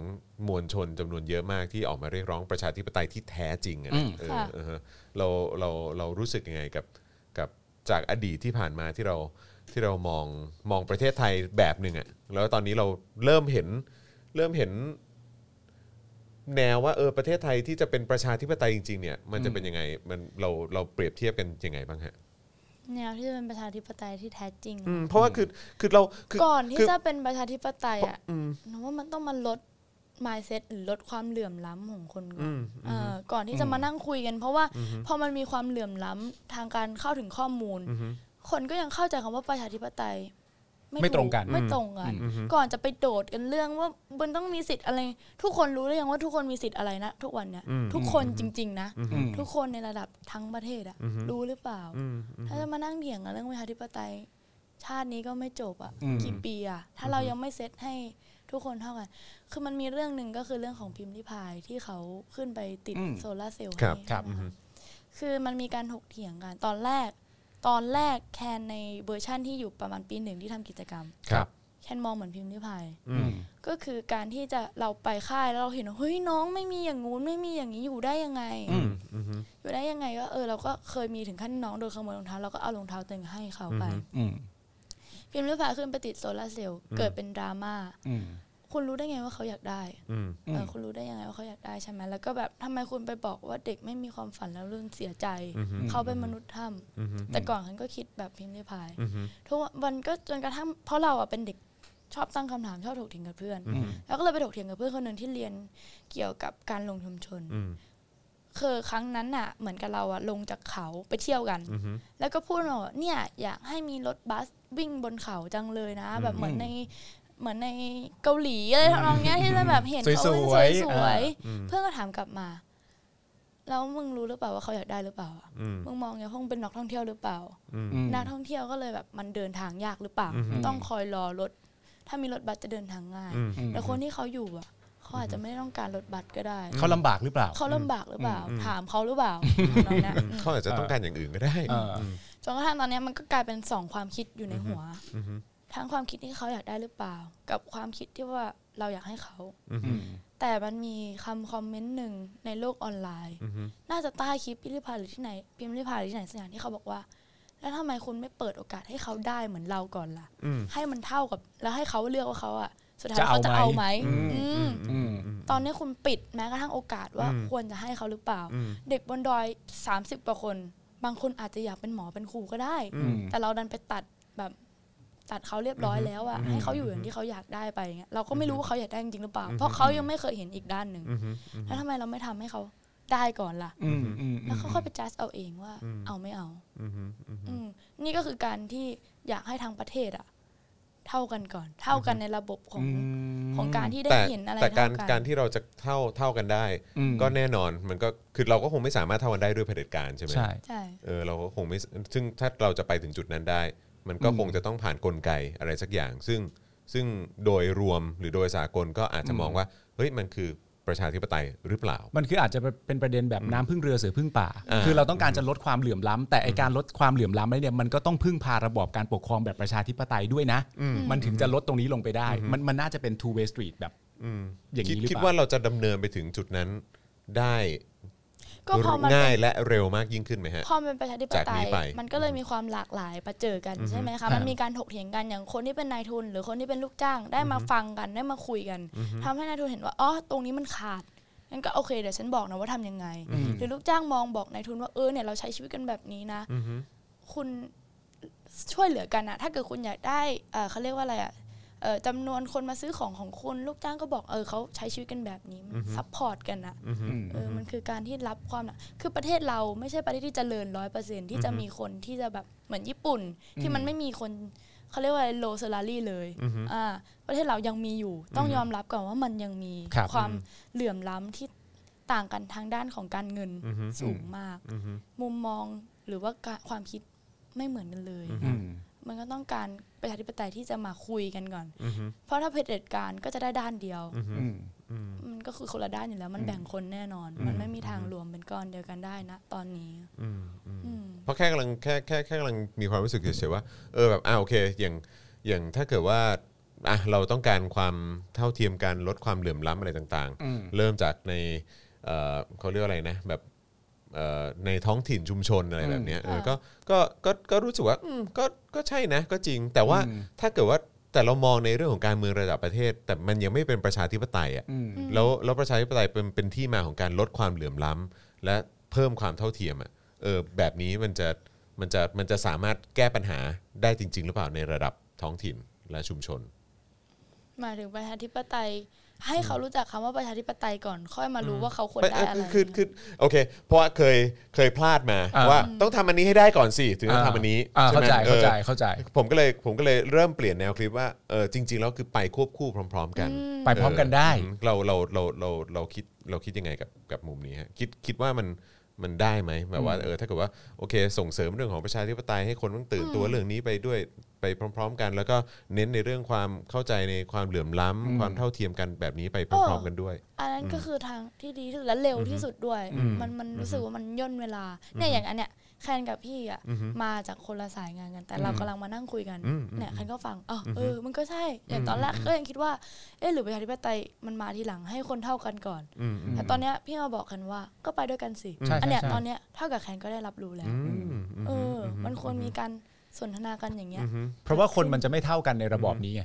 มวลชนจำนวนเยอะมากที่ออกมาเรียกร้องประชาธิปไตยที่แท้จริงอะนะเออค่ะ เออเราเราเรารู้สึกยังไงกับกับจากอดีตที่ผ่านมาที่เราที่เรามองมองประเทศไทยแบบหนึ่งอะแล้วตอนนี้เราเริ่มเห็นเริ่มเห็นแนวว่าเออประเทศไทยที่จะเป็นประชาธิปไตยจริงๆเนี่ยมันจะเป็นยังไงมันเราเราเปรียบเทียบกันยังไงบ้างฮะ แนวที่จะเป็นประชาธิปไตยที่แท้จริงอืมเพราะว่าคือคือเราคือก่อนที่คือจะเป็นประชาธิปไตยอะหนูว่ามันต้องมาลด mindset หรือลดความเหลื่อมล้ำของคนก่อนเออก่อนที่จะมานั่งคุยกัน เพราะว่าพอมันมีความเหลื่อมล้ำทางการเข้าถึงข้อมูล คนก็ยังเข้าใจคำว่าประชาธิปไตย ไม่ตรงกันถูไม่ตรงกัน ก่อนจะไปโดดกันเรื่องว่ามันต้องมีสิทธิ์อะไร ทุกคนรู้หรือยังว่าทุกคนมีสิทธิ์อะไรนะทุกวันเนี้ยทุกคนจริง ๆ นะอืมทุกคนในระดับทั้งประเทศอะรู้หรือเปล่า ถ้าจะมานั่งเถียงกันเรื่องประชาธิปไตย ชาตินี้ก็ไม่จบอะอืมกี่ปีอะถ้าเรายังไม่เซตให้ทุกคนเท่ากัน คือมันมีเรื่องหนึ่งก็คือเรื่องของพิมพ์ริพายที่เขาขึ้นไปติดอืมโซลาร์เซลล์ครับให้ครับนะคะคือมันมีการถกเถียงกันตอนแรก ตอนแรกแคนในเวอร์ชั่นที่อยู่ประมาณปีหนึ่งที่ทำกิจกรรมครับแคนมองเหมือนพิมรี่พายอืมก็คือการที่จะเราไปค่ายแล้วเราเห็นว่าเฮ้ยน้องไม่มีอย่างงู้นไม่มีอย่างนี้อยู่ได้ยังไงอืมอยู่ได้ยังไงก็เออเราก็เคยมีถึงขั้นน้องโดนขโมยรองเท้าเราก็เอารองเท้าตัวเองให้เขาไปอืมพิมรี่พายขึ้นไปติดโซลาร์เซลล์เกิดเป็นดราม่าอืม คุณรู้ได้ไงว่าเขาอยากได้อืมอืมเออคุณรู้ได้ยังไงว่าเขาอยากได้ใช่ไหมแล้วก็แบบทำไมคุณไปบอกว่าเด็กไม่มีความฝันแล้วเรื่องเสียใจ เขาเป็นมนุษย์ถ้ำแต่ก่อนฉันก็คิดแบบพิมพ์ริพายทุกวันก็จนกระทั่งเพราะเราอะเป็นเด็กชอบตั้งคำถามชอบถกเถียงกับเพื่อนอืมแล้วก็เลยไปถกเถียงกับเพื่อนคนหนึ่งที่เรียนเกี่ยวกับการลงชุมชนอืมคือครั้งนั้นน่ะ เหมือนกับเราอะลงจากเขาไปเที่ยวกัน แล้วก็พูดมาว่าเนี่ย อยากให้มีรถบัสวิ่งบนเขาจังเลยนะ แบบเหมือนใน เหมือนในเกาหลีอะไรทำนองเนี้ยที่เราแบบเห็นเขาสวยๆสวยอ่าๆเพื่อนก็ถามกลับมา แล้วมึงรู้หรือเปล่าว่าเขาอยากได้หรือเปล่าอะมึงมองไงพวกมึงเป็นนักท่องเที่ยวหรือเปล่าอืมนักท่องเที่ยวก็เลยแบบมันเดินทางยากหรือเปล่า ต้องคอยรอรถ ถ้ามีรถบัสจะเดินทางง่ายแต่คนที่เขาอยู่อะเขาอาจจะไม่ได้ต้องการรถบัสก็ได้ เขาลำบากหรือเปล่า เขาลำบากหรือเปล่า ถามเขาหรือเปล่าทำนองเนี้ยอืมเขาอาจจะต้องการอย่างอื่นก็ได้เอออจนกระทั่งตอนเนี้ยมันก็กลายเป็นสองความคิดอยู่ในหัว ทั้งความคิดที่เขาอยากได้หรือเปล่า กับความคิดที่ว่าเราอยากให้เขาอืมแต่มันมีคำคอมเมนต์หนึ่งในโลกออนไลน์น่าจะใต้คลิปพิมพ์ริพายหรือที่ไหนพิมพ์ริพายหรือที่ไหนสักอย่างที่เขาบอกว่า แล้วทำไมคุณไม่เปิดโอกาสให้เขาได้เหมือนเราก่อนล่ะ ให้มันเท่ากับแล้วให้เขาเลือกว่าเขาอะสุดท้ายจะเอาเขาจะเอาไหมไหมอืมอืมตอนนี้คุณปิดแม้กระทั่งโอกาสว่าควรจะให้เขาหรือเปล่า เด็กบนดอย 30กว่าคน บางคนอาจจะอยากเป็นหมอเป็นครูก็ได้อืมแต่เราดันไปตัดแบบ ตัดเขาเรียบร้อยแล้วอะให้เขาอยู่อย่างที่เขาอยากได้ไปอย่างเงี้ยเราก็ไม่รู้ว่าเขาอยากได้จริงๆหรือเปล่า เพราะเขายังไม่เคยเห็นอีกด้านหนึ่งแล้วทำไมเราไม่ทำให้เขาได้ก่อนล่ะอืมอืมแล้วเขาค่อยไปจัดเอาเองว่า เอาไม่เอาอืมนี่ก็คือการที่อยากให้ทางประเทศอะเท่ากันก่อน เท่ากันในระบบของของการที่ได้แต่เห็นอะไรแต่การเท่าการที่เราจะเท่าเท่ากันได้อืมก็แน่นอนมันก็คือเราก็คงไม่สามารถเท่ากันได้ด้วยเผด็จการใช่ไหมใช่ใช่เออเราก็คงไม่ซึ่งถ้าเราจะไปถึงจุดนั้นได้ มันก็อืมคงจะต้องผ่านกลไกอะไรสักอย่าง ซึ่งซึ่งโดยรวมหรือโดยสากลก็อาจจะมองว่าเฮ้ยมันคือประชาธิปไตยหรือเปล่า มันคืออาจจะเป็นประเด็นแบบน้ำพึ่งเรือเสือพึ่งป่าอ่า คือเราต้องการจะลดความเหลื่อมล้ำแต่ไอการลดความเหลื่อมล้ำเนี่ยมันก็ต้องพึ่งพาระบอบการปกครองแบบประชาธิปไตยด้วยนะ มันถึงจะลดตรงนี้ลงไปได้ มันมันน่าจะเป็น two way street แบบอย่างคิดนี้หรือคิดเปว่าล่าเราจะดำเนินไปถึงจุดนั้นได้ ก็พอมันง่ายเป็นและเร็วมากยิ่งขึ้นไหมฮะพอมันเป็นประชาธิปจากไตนี้ยไปมันก็เลยมีความหลากหลายมาเจอกันใช่ไหมคะมันมีการถกเถียงกันอย่างคนที่เป็นนายทุน หรือคนที่เป็นลูกจ้างได้มาฟังกันได้มาคุยกันทำให้นายทุนเห็นว่าอ๋อตรงนี้มันขาดงั้นก็โอเคเดี๋ยวฉันบอกนะว่าทำยังไง หรือลูกจ้างมองบอกนายทุนว่าเออเนี่ยเราใช้ชีวิตกันแบบนี้นะคุณช่วยเหลือกันอะถ้าเกิดคุณอยากได้เอ่อเขาเรียกว่าอะไรอะเอ่อ จำนวนคนมาซื้อของของคุณลูกจ้างก็บอกเออเขาใช้ชีวิตกันแบบนี้support กันอะเออมันคือการที่รับความหนักคือประเทศเราไม่ใช่ประเทศที่เจริญร้อยเปอร์เซ็นต์ที่จะมีคนที่จะแบบเหมือนญี่ปุ่น ที่มันไม่มีคนเขาเรียกว่า low salary เลยอ่าประเทศเรายังมีอยู่ ต้องยอมรับก่อนว่ามันยังมีครับความเหลื่อมล้ำที่ต่างกันทางด้านของการเงินสูงมาก มุมมองหรือว่าการความคิดไม่เหมือนกันเลยอื มมันก็ต้องการประชาธิปไตยที่จะมาคุยกันก่อน เพราะถ้าเผด็จการก็จะได้ด้านเดียวอืมมันก็คือคนละด้านอยู่แล้ว มันแบ่งคนแน่นอน มันไม่มีทางรวมเป็นก้อนเดียวกันได้นะตอนนี้อืมอืมอืมเพราะแค่กำลังแค่แค่แค่กำลังมีความรู้สึกเฉยๆว่าเออแบบอ่าโอเค อย่างอย่างถ้าเกิดว่าอะเราต้องการความเท่าเทียมกันลดความเหลื่อมล้ำอะไรต่างอืมๆเริ่มจากในเอ่อเขาเรียกว่าอะไรนะแบบเอ่อ ในท้องถิ่นชุมชนอะไรแบบเนี้ยเออค่ะก็ก็ก็ก็รู้สึกว่าอืมก็ก็ใช่นะก็จริง แต่ว่าอืมถ้าเกิดว่าแต่เรามองในเรื่องของการเมืองระดับประเทศ แต่มันยังไม่เป็นประชาธิปไตยอะอืมแล้วแล้วประชาธิปไตยเป็นเป็นที่มาของการลดความเหลื่อมล้ำและเพิ่มความเท่าเทียมอะเออแบบนี้มันจะมันจะมันจะสามารถแก้ปัญหาได้จริง ๆ หรือเปล่าในระดับท้องถิ่นและชุมชนหมายถึงประชาธิปไตย ให้เขารู้จักคำว่าประชาธิปไตยก่อนค่อยมารู้ว่าเขาควรไม่ได้อะไรคือคือคือโอเค เพราะว่าเคยเคยพลาดมาอ่าว่าต้องทำอันนี้ให้ได้ก่อนสิถึงจะทำอันนี้อ่าใช่เข้าไหมใจเข้าใจออเข้าใจ ผมก็เลยผมก็เลยเริ่มเปลี่ยนแนวคลิปว่าเออจริง ๆ แล้วคือไปควบคู่พร้อม ๆ กัน ไปพร้อมกันได้เออเราเราเราเราเราคิดเราคิดยังไงกับกับมุมนี้ฮะคิดคิดว่ามันมันได้ไหมแบบว่าเออถ้าเกิดว่าโอเค ส่งเสริมเรื่องของประชาธิปไตยให้คนต้องตื่นตัวเรื่องนี้ไปด้วย ไปพร้อม ๆ กัน แล้วก็เน้นในเรื่องความเข้าใจในความเหลื่อมล้ำความเท่าเทียมกันแบบนี้ไปพร้อมๆกันด้วย อันนั้นก็คือทางที่ดีที่สุดและเร็วที่สุดด้วยอืมมันมันรู้สึกว่ามันย่นเวลาเนี่ยอย่างอันเนี้ยแคนกับพี่อะมาจากคนละสายงานกัน แต่เรากำลังมานั่งคุยกันอืมเนี่ยแคนก็ฟังอ๋อเออมันก็ใช่อย่างตอนแรกก็ยังคิดว่าเออหรือประชาธิปไตยมันมาทีหลังให้คนเท่ากันก่อนอืมอืมแต่ตอนเนี้ยพี่มาบอกกันว่าก็ไปด้วยกันสิใช่อันเนี้ยใช่ตอนเนี้ยเท่ากับแคนก็ได้รับรู้แล้วอืมเอออ มันควรมีการ สนทนากันอย่างเงี้ย เพราะว่าคนมันจะไม่เท่ากันในระบอบนี้ไง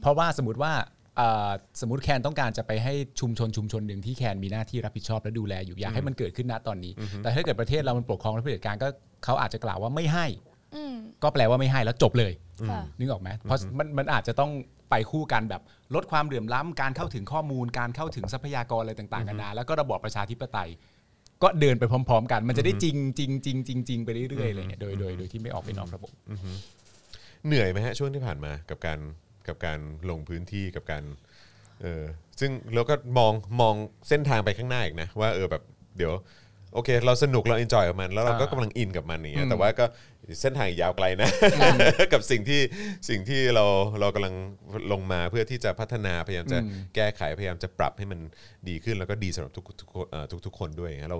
เพราะว่าสมมติว่าเอ่อสมมติแคนต้องการจะไปให้ชุมชนชุมชนหนึ่งที่แคนมีหน้าที่รับผิดชอบและดูแลอยู่อยากให้มันเกิดขึ้นณตอนนี้ แต่ถ้าเกิดประเทศเรามันปกครองและเผด็จการก็เขาอาจจะกล่าวว่าไม่ให้อืมก็แปลว่าไม่ให้แล้วจบเลยค่ะนึกออกไหมเพราะมันมันอาจจะต้องไปคู่กันแบบลดความเหลื่อมล้ำการเข้าถึงข้อมูลการเข้าถึงทรัพยากรอะไรต่างๆกันานาแล้วก็ระบอบประชาธิปไตย ก็เดินไปพร้อม ๆ กัน มันจะได้จริงจริงจริงจริงจริงไปเรื่อยๆอะไรเงี้ยโดยโดยโดยที่ไม่ออกไปนอกระบบเหนื่อยไหมฮะช่วงที่ผ่านมากับการกับการลงพื้นที่กับการเออซึ่งเราก็มองมองเส้นทางไปข้างหน้าอีกนะว่าเออแบบเดี๋ยว โอเค เราสนุกเรา enjoy กับมัน แล้วเราก็อ่ากำลังอินกับมันอย่างเงี้ยอืมแต่ว่าก็เส้นทางอีกยาวไกลนะ กับสิ่งที่สิ่งที่เราเรากำลังลงมาเพื่อที่จะพัฒนาพยายามจะแก้ไขพยายามจะปรับให้มันดีขึ้นแล้วก็ดีสำหรับทุกทุกคนเอ่อทุกทุกคนด้วยอย่างเงี้ยเรา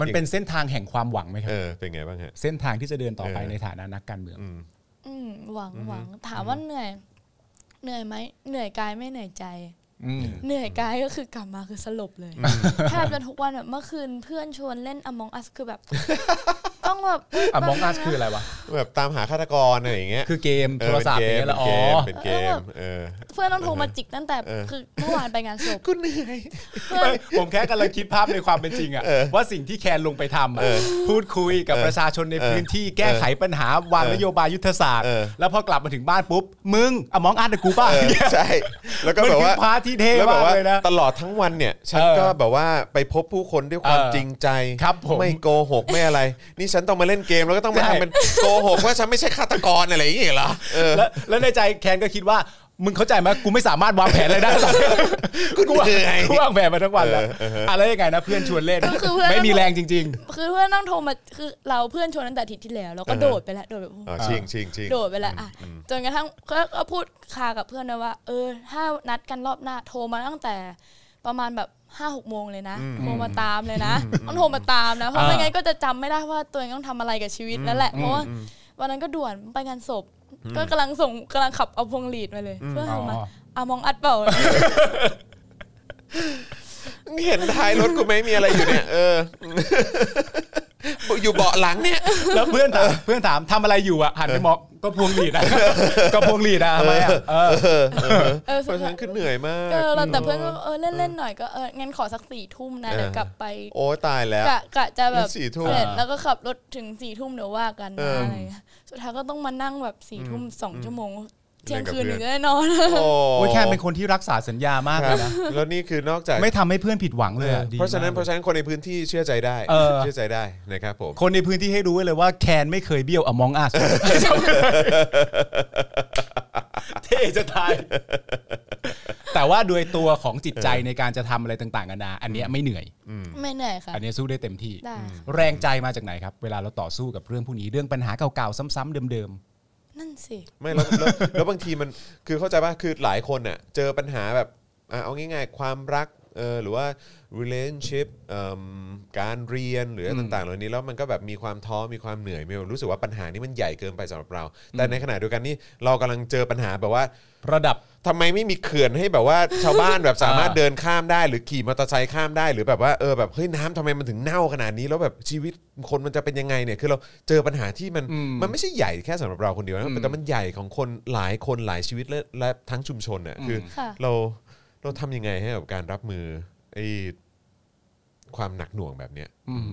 มันเป็นเส้นทางแห่งความหวังไหมครัเออเป็นไงบ้างฮะ เส้นทางที่จะเดินต่อไปเออ ในฐานะนักการเมือง อืมหวังหวังถามว่าเหนื่อย เหนื่อยไหมเหนื่อยกายไม่เหนื่อยใจอืม เหนื่อยกายก็คือกลับมาคือสลบเลยแทบจะทุกวันแบบเมื่อคืนเพื่อนชวนเล่น Among Us คือแบบต้องแบบอะมองอาร์คืออะไรวะ แบบตามหาฆาตกรอะไรอย่างเงี้ย คือเกมเอโทอรเป็นศัพท์เกอย่างมเงี้ยละเป็นอ๋เกอมเป็นเกมเออเพื่อนต้องโทรมาจิกตั้งแต่เออคือเมื่อวานไปงานศพกูเหนื่อยเพื่อนผมแค่กำลังคิดภาพในความเป็นจริงอะว่าสิ่งที่แคนลงไปทำอะพูดคุยกับประชาชนในพื้นที่แก้ไขปัญหาวางนโยบายยุทธศาสตร์เออแล้วพอกลับมาถึงบ้านปุ๊บ มึงอะมองอาร์ตกูป้าเออใช่แล้วก็มันแบบคือว่าพาร์ทที่เท่แล้วแบมาบกว่าเลยนะตลอดทั้งวันเนี่ยฉันเออก็แบบว่าไปพบผู้คนด้วยความเออจริงใจครับผมไม่โกหกไม่อะไรนี่ฉันต้องมาเล่นเกมแล้วก็ต้องมาใช่ทำเป็นโกหกว่าฉันไม่ใช่ฆาตกรอะไรอย่างเงี้ยเหรอเออแล้วแล้วในใจแคนก็คิดว่ามึงเข้าใจไหมกูไม่สามารถวางแผนอะไรได้หรอกกูวางเหนื่อยกูวางแผนมาทั้งวันแล้วเออเออเอออะไรยังไงนะเพื่อนชวนเล่นก็คือเพื่อน ไม่มีแรงจริง คือเพื่อนต้องโทรมาคือเราเพื่อนชวนตั้งแต่อาทิตย์ที่แล้วแล้วก็โดดไปแล้วโดดแบบอ๋อชิงชิงชิง โดดไปแล้วอะจนกระทั่งก็ก็พูดคากับเพื่อนนะว่า เออถ้านัดกันรอบหน้าโทรมาตั้งแต่ประมาณแบบ ห้าหกโมงเลยนะโทรมาตามเลยนะต้องโทรมาตามนะ เพราะอ่าไม่งั้นก็จะจำไม่ได้ว่าตัวเองต้องทำอะไรกับชีวิตนั่นแหละ เพราะว่าวันนั้นก็ด่วนไปงานศพ ก็กำลังส่งกำลังขับเอาพวงหลีดมาเลย เพื่อๆให้อ๋อมาอามองอัดเปล่าเห็นท้ายรถกูไหมมีอะไรอยู่เนี่ย เออ อยู่เบาะหลังเนี่ย แล้วเพื่อนถามเพื่อนถามทำอะไรอยู่อะหันไปมองก็พวงหลีดอะก็พวงหลีดอะทำไมอะเออเออเพราะฉะนั้นคือเหนื่อยมากเออแล้วแต่เพื่อนก็เออเล่นเล่นๆหน่อยก็เอองั้นขอสักสี่ทุ่มนะเออเดี๋ยวกลับไป โอ้ตายแล้วกะกะจะแบบสี่ทุ่มเสร็จแล้วก็ขับรถถึงสี่ทุ่มเดี๋ยวว่ากันเอนะอออะไรเงี้ยสุดท้ายก็ต้องมานั่งแบบสี่ทุ่มสองชั่วโมง เที่ยงเล่นกับคืนเพื่ถึอนงจะได้นอนโอ้โอ้ยแคนเป็นคนที่รักษาสัญญามากคเลรับยนะแล้วนี่คือนอกจากไม่ทำให้เพื่อนผิดหวังเลยอะดีเพราะฉะนั้นมกเพราะฉะนั้นคนในพื้นที่เชื่อใจได้เออเชื่อใจได้นะครับผมคนในพื้นที่ให้รู้ไว้เลยว่าแคนไม่เคยเบี้ยวอมองอัสเท่จะตายแต่ว่าโดยตัวของจิตใจในการจะทำอะไรต่างๆกันานาอันเนี้ยไม่เหนื่อยไม่เหนื่อยค่ะ อันเนี้ยสู้ได้เต็มที่ได้ค่ะแรงใจมาจากไหนครับ เวลาเราต่อสู้กับเรื่องพวกนี้เรื่องปัญหาเก่าๆ ซ้ำๆเดิม นั่นสิไม่แล้วแล้วแล้วบางทีมันคือเข้าใจป่ะคือหลายคนน่ะเจอปัญหาแบบอะเอาง่าย ๆ ความรักเออหรือว่า relationship เอิ่มการเรียนหรืออะไรต่างๆ เหล่านี้แล้วมันก็แบบมีความท้อมีความเหนื่อยมีความรู้สึกว่าปัญหานี้มันใหญ่เกินไปสำหรับเรา แต่ในขณะเดียวกันนี่เรากำลังเจอปัญหาแบบว่า ระดับ ทำไมไม่มีเขื่อนให้แบบว่า ชาวบ้านแบบสามารถอ่าเดินข้ามได้ หรือขี่มอเตอร์ไซค์ข้ามได้หรือแบบว่าเออแบบเฮ้ยน้ำทำไมมันถึงเน่าขนาดนี้ แล้วแบบชีวิตคนมันจะเป็นยังไงเนี่ยคือเราเจอปัญหาที่มันอืมมันไม่ใช่ใหญ่แค่สำหรับเราคนเดียวอืนะมแต่มันใหญ่ของคนหลายคนหลายชีวิตและและทั้งชุมชนน่ะคืออค่ะ เราเราทำยังไงให้กับการรับมือไอ้ ความหนักหน่วงแบบเนี้ยอืม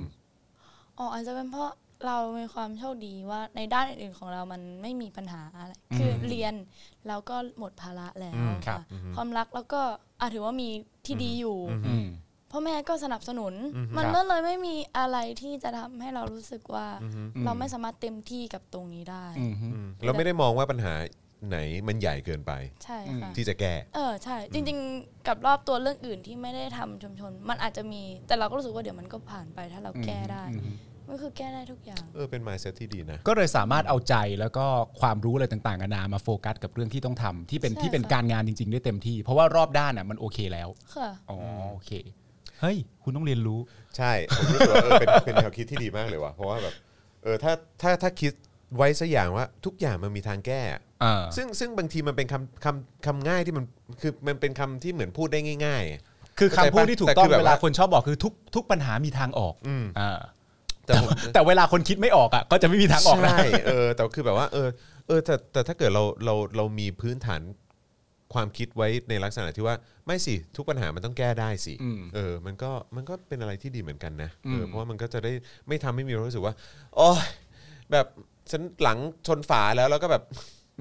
อ๋ออาจจะเป็นเพราะเรามีความโชคดีว่าในด้านอื่นๆของเรามันไม่มีปัญหาอะไร คือเรียนแล้วก็หมดภาระแล้วอืมครัค่ะบความรักแล้วก็อาถือว่ามีที่ดีอยู่ อืม พ่อแม่ก็สนับสนุนอือฮึมันครับ ก็เลยไม่มีอะไรที่จะทำให้เรารู้สึกว่าอือฮึเราไม่สามารถเต็มที่กับตรงนี้ได้ อืมอืมเราไม่ได้มองว่าปัญหา ไหนมันใหญ่เกินไป ใช่ค่ะที่จะแก้ เออใช่ จริง ๆ กับรอบตัวเรื่องอื่นที่ไม่ได้ทำชุมชน มันอาจจะมีแต่เราก็รู้สึกว่าเดี๋ยวมันก็ผ่านไปถ้าเราแก้ได้อืมมันคือแก้ได้ทุกอย่าง เออ เป็น mindset ที่ดีนะ ก็เลยสามารถเอาใจแล้วก็ความรู้อะไรต่างๆนานามาโฟกัสกับเรื่องที่ต้องทำที่เป็นใช่ที่เป็นค่ะการงานจริง ๆ ได้เต็มที่ เพราะว่ารอบด้านอะมันโอเคแล้ว ค่ะ อ๋อโอเค เฮ้ย คุณต้องเรียนรู้ ใช่ ผมรู้สึกว่าเออเป็นเป็นแนวคิดที่ดีมากเลยว่ะ เพราะว่าแบบ เออ ถ้าถ้าถ้าคิดไว้สักอย่างว่าทุกอย่างมันมีทางแก้ อ่าซึ่งซึ่งบางทีมันเป็นคำคำคำง่ายที่มันคือมันเป็นคำที่เหมือนพูดได้ง่ายคือคำพูดที่ถูกแต่ต้อคืงอแบบเวลาว่าคนชอบบอกคือทุกทุกปัญหามีทางออกอืมอ่าๆแต่ผม แต่เวลาคนคิดไม่ออกอะก็จะไม่มีทางออกนะ ใช่เออแต่คือแบบว่าเออเออแต่แต่ถ้าเกิดเราเราเรามีพื้นฐานความคิดไว้ในลักษณะที่ว่าไม่สิทุกปัญหามันต้องแก้ได้สิอืมเออมันก็มันก็เป็นอะไรที่ดีเหมือนกันนะเออมเพราะว่ามันก็จะได้ไม่ทำให้มีความรู้สึกว่าโอ้ยแบบฉันหลังชนฝาแล้วแล้วก็แบบ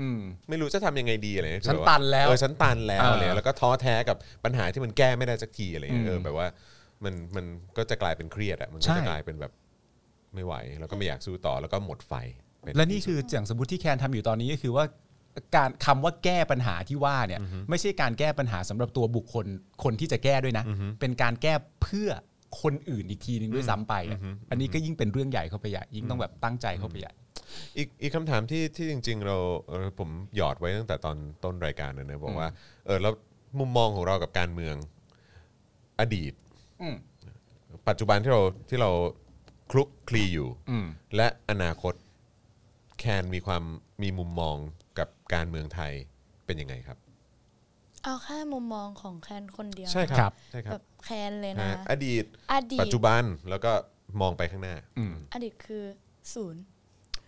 อืม ไม่รู้จะทำยังไงดีอะไรเงี้ยฉันคือบบาตันแล้วเออฉันตันแล้วเออ อะไรเงี้ยแล้วก็ท้อแท้กับปัญหาที่มันแก้ไม่ได้สักทีอะไรเงี้ยอืมเออแบบว่ามันมันก็จะกลายเป็นเครียดอะมันก็ใช่ จะกลายเป็นแบบไม่ไหว แล้วก็ไม่อยากสู้ต่อแล้วก็หมดไฟเป็และนี่คืออย่างสมมติที่แคนทำอยู่ตอนนี้ก็คือว่าการคำว่าแก้ปัญหาที่ว่าเนี่ยไม่ใช่การแก้ปัญหาสำหรับตัวบุคคลคนที่จะแก้ด้วยนะ เป็นการแก้เพื่อคนอื่นอีกทีหนึ่งด้วยซ้ำไปอะอันนี้ก็ยิ่งเป็นเรื่องใหญ่เข้าไปใหญ่ยิ่งต้องแบบตั้งใจเข้าไปใหญ่ อีกอีกคำถามที่ที่จริง ๆ เราเออผมหยอดไว้ตั้งแต่ตอนต้นรายการนะนะบอกว่าเออแล้วมุมมองของเรากับการเมืองอดีต อืมปัจจุบันที่เราที่เราคลุกคลีอยู่ อืมและอนาคตแคนมีความมีมุมมองกับการเมืองไทยเป็นยังไงครับ เอาแค่มุมมองของแคนคนเดียวใช่คนะรับใช่ครัแบบ บแคนเลยนะฮะอดีต อดีปัจตจุบันแล้วก็มองไปข้างหน้า อืม อดีตคือศูนย์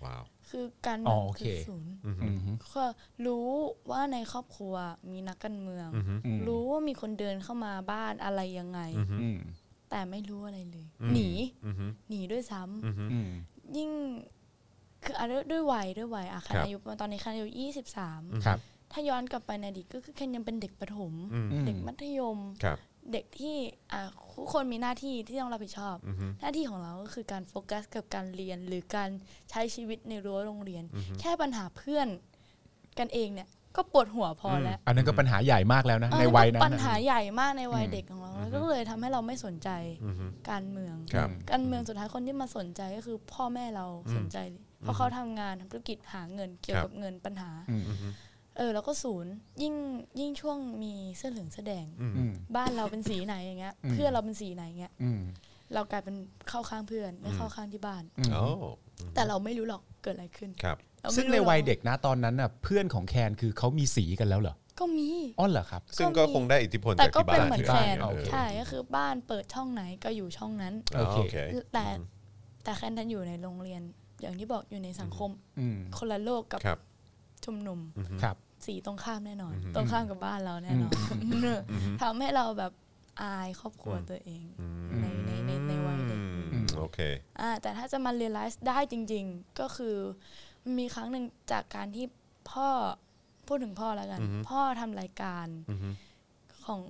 ว้าวคือการอ๋เมือองโอเคคือศูนย์อืมก็รู้ว่าในครอบครัวมีนักการเมืองอือฮึอืมรู้ว่ามีคนเดินเข้ามาบ้านอะไรยังไงอือฮึอืมแต่ไม่รู้อะไรเลยอืมหนีอือฮึหนีด้วยซ้ำอือฮึอืมยิ่งคืออะด้วยด้วยวัยด้วยวัยอะแค่ครับอายุตอนนี้แค่อายุยี่สิบสามครับถ้าย้อนกลับไปในอดีตก็คือแค่ยังเป็นเด็กประถมอืมอืมเด็กมัธยมครับ เด็กที่อะทุกคนมีหน้าที่ที่ต้องรับผิดชอบอือฮึหน้าที่ของเราก็คือการโฟกัสกับการเรียนหรือการใช้ชีวิตในรั้วโรงเรียน แค่ปัญหาเพื่อนกันเองเนี่ยก็ปวดหัวพอแล้ว อันนั้นก็ปัญหาใหญ่มากแล้วนะเออในวัยนั้นปัญน่ะหาใหญ่มากในวัยอืมเด็กของเราแล้วก็เลยทำให้เราไม่สนใจอือฮึการเมืองครับการเมืองสุดท้ายคนที่มาสนใจก็คือพ่อแม่เราสนใจ เพราะเขาทำงานทำธุรกิจหาเงินเกี่ยวกับเงินปัญหาอืมอือฮึ เออแล้วก็ศูนย์ยิ่งยิ่งช่วงมีเสื้อเหลืองเสื้อแดงอืมอืมบ้านเราเป็นสีไหนอย่างเงี้ยอืมเพื่อนเราเป็นสีไหนอย่างเงี้ยอืมเรากลายเป็นเข้าข้างเพื่อนไม่เข้าข้างที่บ้านอืมโอ้แต่เราไม่รู้หรอกเกิดอะไรขึ้นครับเราไม่ซึ่งรู้ในหรอกวัยเด็กนะตอนนั้นน่ะเพื่อนของแคนคือเขามีสีกันแล้วเหรอก็มีอ้อเหรอครับ ซึ่งก็คงได้อิทธิพลแต่จากก็ที่เป็นบ้านเหมือนที่แฟบ้านนเออใช่ก็คือบ้านเปิดช่องไหนก็อยู่ช่องนั้นอ๋อโอเคโอเคแต่แต่แค่นั้นอยู่ในโรงเรียน อย่างที่บอกอยู่ในสังคมอืมคนละโลกกับครับชุมนุมครับ สีตรงข้ามแน่นอนอืมตรงข้ามกับบ้านเราแน่นอนทำให้เราแบบอายครอบครัวตัวเองในในในในวัยเด็กอืมโอเคอ่าแต่ถ้าจะมาเรียลไลซ์ได้จริง ๆ ก็คือมันมีครั้งหนึ่งจากการที่พ่อพูดถึงพ่อแล้วกันอือฮึพ่อทำรายการอือฮึของ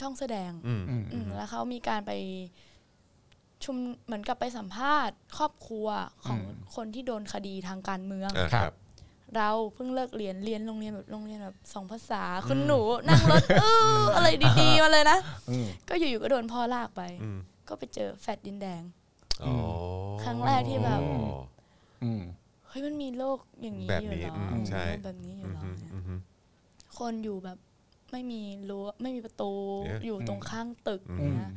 ช่องแสดงอืมอืมอืมแล้วเขามีการไปชุมเหมือนกับไปสัมภาษณ์ ครอบครัวของอืมคนที่โดนคดีทางการเมืองอะคครัรับบ เราเพิ่งเลิกเรียนเรียนโรงเรียนแบบโรงเรียนแบบสองภาษาคุณหนูนั่งรถเอออะไรดีๆมาเลยนะอืมก็อยู่ๆก็โดนพ่อลากไปอืมก็ไปเจอแฟดดินแดงอ๋อครั้งแรกที่แบบอ๋ออืมเฮ้ยมันมีโลกอย่างนี้แบบอยู่นี้เหรออืมใช่โลกแบบนี้อยู่เหรออืมเนี่ยอืมอืมคนอยู่แบบไม่มีรั้วไม่มีประตูเนี่ยอยู่ตรงข้างตึกอืมนะ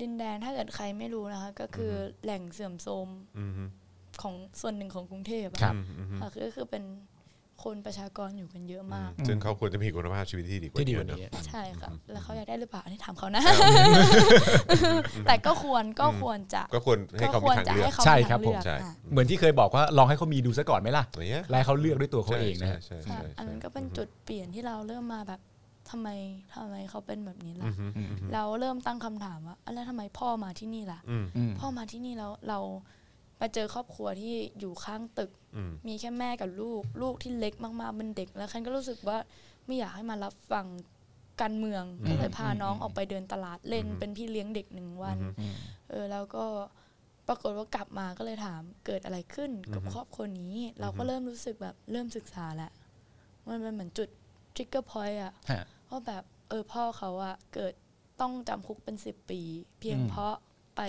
ดินแดนถ้าเกิดใครไม่รู้นะคะ ก็คืออแหล่งเสื่อมโทรมอืมอืมของส่วนหนึ่งของกรุงเทพอะครับอืมอืมค่ะคือก็คือเป็น คนประชากรอยู่กันเยอะมาก ซึ่งเขาควรจะมีคุณภาพชีวิตที่ดีกว่าที่ดีเยกอะว่าเนนี้อะใช่ค่ะ แล้วเขาอยากได้หรือเปล่าอันนี้ถามเขานะ แต่ก็ควรก็ควรจะก็ควรให้เขาก็มีควรทางจะเลือกให้เขาใช่มีครับทางเลือกผมใช่อะเหมือนที่เคยบอกว่าลองให้เขามีดูซะก่อนไหมล่ะอย่างเงี้ยและให้เขาเลือกด้วยตัวเขาเองนะฮะใช่ใช่ใช่อันนั้นก็เป็นจุดเปลี่ยนที่เราเริ่มมาแบบทำไมทำไมเขาเป็นแบบนี้อืล่ะมอืมอืมเราเริ่มตั้งคำถามว่าแล้วทำไมพ่อมาที่นี่ล่ะอืมอืมพ่อมาที่นี่แล้วเรามาเจอครอบครัวที่อยู่ข้างตึกอื มมีแค่แม่กับลูก ลูกที่เล็กมากๆเป็นเด็กแล้วคันก็รู้สึกว่าไม่อยากให้มารับฟังการเมืองก็เลยพาน้องออกไปเดินตลาดเล่นเป็นพี่เลี้ยงเด็กหนึ่งวันอืมเออแล้วก็ปรากฏว่ากลับมาก็เลยถามเกิดอะไรขึ้นกับครอบครัวนี้ เราก็เริ่มรู้สึกแบบเริ่มศึกษาแหละมันเป็นเหมือนจุด trigger point อะฮะว่าแบบเออพ่อเขาอะเกิดต้องจำคุกเป็นสิบปี เพียงอืมเพราะไป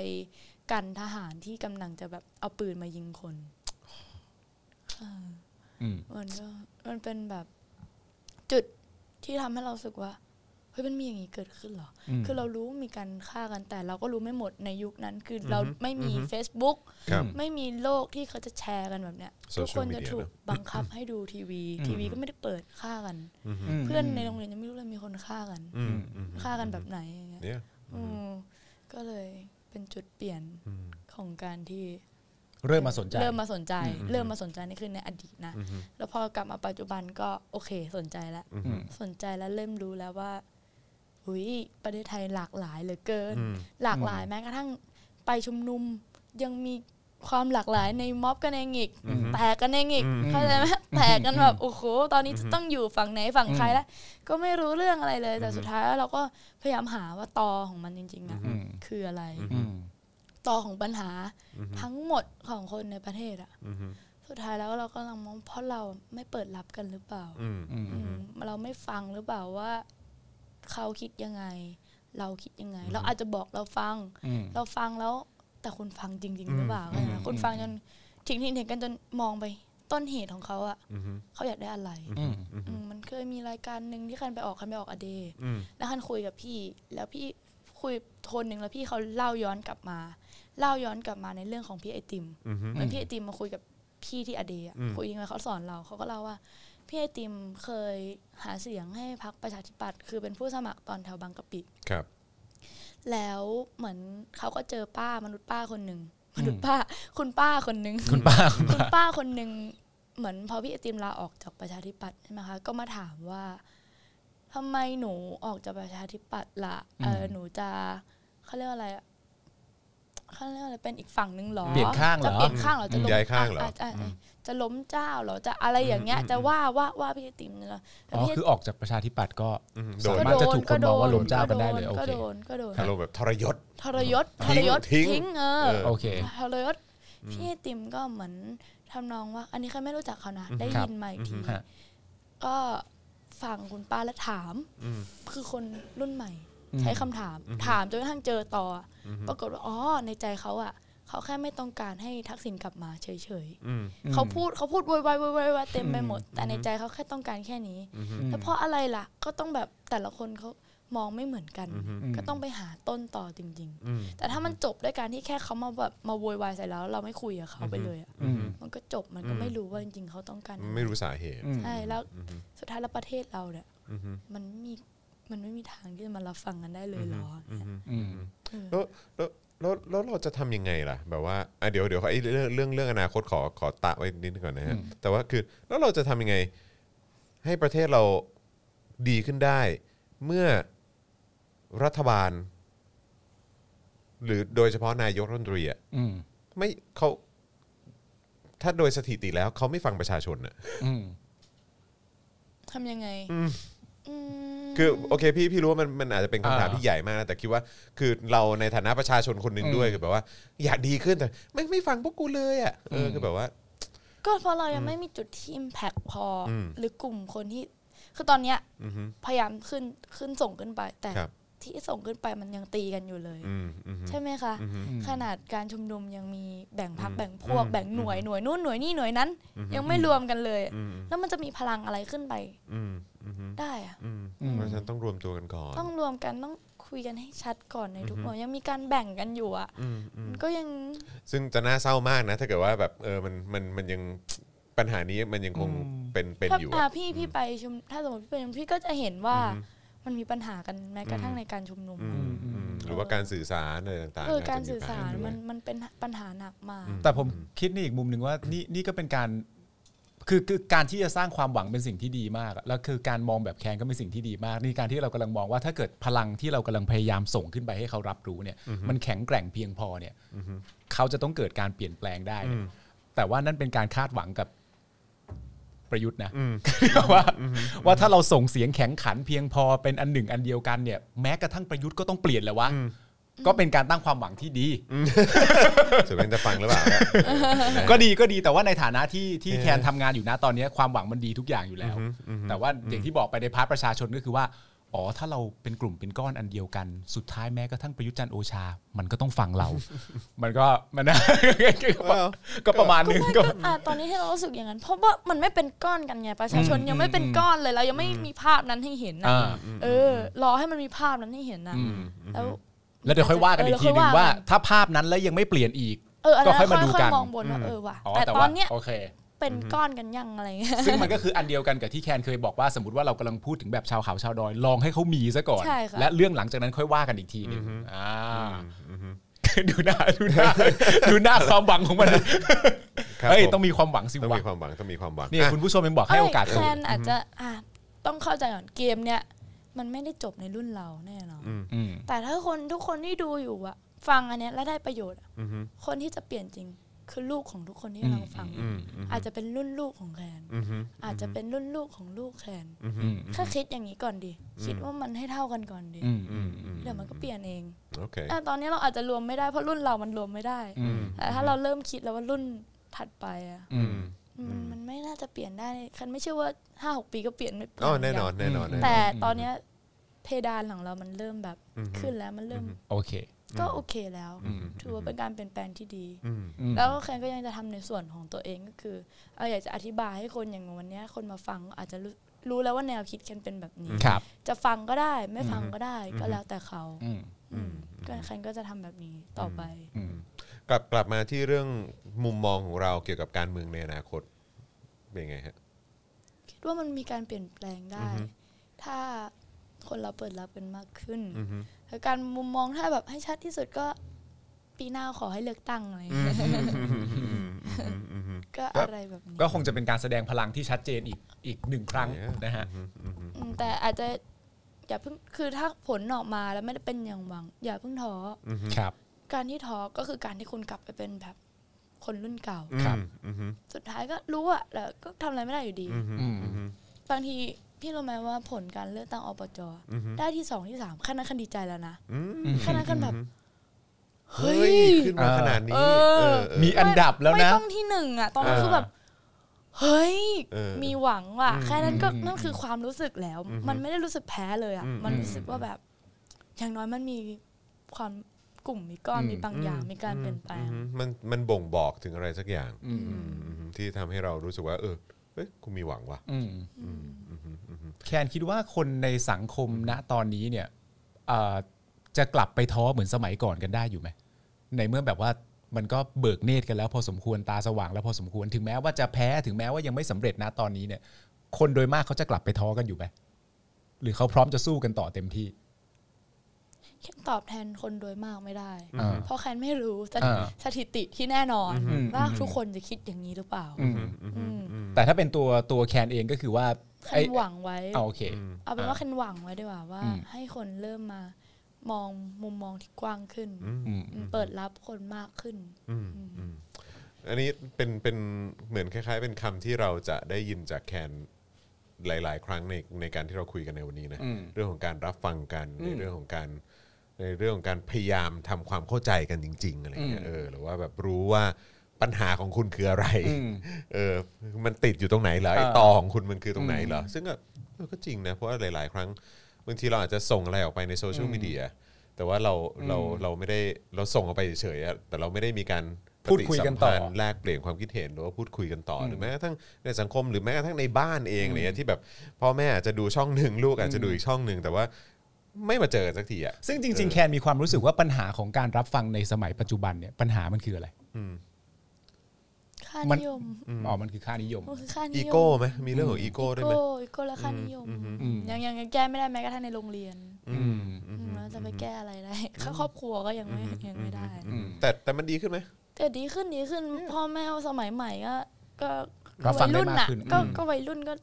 กันทหารที่กำลังจะแบบเอาปืนมายิงคนอ่าอื มมันก็มันเป็นแบบจุดที่ทำให้เรารู้สึกว่าเฮ้ยมันมีอย่างนี้เกิดขึ้นเหรออมคือเรารู้ว่ามีการฆ่ากันแต่เราก็รู้ไม่หมดในยุคนั้น คือออฮึเราไม่มีอือฮึ Facebook ครับไม่มีโลกที่เขาจะแชร์กันแบบเนี้ย Social ทุกคนจะ media ถูกนะบังคับให้ดูทีวี ทีวีก็ไม่ได้เปิดฆ่ากันมเพื่อนในโรงเรียนยังไม่รู้เลยมีคนฆ่ากันอืมอืมฆ่ากันแบบไหนอย่างเงี้ยเนี่ยอืมก็เลยเป็นจุดเปลี่ยนอืมของการที่ เริ่มมาสนใจ เริ่มมาสนใจอืมเริ่มมาสนใจนี่คือในอดีตนะอืมแล้วพอกลับมาปัจจุบันก็โอเคสนใจแล้วอืมอืมสนใจแล้วเริ่มรู้แล้วว่าหุยประเทศไทยหลากหลายเหลือเกินอืมหลากหลายแม้กระทั่งไปชุมนุมยังมีความหลากหลายในม็อบกันเองอีกอืมแตกกันเองอีกอืมเข้าใจไหมแตกกันแบบโอ้โหตอนนี้จะต้องอยู่ฝั่งไหนฝั่งใครแล้วก็ไม่รู้เรื่องอะไรเลยแต่สุดท้ายแล้วเราก็พยายามหาว่าตอของมันจริงๆอะอืมคืออะไรอืม ตอของปัญหาทั้งหมดของคนในประเทศอะอืมสุดท้ายแล้วเราก็กำลังมองเพราะเราไม่เปิดรับกันหรือเปล่าอืมอืมอืมเราไม่ฟังหรือเปล่าว่า เขาคิดยังไง เราคิดยังไง เราอาจจะบอกเราฟังอืมเราฟังแล้ว แต่คุณฟังจริง ๆ หรือเปล่าอะไรนะคุณฟังจนทิ้งทิ้งทิ้งกันจนมองไปต้นเหตุของเขาอะอืมเขาอยากได้อะไรอืมอืมมันเคยมีรายการหนึ่งที่คันไปออกคันไปออกอเดย์อืมแล้วคันคุยกับพี่ แล้วพี่คุยโทนหนึ่งแล้วพี่เขาเล่าย้อนกลับมา เล่าย้อนกลับมาในเรื่องของพี่ไอติมอืมเหมือนพี่ไอติมมาคุยกับพี่ที่อเดย์อะอืมคุยยังไงเขาสอนเราเขาก็เล่าว่าพี่ไอติมเคยหาเสียงให้พักประชาธิปัตย์คือเป็นผู้สมัครตอนแถวบางกะปิครับ แล้วเหมือนเขาก็เจอป้ามนุษย์ป้าคนหนึ่งมนุษย์ป้า คุณป้าคนหนึ่งคุณป้าคุณป้าคนหนึ่งเหมือนพอพี่ไอติมลาออกจากประชาธิปัตย์ใช่ไหมคะก็มาถามว่าทำไมหนูออกจากประชาธิปัตย์ล่ะเอออืมหนูจะเขาเรียกว่าอะไรอะ เขาเรียกว่าอะไรเป็นอีกฝั่งหนึ่งเหรอเปลี่ยนข้างเหรอจะเปลี่ยนข้างเหรอจะล้มย้ายข้างเหรอะะะจะล้มเจ้าเหรอจะอะไรอย่างเงี้ยจะว่าว่าว่าพี่ไอติมเนี่ยเหรอแล้วอ๋อพี่คือออกจากประชาธิปัตย์ก็อืมโดสานมารถจะถูกคนมองว่าล้มเจ้ากันได้เลยโอก็เคโดนก็โดนอารมณ์แบบทรยศทรยศททิ้รงยศทิ้งทิ้งเออเออโอเคทรยศพี่ไอติมก็เหมือนทำนองว่า อันนี้ใครไม่รู้จักเขานะได้ครับยินมาอีกทีฮะก็ฟังคุณป้าแล้วถามอืมคือคนรุ่นใหม่อืม ใช้คำถาม ถามจนกระทั่งเจอต่ออปรากฏว่าอ๋อในใจเขาอะเขาแค่ไม่ต้องการให้ทักษิณกลับมาเฉยอืมๆเขาพูดเขาพูดโวยวายโวยวายโวยวายเต็มไปหมด แต่ในใจเขาแค่ต้องการแค่นี้อืมแล้วเพราะอะไรล่ะ ก็ต้องแบบแต่ละคนเขามองไม่เหมือนกันอืมก็ต้องไปหาต้นต่อจริงอืมๆแต่ถ้ามันจบด้วยการที่แค่เขามาแบบมาโวยวายใส่เราแล้ว เราไม่คุยกับเขาไปเลยอะอืมมันก็จบมันก็ไม่รู้ว่าจริงๆเขาต้องการอะไม่รู้สาเหตุอืมใช่แล้วสุดท้ายแล้วประเทศเราเนี่ยอืมมันไม่ มีมันไม่มีทางที่จะมารับฟังกันได้เลยเหรออืมอืมแล้วแล้วแล้วแล้วเราจะทำยังไงล่ะ แบบว่าอะเดี๋ยวเดี๋ยวขอไอ้เรื่องเรื่องเรื่องอนาคตขอขอตะไว้นิดนึงก่อนนะฮะอืมแต่ว่าคือแล้วเราจะทำยังไง ให้ประเทศเราดีขึ้นได้ เมื่อรัฐบาล หรือโดยเฉพาะนายกรัฐมนตรีอะอืมไม่เขาถ้าโดยสถิติแล้วเขาไม่ฟังประชาชนอะอืมทำยังไง อืม คือโอเคพี่พี่รู้ว่ามันมันอาจจะเป็นคำถามอ่าที่ใหญ่มากนะแต่คิดว่าคือเราในฐานะประชาชนคนหนึ่งอืมด้วยคือแบบว่า อยากดีขึ้นแต่ไม่ไม่ฟังพวกกูเลยอะเอออม คือแบบว่า ก็เพราะเรายังไม่มีจุดที่ impact พออม หรือกลุ่มคนที่ คือตอนเนี้ยอือฮึ พยายามขึ้นขึ้นส่งขึ้นไป แต่ครับ ที่ส่งขึ้นไปมันยังตีกันอยู่เลย อืมอืมใช่ไหมคะอืม ขนาดการชุมนุมยังมีแบ่งพักอืมแบ่งพวกอืมแบ่งหน่วยหน่วยนู่นหน่วยนี่หน่วยนั้น อืมยังไม่รวมกันเลย อืมแล้วมันจะมีพลังอะไรขึ้นไป อืมอืม ได้อะอืมอืมเพราะฉะนั้นต้องรวมตัวกันก่อน ต้องรวมกันต้องคุยกันให้ชัดก่อนในทุกอือฮึหน่วยยังมีการแบ่งกันอยู่อะอืมอืมมันก็ยัง ซึ่งจะน่าเศร้ามากนะ ถ้าเกิดว่าแบบเออมันมันมันยังปัญหานี้มันยังคงอืมเป็นเป็นถ้าอยู่อ่าอะพี่พี่ไปชุมถ้าสมมติพี่ไปชุมพี่ก็จะเห็นว่าอือฮึมันมีปัญหากันแม้กระทั่อืงมในการชุมนุมอือะมอืมหรือว่าการสื่อสารอะไรต่างๆเออจการจะสื่อสารปัญหมันด้วยมันเป็นปัญหาหนักมากอืมแต่ผมคิดในอีกมุมหนึ่งว่านี่นี่ก็เป็นการ คือคือการที่จะสร้างความหวังเป็นสิ่งที่ดีมากอะแล้วคือการมองแบบแคนก็เป็นสิ่งที่ดีมากนี่การที่เรากำลังมองว่าถ้าเกิดพลังที่เรากำลังพยายามส่งขึ้นไปให้เขารับรู้เนี่ย มันแข็งแกร่งเพียงพอเนี่ยเขาจะต้องเกิดการเปลี่ยนแปลงได้เนี่ยแต่ว่านั่นเป็นการคาดหวังกับประยุทธ์นะว่าว่าถ้าเราส่งเสียงแข็งขันเพียงพอเป็นอันหนึ่งอันเดียวกันเนี่ย แม้กระทั่งประยุทธ์ก็ต้องเปลี่ยนแหล้ววะ ก็เป็นการตั้งความหวังที่ดี สุดเป็นจะฟังหรือเปล่าเนี่ยก็ดีก็ดีแต่ว่าในฐานะที่ที่แคนทำงานอยู่นะตอนนี้ความหวังมันดีทุกอย่างอยู่แล้ว แต่ว่าอย่างที่บอกไปในพาร์ทประชาชนก็คือว่าอ๋อถ้าเราเป็นกลุ่มเป็นก้อนอันเดียวกัน สุดท้ายแม้กระทั่งประยุทธ์จันทร์โอชา มันก็ต้องฟังเรา มันก็มันนะก็ประมาณนึงก็อะตอนนี้ที่เรารู้สึกอย่างนั้น เพราะว่ามันไม่เป็นก้อนกันไงประชาชนยังไม่เป็นก้อนเลยเรายังไม่มีภาพนั้นให้เห็นนะอ่าเออ รอให้มันมีภาพนั้นให้เห็นนะแล้ว แล้วเดี๋ยวค่อยว่ากันอีกทีหนึ่งว่า ถ้าภาพนั้นแล้วยังไม่เปลี่ยนอีกเอออันก็นั้นค่อยมาดูค่กัอยนๆมองบนว่าเออว่ะอ๋อแต่แต่ตอว่านเนี้ยโอเคเป็นก้อนกันยังอะไรเงี้ยซึ่งมันก็คืออันเดียวกันกับที่แคนเคยบอกว่าสมมติว่าเรากำลังพูดถึงแบบชาวเขาชาวดอยลองให้เขามีซะก่อนใช่ค่ะและเรื่องหลังจากนั้นค่อยว่ากันอีกทีหนึงอ่าดูหน้าดูหน้าดูหน้าความหวังของมันครับเฮ้ยผมต้องมีความหวังสิต้องวะมีความหวังต้องมีความหวังนี่อะคุณผู้ชมยังบอกให้โอกาสแคสูนอาจจะอะต้องเข้าใจก่อนเกมเนี้ย มันไม่ได้จบในรุ่นเราแน่นอนอืมแต่ถ้าคนทุกคนที่ดูอยู่อะฟังอันเนี้ยแล้วได้ประโยชน์อะอือฮึคนที่จะเปลี่ยนจริงคือลูกของทุกคนที่กำลังฟังอืมอืมอาจจะเป็นรุ่นลูกของแคนอือฮึอาจจะเป็นรุ่นลูกของลูกแคนอือฮึอืมแค่คิดอย่างนี้ก่อนดิคิดว่ามันให้เท่ากันก่อนดิอืมอืมเดี๋ยวมันก็เปลี่ยนเองโอเคอะตอนนี้เราอาจจะรวมไม่ได้เพราะรุ่นเรามันรวมไม่ได้อืมแต่ถ้าเราเริ่มคิดแล้วว่ารุ่นถัดไปอะอื มมันมันไม่น่าจะเปลี่ยนได้คันไม่เชื่อว่าห้าหกปีก็เปลี่ยนไม่อ๋อแน่นอนแน่นอนอืมน่นอนแต่ตอนเนี้ยเพดานของเรามันเริ่มแบบอือฮึขึ้นแล้วมันเริ่มโอเค ก็โอเคแล้วอืมถือว่าเป็นการเปลี่ยนแปลงที่ดีอืมอืมแล้วแคนก็ยังจะทำในส่วนของตัวเองก็คือเอาอยากจะอธิบายให้คนอย่างวันเนี้ยคนมาฟังอาจจะรู้รู้แล้วว่าแนวคิดแคนเป็นแบบนี้ครับจะฟังก็ได้ไม่ฟังก็ได้ ก็แล้วแต่เขาอืมอืมก็แคนก็จะทำแบบนี้ต่อไปอืม กลับกลับมาที่เรื่องมุมมองของเราเกี่ยวกับการเมืองในอนาคตเป็นยังไงฮะคิดว่ามันมีการเปลี่ยนแปลงได้อือฮึถ้าคนเราเปิดรับกันมากขึ้นอือฮึแล้วการมุมมองถ้าแบบให้ชัดที่สุดก็ปีหน้าขอให้เลือกตั้งอะไรอย่างเงี้ยก็อะไรแบบนี้ก็คงจะเป็นการแสดงพลังที่ชัดเจนอีกอีกหนึ่งครั้งนะฮะอืมแต่อาจจะอย่าเพิ่งคือถ้าผลออกมาแล้วไม่ได้เป็นอย่างหวัง อย่าเพิ่งท้ออครับ การที่ท้อก็คือการที่คุณกลับไปเป็นแบบคนรุ่นเก่าครับอืมอืมสุดท้ายก็รู้อะแต่ก็ทำอะไรไม่ได้อยู่ดีอืมอืมบางทีพี่รู้ไหมว่าผลการเลือกตั้งอบจได้ที่สองที่สามแค่นั้นคันดีใจแล้วนะอืมแค่นั้นคันแบบเฮ้เฮ้ยยขึ้นมาขนาดนี้เออเออเออมีอันดับแล้วไม่นะต้องที่หนึ่งอะตอนนั้นเออคือแบบ เฮ้ยเออมีหวังว่ะอืมแค่นั้นก็อืมนั่นคือความรู้สึกแล้วอืมมันไม่ได้รู้สึกแพ้เลยอะอืมมันรู้สึกว่าแบบ อย่างน้อยมันมีความ กลุ่มมีก้อนอืมมีบางอย่างมีการเปลี่ยนแปลงอืมมันมันบ่งบอกถึงอะไรสักอย่างอืมอืมที่ทำให้เรารู้สึกว่า เออเฮ้ยกูมีหวังว่ะอืมแคนคิดว่าคนในสังคมณตอนนี้เนี่ยเอ่อจะกลับไปท้อเหมือนสมัยก่อนกันได้อยู่ไหมในเมื่อแบบว่ามันก็เบิกเนตรกันแล้ว พอสมควรตาสว่างแล้วพอสมควรถึงแม้ว่าจะแพ้ถึงแม้ว่ายังไม่สำเร็จนะตอนนี้เนี่ย คนโดยมากเขาจะกลับไปท้อกันอยู่ไหมหรือเขาพร้อมจะสู้กันต่อเต็มที่แคน ตอบแทนคนโดยมากไม่ได้ อ่า เพราะแคนไม่รู้สถิอ่า สถิติที่แน่นอน อืม ว่าอืมทุกคนจะคิดอย่างนี้หรือเปล่า อืมอืมแต่ถ้าเป็นตัวตัวแคนเองก็คือว่าแคไอ้นหวังไว้ เอาโอเค เอาเป็นว่าแคนหวังไว้ดีกว่าว่า อืม ให้คนเริ่มมามองมุมมองที่กว้างขึ้น อืมอืมเปิดรับคนมากขึ้นอืมอืมอันนี้เป็นเป็นเหมือนคล้าย ๆ เป็นคำที่เราจะได้ยินจากแคนหลาย ๆ ครั้งในในการที่เราคุยกันในวันนี้นะอืมเรื่องของการรับฟังกันอืม ในเรื่องของการ ในเรื่องของการพยายามทำความเข้าใจกันจริง ๆอะไรเงี้ยอืมเออหรือว่าแบบรู้ว่าปัญหาของคุณคืออะไร อืม เออ มันติดอยู่ตรงไหนเหรอไอ้อ่าตอของคุณมันคือตรงไหนเหรออืมซึ่งก็เออก็จริงนะ เพราะว่าหลาย ๆ ครั้งบางทีเราอาจจะส่งอะไรออกไปในโซเชียลมีเดียแต่ว่าเราเราเราไม่ได้เราส่งออกไปเฉยๆอะแต่เราไม่ได้มีการพูดคุยกันต่อ ปฏิสัมพัธ์แลกเปลี่ยนความคิดเห็นหรือว่าพูดคุยกันต่ออหรือแม้กระทั่งในสังคมหรือแม้กระทั่งในบ้านเองอะไรเงี้ยที่แบบพ่อแม่อาจจะดูช่องหนึ่งลูกอาจจะดูอีกช่องหนึ่งแต่ว่า ไม่มาเจอกันสักทีอะ ซึ่งจริง ๆ แคนมีความรู้สึกว่าปัญหาของการรับฟังในสมัยปัจจุบันเนี่ยปัญหามันคืออะไรค่ามันนิยมอ๋อมันคือค่านิยม มันคือค่านิอียมโก้ไหมมีเรื่องของอีโก้ด้วยไหม โก้อีโก้และค่านิยมอืมยังยังยังแก้ไม่ได้แม้กระทั่งในโรงเรียนอืมอืมแล้วจะไปแก้อะไรได้ค่าครอบครัวก็ยังไม่ยังไม่ได้อืม แต่แต่มันดีขึ้นไหม แต่ดีขึ้นดีขึ้นพ่อแม่สมัยใหม่ก็ก็รับฟัวังยได้รุ่นมากน่ะขึ้นก็อืม ก็วัยรุ่นก็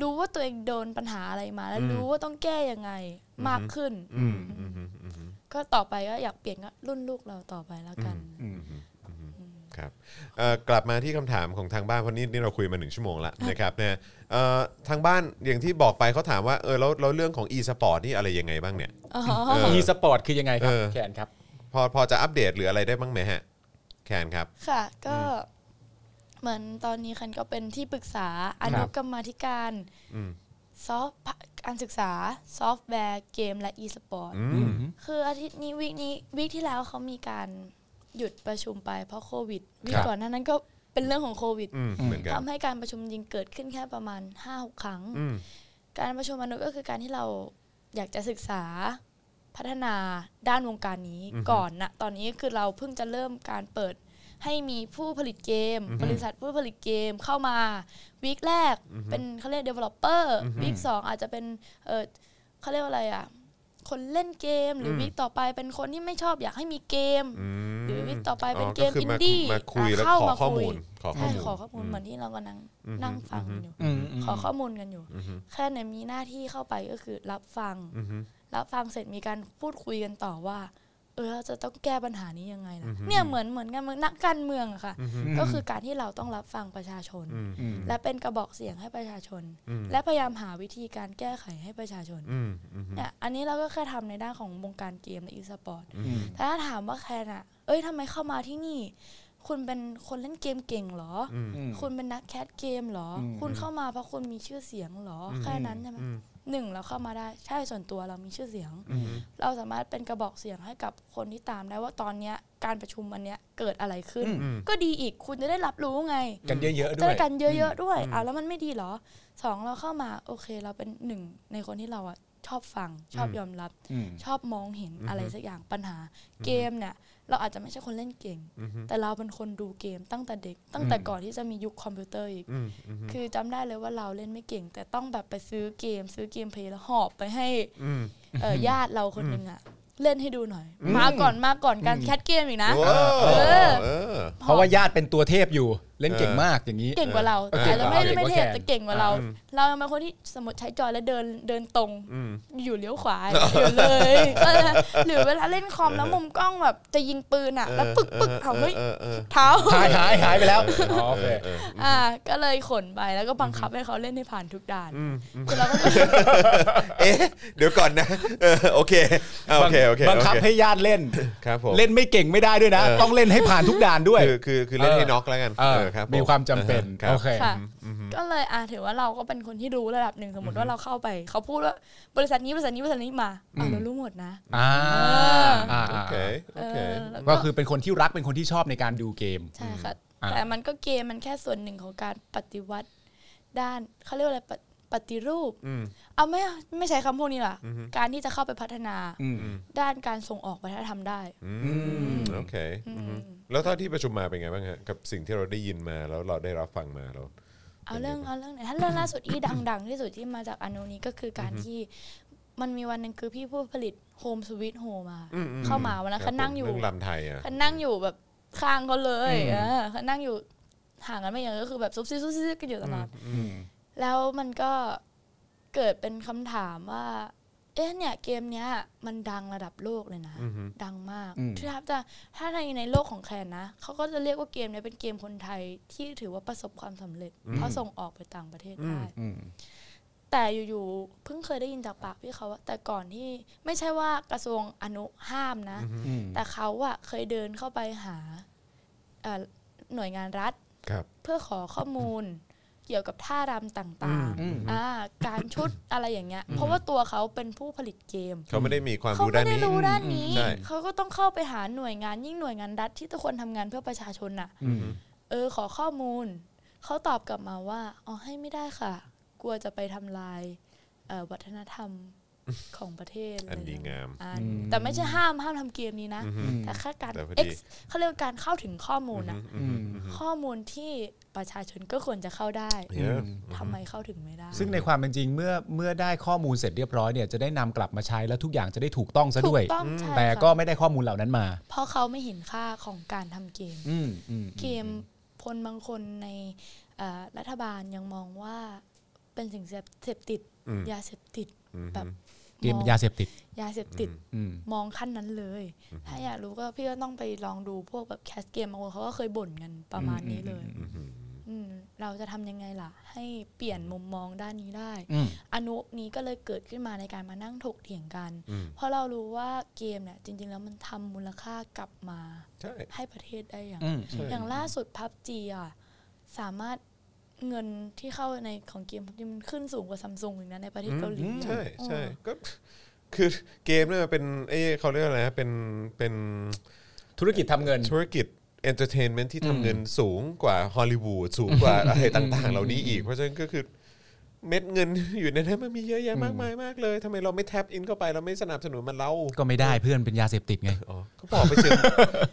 รู้ว่าตัวเองโดนปัญหาอะไรมา แล้วรู้ว่าต้องแก้ยังไง มากขึ้นอืมอืมอืมอืมก็ต่อไปก็อยากเปลี่ยนก็รุ่นลูกเราต่อไปแล้วกันอืมครับเอ่อกลับมาที่คำถามของทางบ้านเพราะนี่นี่เราคุยมาหนึ่งชั่วโมงละนะครับเนี่ยเอ่อทางบ้านอย่างที่บอกไปเขาถามว่าเออแล้วแล้วเรื่องของ e-sport นี่อะไรยังไงบ้างเนี่ยอ๋อเอออีสปอร์ตคือยังไงครับเออแคนครับ พอพอจะอัปเดตหรืออะไรได้บ้างไหมฮะแคนครับ ค่ะก็เหมือนตอนนี้แคนก็เป็นที่ปรึกษาอนุกรรมาธิการอืม soft การศึกษาซอฟต์แวร์เกมและ e-sport อืมมคืออาทิตย์นี้วีคนี้วีคที่แล้วเขามีการหยุดประชุมไปเพราะโควิดวีคครับก่อนหน้านั้นก็เป็นเรื่องของโควิดอืมเหมือนกันทำให้การประชุมจริงเกิดขึ้นแค่ประมาณ5-6ครั้งอืมการประชุมมนุษย์ก็คือการที่เราอยากจะศึกษาพัฒนาด้านวงการนี้ก่อนนะตอนนี้คือเราเพิ่งจะเริ่มการเปิด ให้มีผู้ผลิตเกม บริษัทผู้ผลิตเกมเข้ามาวีคแรกเป็นเขาเรียก developer วีคสองอาจจะเป็นเออเขาเรียกว่าอะไรอะคนเล่นเกมหรืออมวีคต่อไปเป็นคนที่ไม่ชอบอยากให้มีเกมอืมหรือวีคต่อไปเป็นเกมคือินมาดี้มาคุยแล้วเข้าขอมาข้อคุมูยลขอข้อใช่มูลขอข้อมูลเหมือนที่เราก็นั่งอืมนั่งฟังกันอยู่อืมมขอข้อมูลกันอยู่อืมแค่เนี่ยมีหน้าที่เข้าไปก็คือรับฟังอืมรับฟังเสร็จมีการพูดคุยกันต่อว่า เออเราจะต้องแก้ปัญหานี้ยังไงล่ะอือฮึเนี่ยเหมือนเหมือนกันเหมือนนักการเมืองอะค่ะอืมก็คือการที่เราต้องรับฟังประชาชนอืมอืมและเป็นกระบอกเสียงให้ประชาชนอืมและพยายามหาวิธีการแก้ไขให้ประชาชนอืมอืมเนี่ยอันนี้เราก็แค่ทำในด้านของวงการเกมและอีสปอร์ตอืมแต่ถ้าถามว่าแคนอะเอ้ยทำไมเข้ามาที่นี่ คุณเป็นคนเล่นเกมเก่งเหรออืมอืมคุณเป็นนัก cast เกมเหรออืมคุณเข้ามาเพราะคุณมีชื่อเสียงเหรออืมแค่นั้นใช่ไหมอืม หนึ่งเราเข้ามาได้ใช่ส่วนตัวเรามีชื่อเสียงอืมเราสามารถเป็นกระบอกเสียงให้กับคนที่ตามได้ว่าตอนเนี้ยการประชุมวันเนี้ยเกิดอะไรขึ้นอืมก็ดีอีกคุณจะได้รับรู้ไง กันเยอะๆด้จะวยได้กันเยอะๆด้วยอ่าแล้วมันไม่ดีเหรอสองเราเข้ามาโอเคเราเป็นหนึ่งในคนที่เราอะชอบฟังชอบยอมรับอืมชอบมองเห็นอะไรสักอย่างปัญหาเกมเนี่ย เราอาจจะไม่ใช่คนเล่นเก่งอืมแต่เราเป็นคนดูเกมตั้งแต่เด็ก ตั้งแต่ก่อนที่จะมียุคคอมพิวเตอร์อีกอืมอืมคือจำได้เลยว่าเราเล่นไม่เก่ง แต่ต้องแบบไปซื้อเกม ซื้อเกม Play แล้วหอบไปให้อืมเอ่อญาติเราคนหนึ่งอะเล่นให้ดูหน่อย มาก่อนมาก่อนการ cast เกมอีกนะโอ้เออเออเพราะว่าญาติเป็นตัวเทพอยู่เล่นเก่งมากอย่างนี้ เก่งกว่าเราเอออาจจะไม่ได้เก่งกไม่ว่าเทพแขนแต่เก่งกว่าเราอืมเราเป็นคนที่สมมติใช้จอยแล้วเดินเดินตรงอืมอยู่เลี้ยวขวาอยู่เลยก็เลยหรือเวลาเล่นคอมแล้วมุมกล้องแบบจะยิงปืนอะแล้วปึกปึกเอาเฮ้ยเออเออเท้าหายหายหายไปแล้วอ๋อโอเคเอออ่า ก็เลยขนไปแล้วก็บังคับให้เขาเล่นให้ผ่านทุกด่านอืมคือเราก็เอ๊ะเดี๋ยวก่อนนะเออโอเคอะโอเคโอเคบังคับโอเคให้ญาติเล่นครับผมเล่นไม่เก่งไม่ได้ด้วยนะเออต้องเล่นให้ผ่านทุกด่านด้วยคือคือคือเล่นให้เออน็อกแล้วกันเออเออครับผมีความจำเป็นครับโอเคค่ะอืมก็เลยอ่าถือว่าเราก็เป็นคนที่รู้ระดับหนึ่งสมมติว่าเราเข้าไป เขาพูดว่าบริษัทนี้บริษัทนี้บริษัทนี้มาอ่าเรารู้หมดนะอ่าอ่าโอเคโอเคเออแล้วก็คือเป็นคนที่รักเป็นคนที่ชอบในการดูเกมใช่ค่ะอ่าแต่มันก็เกมมันแค่ส่วนหนึ่งของการปฏิวัติด้านเขาเรียกว่าอะไร ปฏิปฏิรูปอืมเอาไม่ไม่ใช้คำพวกนี้ล่ะอือฮึการที่จะเข้าไปพัฒนาอืมด้านการส่งออกวัฒนธรรมได้อืมโอเคอืมแล้วเท่าที่ประชุมมาเป็นไงบ้างฮะกับสิ่งที่เราได้ยินมาแล้วเราได้รับฟังมาแล้วเอาเรื่องเอาเรื่องไหนถ้าเรื่องล่าสุดที่ดัง ๆ ที่สุดที่มาจากอนุนี้ก็คือการที่มันมีวันหนึ่งคือพี่ผู้ผลิตโฮมสวิตโฮมาอืมอืมเข้ามาวันนั้นครัเขาบนั่งอยู่เรื่องลำไทยอะเขานั่งอยู่แบบข้างเขาเลยอืมเออเขานั่งอยู่ห่างกันไม่เยอะก็คือแบบซุบซิบซุบซิบกันอยู่ตลอดอืม แล้วมันก็เกิดเป็นคำถามว่า เอ๊ะเนี่ยเกมเนี้ย มันดังระดับโลกเลยนะ อือฮึดังมากอืม ถ้าจะถ้าในในโลกของแคนนะเขาก็จะเรียกว่าเกมเนี้ยเป็นเกมคนไทยที่ถือว่าประสบความสำเร็จ เพราะส่งออกไปต่างประเทศได้ อืม แต่อยู่ๆเพิ่งเคยได้ยินจากปากพี่เขาว่าแต่ก่อนที่ไม่ใช่ว่ากระทรวงอนุห้ามนะ อืมแต่เขาอะเคยเดินเข้าไปหาเอ่อหน่วยงานรัฐ ครับ เพื่อขอข้อมูล เกี่ยวกับท่ารำต่างอืมๆอ่าการชุดอะไรอย่างเงี้ย เพราะว่าตัวเขาเป็นผู้ผลิตเกม เขาไม่ได้มีความเขารู้ไม่ด้านได้นี้รู้ด้านนี้ใช่เขาก็ต้องเข้าไปหาหน่วยงานยิ่งหน่วยงานรัฐที่ทุกคนทำงานเพื่อประชาชนน่ะอืมเออขอข้อมูล เขาตอบกลับมาว่าอ๋อให้ไม่ได้ค่ะ กลัวจะไปทำลายเอ่อวัฒนธรรม ของประเทศอันดีงามอ่าอืมแต่ไม่ใช่ห้ามห้ามทำเกมนี้นะอือฮึแต่แค่การแต่พอดี X เขาเรียกว่าการเข้าถึงข้อมูลนะอืมข้อมูลที่ประชาชนก็ควรจะเข้าได้เยอะทำไมเข้าถึงไม่ได้ ซึ่งในความเป็นจริงเมื่อเมื่อได้ข้อมูลเสร็จเรียบร้อยเนี่ยจะได้นำกลับมาใช้แล้วทุกอย่างจะได้ถูกต้องซะถูด้วยกต้องใช่แต่ค่ะก็ไม่ได้ข้อมูลเหล่านั้นมา เพราะเขาไม่เห็นค่าของการทำเกมอืมอืมเกมคนบางคนในเอ่อรัฐบาลยังมองว่าเป็นสิ่งเสพเสพติดอืมยาเสพติดอืมแบบ เกมองยาเสพติด ยาเสพติดอืมมองขั้นนั้นเลย ถ้าอยากรู้ก็พี่ก็ต้องไปลองดูพวกแบบแคสเกมบางคนเขาก็เคยบ่นกันประมาณนี้เลยอืมอืมเราจะทำยังไงล่ะ ให้เปลี่ยนมุมมองด้านนี้ได้อืมอนุนี้ก็เลยเกิดขึ้นมาในการมานั่งถกเถียงกันอืมเพราะเรารู้ว่าเกมเนี่ยจริง ๆ แล้วมันทำมูลค่ากลับมาใช่ให้ประเทศได้อย่างอืมใช่อย่างล่าสุดพับจีอะสามารถ เงินที่เข้าในของเกม PUBG มันขึ้นสูงกว่าซัมซุงอีกนะในประเทศเกาหลีใช่ใช่เออก็คือเกมเนี่ยมันเป็นเอ้ยเขาเรียกอะไรนะเป็นเป็นธุรกิจทำเงินธุรกิจ entertainment ที่อืมทำเงินสูงกว่าฮอลลีวูดสูงกว่าอะไรต่างๆ เหล่านี้อีก เพราะฉะนั้นก็คือ เม็ดเงินอยู่ในนั้นมันมีเยอะแยะมากมายมากเลยทำไมเราไม่ tap in เข้าไปเราไม่สนับสนุนมันเล่าก็ไม่ได้เพราะมันเป็นยาเสพติดไงอ๋อก็บอกไปสิ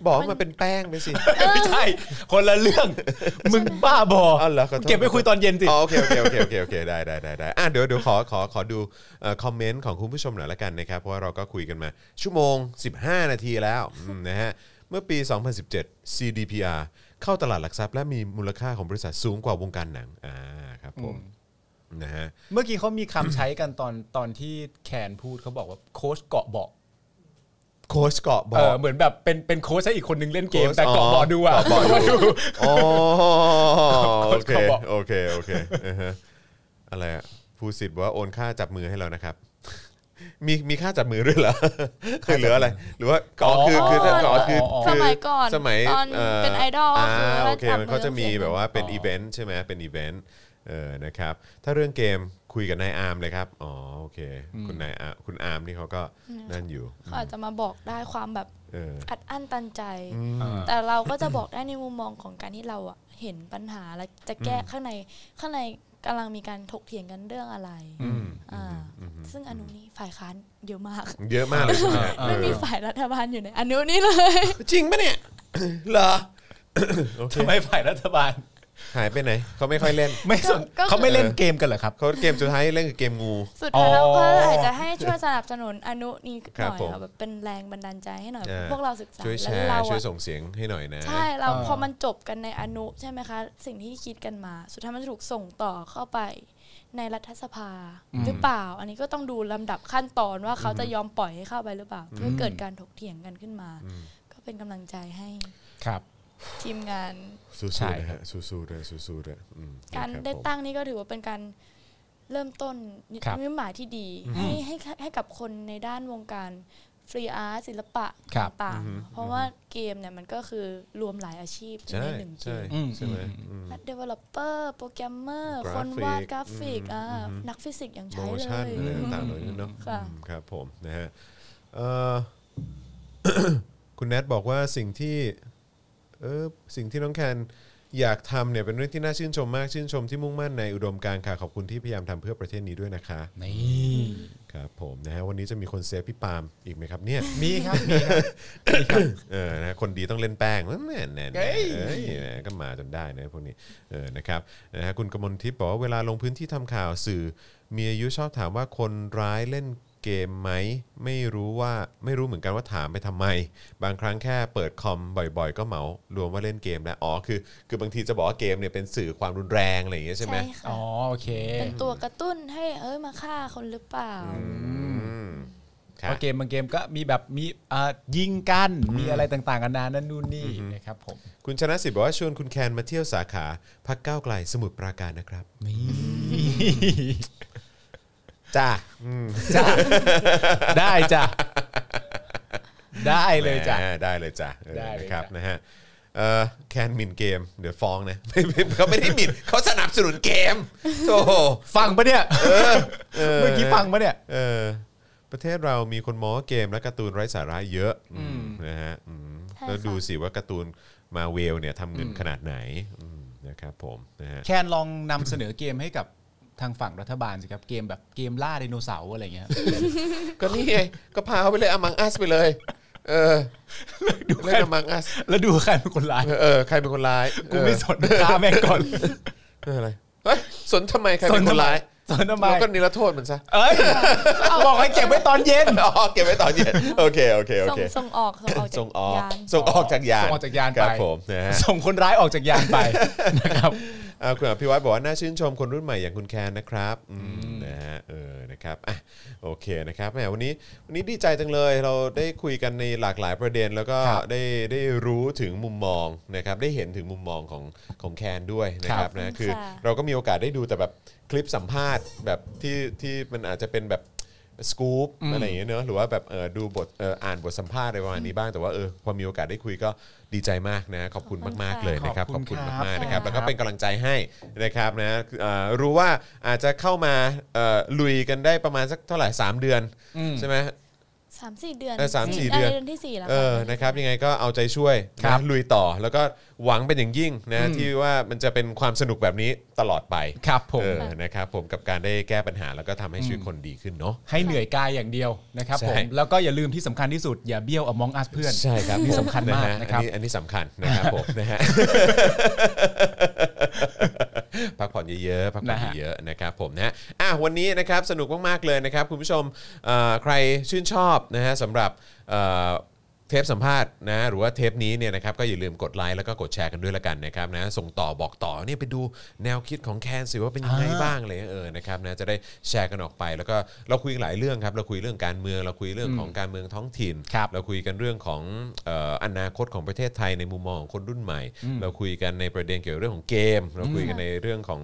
บอกว่ามันเป็นแป้งไปสิไม่ใช่คนละเรื่องมึงบ้าบออ๋อเหรอขอโทษเก็บไปคุยตอนเย็นสิอ๋อโอเคโอเคโอเคโอเคโอเคได้ได้ได้ได้อะเดี๋ยวเดี๋ยวขอขอขอดูเอ่อคอมเมนต์ของคุณผู้ชมหน่อยละกันนะครับเพราะว่าเราก็คุยกันมา ชั่วโมง 15 นาทีแล้วอืมนะฮะเมื่อปี 2017 CDPR เข้าตลาดหลักทรัพย์และมีมูลค่าของบริษัทสูงกว่าวงการหนังอ่าครับผม นะฮะเมื่อกี้เขามีคำใช้กันตอนตอนที่แคนพูดเขาบอกว่าโค้ชเกาะเบาะโค้ชเกาะบเอออกเหมือนแบบเป็นเป็นโค้ชให้อีกคนนึงเล่นเกม โค้ชแต่เกาะอ๋อเบาะดูอะเกาะเบาะดูอ๋อโอเคโค้ชเกาะเบาะโอเคโอเคอือฮะอะไรอะผู้สิทธิ์บอกว่าโอนค่าจับมือให้เรานะครับ มีมีค่าจับมือด้วยเหรอคือเหลืออะไร หรือว่าอ๋อคือคือถ้าอ๋อคืออ๋อสคือมัยก่อนสมัยตอนเป็นไอดอลอ่าคือโอเคจับมันเขาจะมีอแบบว่าเป็นอ๋ออีเวนต์ใช่ไหมเป็นอีเวนต์ เออนะครับ ถ้าเรื่องเกมคุยกับนายอาร์มเลยครับ อ๋อโอเค คุณนายอาร์มคุณอาร์มนี่เขาก็นั่นอยู่เขาอาจจะมาบอกได้ความแบบเอออัดอั้นตันใจอ่าแต่เราก็จะบอกได้ในมุมมองของการที่เราอะเห็นปัญหาและจะแก้ข้างในข้างในกำลังมีการถกเถียงกันเรื่องอะไรอืมอ่าซึ่งอนุนี้ฝ่ายค้านเยอะมาก เยอะมากเลยใช่ไหมเออไม่มีฝ่ายรัฐบาลอยู่ในอนุนี้เลย จริงปะเนี่ยเหรอโอเคทำไมฝ่ายรัฐบาล หายไปไหนเขาไม่ค่อยเล่น ไม่สนก็ เขาไม่เล่นเกมกันเหรอครับ เขาเกมสุดท้ายเล่นคือเกมงู สุดท้ายเราก็อ๋อออาจจะให้ช่วยสนับสนุนอนุนี้หครับน่อยผม ค่ะแบบเป็นแรงบันดาลใจให้หน่อย อ่าพวกเราศึกษาช่วยแชแล้วร์เราช่วยอะส่งเสียงให้หน่อยนะ ใช่เราอ่าพอมันจบกันในอนุใช่ไหมคะ สิ่งที่คิดกันมา สุดท้ายมันจะถูกส่งต่อเข้าไปในรัฐสภาหรือเปล่า อันนี้ก็ต้องดูลำดับขั้นตอนว่าเขาจะยอมปล่อยให้เข้าไปหรือเปล่า เพื่อเกิดการถกเถียงกันขึ้นมา ก็เป็นกำลังใจให้ ครับ ทีมงานสู้ใช่ๆนะฮะสู้ๆด้วยสู้ๆด้วยอืมการนะคบได้ผม ตั้งนี่ก็ถือว่าเป็นการเริ่มต้นนิครับมิตหมายที่ดีให้ให้ให้กับคนในด้านวงการฟรีอาร์ตศิลปะครับต่างๆ เพราะว่าเกมเนี่ยมันก็คือรวมหลายอาชีพอยู่ใช่ในหนึ่งเกใช่ม อืม ใช่ไหมอืมอืมนัก developer โปรแกรมเมอร์กราฟิกคนวาดกราฟิกอืมอ่าอืม นักฟิสิกส์ยังโมใช้เลชั่นย อะไรต่างๆเหล่านี้เนาะค่ะ อืมครับผมนะฮะเอ่อ คุณแนทบอกว่าสิ่งที่ เออสิ่งที่น้องแคนอยากทำเนี่ยเป็นเรื่องที่น่าชื่นชมมากชื่นชมที่มุ่งมั่นในอุดมการณ์ค่ะขอบคุณที่พยายามทำเพื่อประเทศนี้ด้วยนะคะนี่ครับผมนะฮะวันนี้จะมีคนเซฟพี่ปาล์มอีกไหมครับเนี่ยมีครับมีครับมีครับเออนะคนดีต้องเล่นแป้งแน่แน่เฮ้ยเอ้ยแหมก็มาจนได้นะพวกนี้เออนะครับนะฮะคุณกมลทิพย์บอกว่าเวลาลงพื้นที่ทำข่าวสื่อมีอายุชอบถามว่าคนร้ายเล่น เกมไหมไม่รู้ว่าไม่รู้เหมือนกันว่าถามไปทำไม บางครั้งแค่เปิดคอมบ่อยๆ ก็เหมารวมว่าเล่นเกมแล้วอ๋อคือ คือบางทีจะบอกว่าเกมเนี่ยเป็นสื่อความรุนแรงอะไรอย่างเงี้ยใช่ไหมค่ะอ๋อโอเคเป็นตัวกระตุ้นให้เอ้ยมาฆ่าคนหรือเปล่าอืมคเพรับราะเกมบางเกมก็มีแบบมีอ่ายิงกันมีอะไรต่างๆกันานานั่นนู่นนี่นะครับผมคุณชนะสิทธิ์บอกว่าชวนคุณแคนมาเที่ยวสาขาพักก้าวไกลสมุทรปราการนะครับ นี่ จ้าจ้ะได้จ้ะได้เลยจ้ะแหมได้เลยจ้ะออได้เลยนะครับจ้ะ นะฮะเออแคนหมินเกม เดี๋ยวฟ้องนะ ไม่ไม่เขาไม่ได้หมินเขาสนับสนุนเกมโธ่ฟังปะเนี่ยเมื่อกี้ฟังปะเนี่ย เออประเทศเรามีคนมองว่าเกมและการ์ตูนไร้สาระเยอะอืมนะฮะอืมใช่แล้วค่ะดูสิว่าการ์ตูนมาเวลเนี่ยทำเงินขนาดไหนอืมนะครับผมนะฮะ แคนลองนำเสนอเกมให้กับ ทางฝั่งรัฐบาลสิครับเกมแบบเกมล่าไดโนเสาร์อะไรเงี้ยก็นี่ไงก็พาเขาไปเลยอมังอัสไปเลย เออเล่นอมังอัสแล้วดูใครเป็นคนร้ายเออใครเป็นคนร้ายกูไม่สนฆ่าแม่งก่อนเอออะไรเฮ้ยสนทำไมใครเป็นคนร้ายสนทำไมเราก็นิรโทษมันซะเอ้ยบอกให้เก็บไว้ตอนเย็นอ๋อเก็บไว้ตอนเย็นโอเคโอเคโอส่งเคส่งออกส่งออกจากส่งออกยานส่งออกจากยานส่งออกจากยานไปครับผมนะฮะส่งคนร้ายออกจากยานไปนะครับ อ่าคุณอภิวัตบอกว่าน่าชื่นชมคนรุ่นใหม่อย่างคุณแคนนะครับอืมนะฮะเออนะครับอะโอเคนะครับแหมวันนี้วันนี้ดีใจจังเลยเราได้คุยกันในหลากหลายประเด็น แล้วก็ครับได้ได้รู้ถึงมุมมองนะครับได้เห็นถึงมุมมองของของแคนด้วยนะครับครับนะคือค่ะเราก็มีโอกาสได้ดูแต่แบบคลิปสัมภาษณ์แบบที่ที่มันอาจจะเป็นแบบ สกู๊ปอะไรอย่างเงี้ยเนอะหรือว่าแบบเออดูบทเอออ่านบทสัมภาษณ์อะไรประมาณนี้บ้างแต่ว่าเออพอมีโอกาสได้คุยก็ดีใจมากนะขอบคุณขอบคุณมากๆค่ะเลยนะครับขขออบบคุคุณณครับมากๆนะครับค่ะแล้วก็เป็นกำลังใจให้นะครับนะเอ่อรู้ว่าอาจจะเข้ามาเอ่อลุยกันได้ประมาณสักเท่าไหร่ 3 เดือนอืมใช่ไหม สามสี่เดือนเออสามสี่ะเดือนเดือนที่สี่แล้วเออค่ะนะครับยังไงก็เอาใจช่วยครันะบลุยต่อแล้วก็หวังเป็นอย่างยิ่งนะอืมที่ว่ามันจะเป็นความสนุกแบบนี้ตลอดไปครับผมเออนะครับผมกับการได้แก้ปัญหาแล้วก็ทำให้ชีวิตคนดีขึ้นเนาะให้เหนื่อยกายอย่างเดียวนะครับใช่ผมแล้วก็อย่าลืมที่สำคัญที่สุดอย่าเบี้ยวอมองอัสเพื่อนใช่ครับนี่สำคัญมากฮนะครับอันนี้อันนี้สำคัญนะครับผมนะฮะ พักผ่อนเยอะๆพักผ่อนนะฮะเยอะๆนะครับผมนะอะวันนี้นะครับสนุกมากๆเลยนะครับคุณผู้ชมเอ่อใครชื่นชอบนะฮะสำหรับ เอ่อเทปสัมภาษณ์นะหรือว่าเทปนี้เนี่ยนะครับก็อย่าลืมกดไลค์แล้วก็กดแชร์กันด้วยละกันนะครับนะส่งต่อบอกต่อเนี่ยไปดูแนวคิดของแคนสิว่าเป็นยังไงอ่าบ้างเลยเออนะครับนะจะได้แชร์กันออกไป แล้วก็เราคุยหลายเรื่องครับเราคุยเรื่องการเมืองเราคุยเรื่องของการเมืองท้องถิ่นครับเราคุยกันเรื่องของเอ่ออนาคตของประเทศไทยในมุมมองของคนรุ่นใหม่ เราคุยกันในประเด็นเกี่ยวกับเรื่องของเกม เราคุยกันในเรื่องของ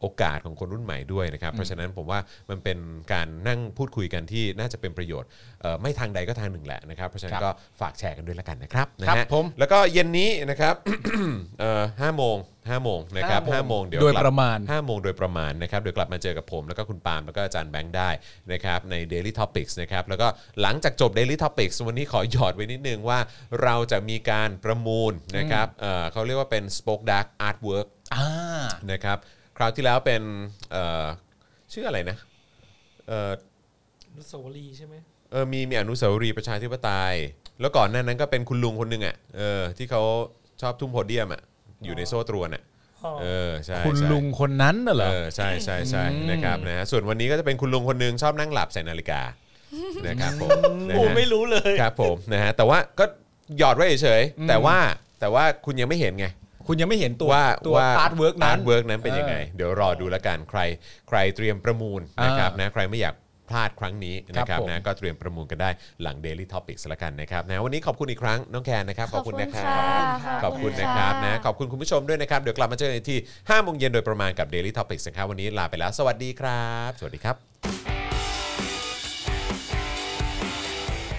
โอกาสของคนรุ่นใหม่ด้วยนะครับ เพราะฉะนั้นผมว่ามันเป็นการนั่งพูดคุยกันที่น่าจะเป็นประโยชน์เอ่อไม่ทางใดก็ทางหนึ่งแหละนะครับ เพราะฉะนั้ครันบก็ฝากแชร์กันด้วยละกันนะครับนะครัฮะบผมแล้วก็เย็นนี้นะครับ เอ่อห้าโมงห้าโมงนะครับห้าโมงเดี๋ยวโดยกลับ ประมาณ 5โมงโดยประมาณนะครับ เดี๋ยวกลับมาเจอกับผม แล้วก็คุณปาล์มแล้วก็อาจารย์แบงค์ได้นะครับใน Daily Topics นะครับ แล้วก็หลังจากจบ Daily Topics วันนี้ขอหยอดไว้นิดนึงว่าเราจะมีการประมูลนะครับเอ่อเขาเรียกว่าเป็น Spoke Dark Artwork อ่า นะครับ คราวที่แล้วเป็นเอ่อชื่ออะไรนะเอ่ออนุสาวรีย์ใช่ไหมเออมีมีอนุสาวรีย์ประชาธิปไตย แล้วก่อนหน้านั้นก็เป็นคุณลุงคนหนึ่งอะเออที่เขาชอบทุ่มโพเดียมอะอยู่ในโซ่ตรวนอะอ๋อเออใช่คุณใช่ลุงคนนั้นน่ะเหรอ เออใช่ใช่ใช่อืมนะครับนะฮะส่วนวันนี้ก็จะเป็นคุณลุงคนหนึงชอบนั่งหลับใส่นาฬิกานะครับผมนะโอ้ฮะไม่รู้เลย ครับผมนะฮะแต่ว่าก็หยอดไว้เฉยๆแต่ว่าแต่ว่าคุณยังไม่เห็นไง คุณยังไม่เห็นตัวว่าตัวว่า artworkนั้นอาร์ตเวิร์กนั้นเป็นยังไง เดี๋ยวรอดูแล้วกันใคร ใครเตรียมประมูลนะครับอ่านนะใครไม่อยากพลาดครั้งนี้นะคครัรับบผมนะก็เตรียมประมูลกันได้หลัง Daily Topics ละกันนะครับนะวันนี้ขอบคุณอีกครั้งน้องแคนนะครับขอบคุณนะครัขอบคุณบค่ะขอบคุณนะครับนะขอบคุณคุณผู้ชมด้วยนะครับเดี๋ยวกลับมาเจอกันที่5โมงเย็นโดยประมาณกับ Daily Topics นะครับวันนี้ลาไปแล้วสวัสดีครับ สวัสดีครับ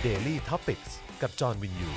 Daily Topics กับจอห์นวินยู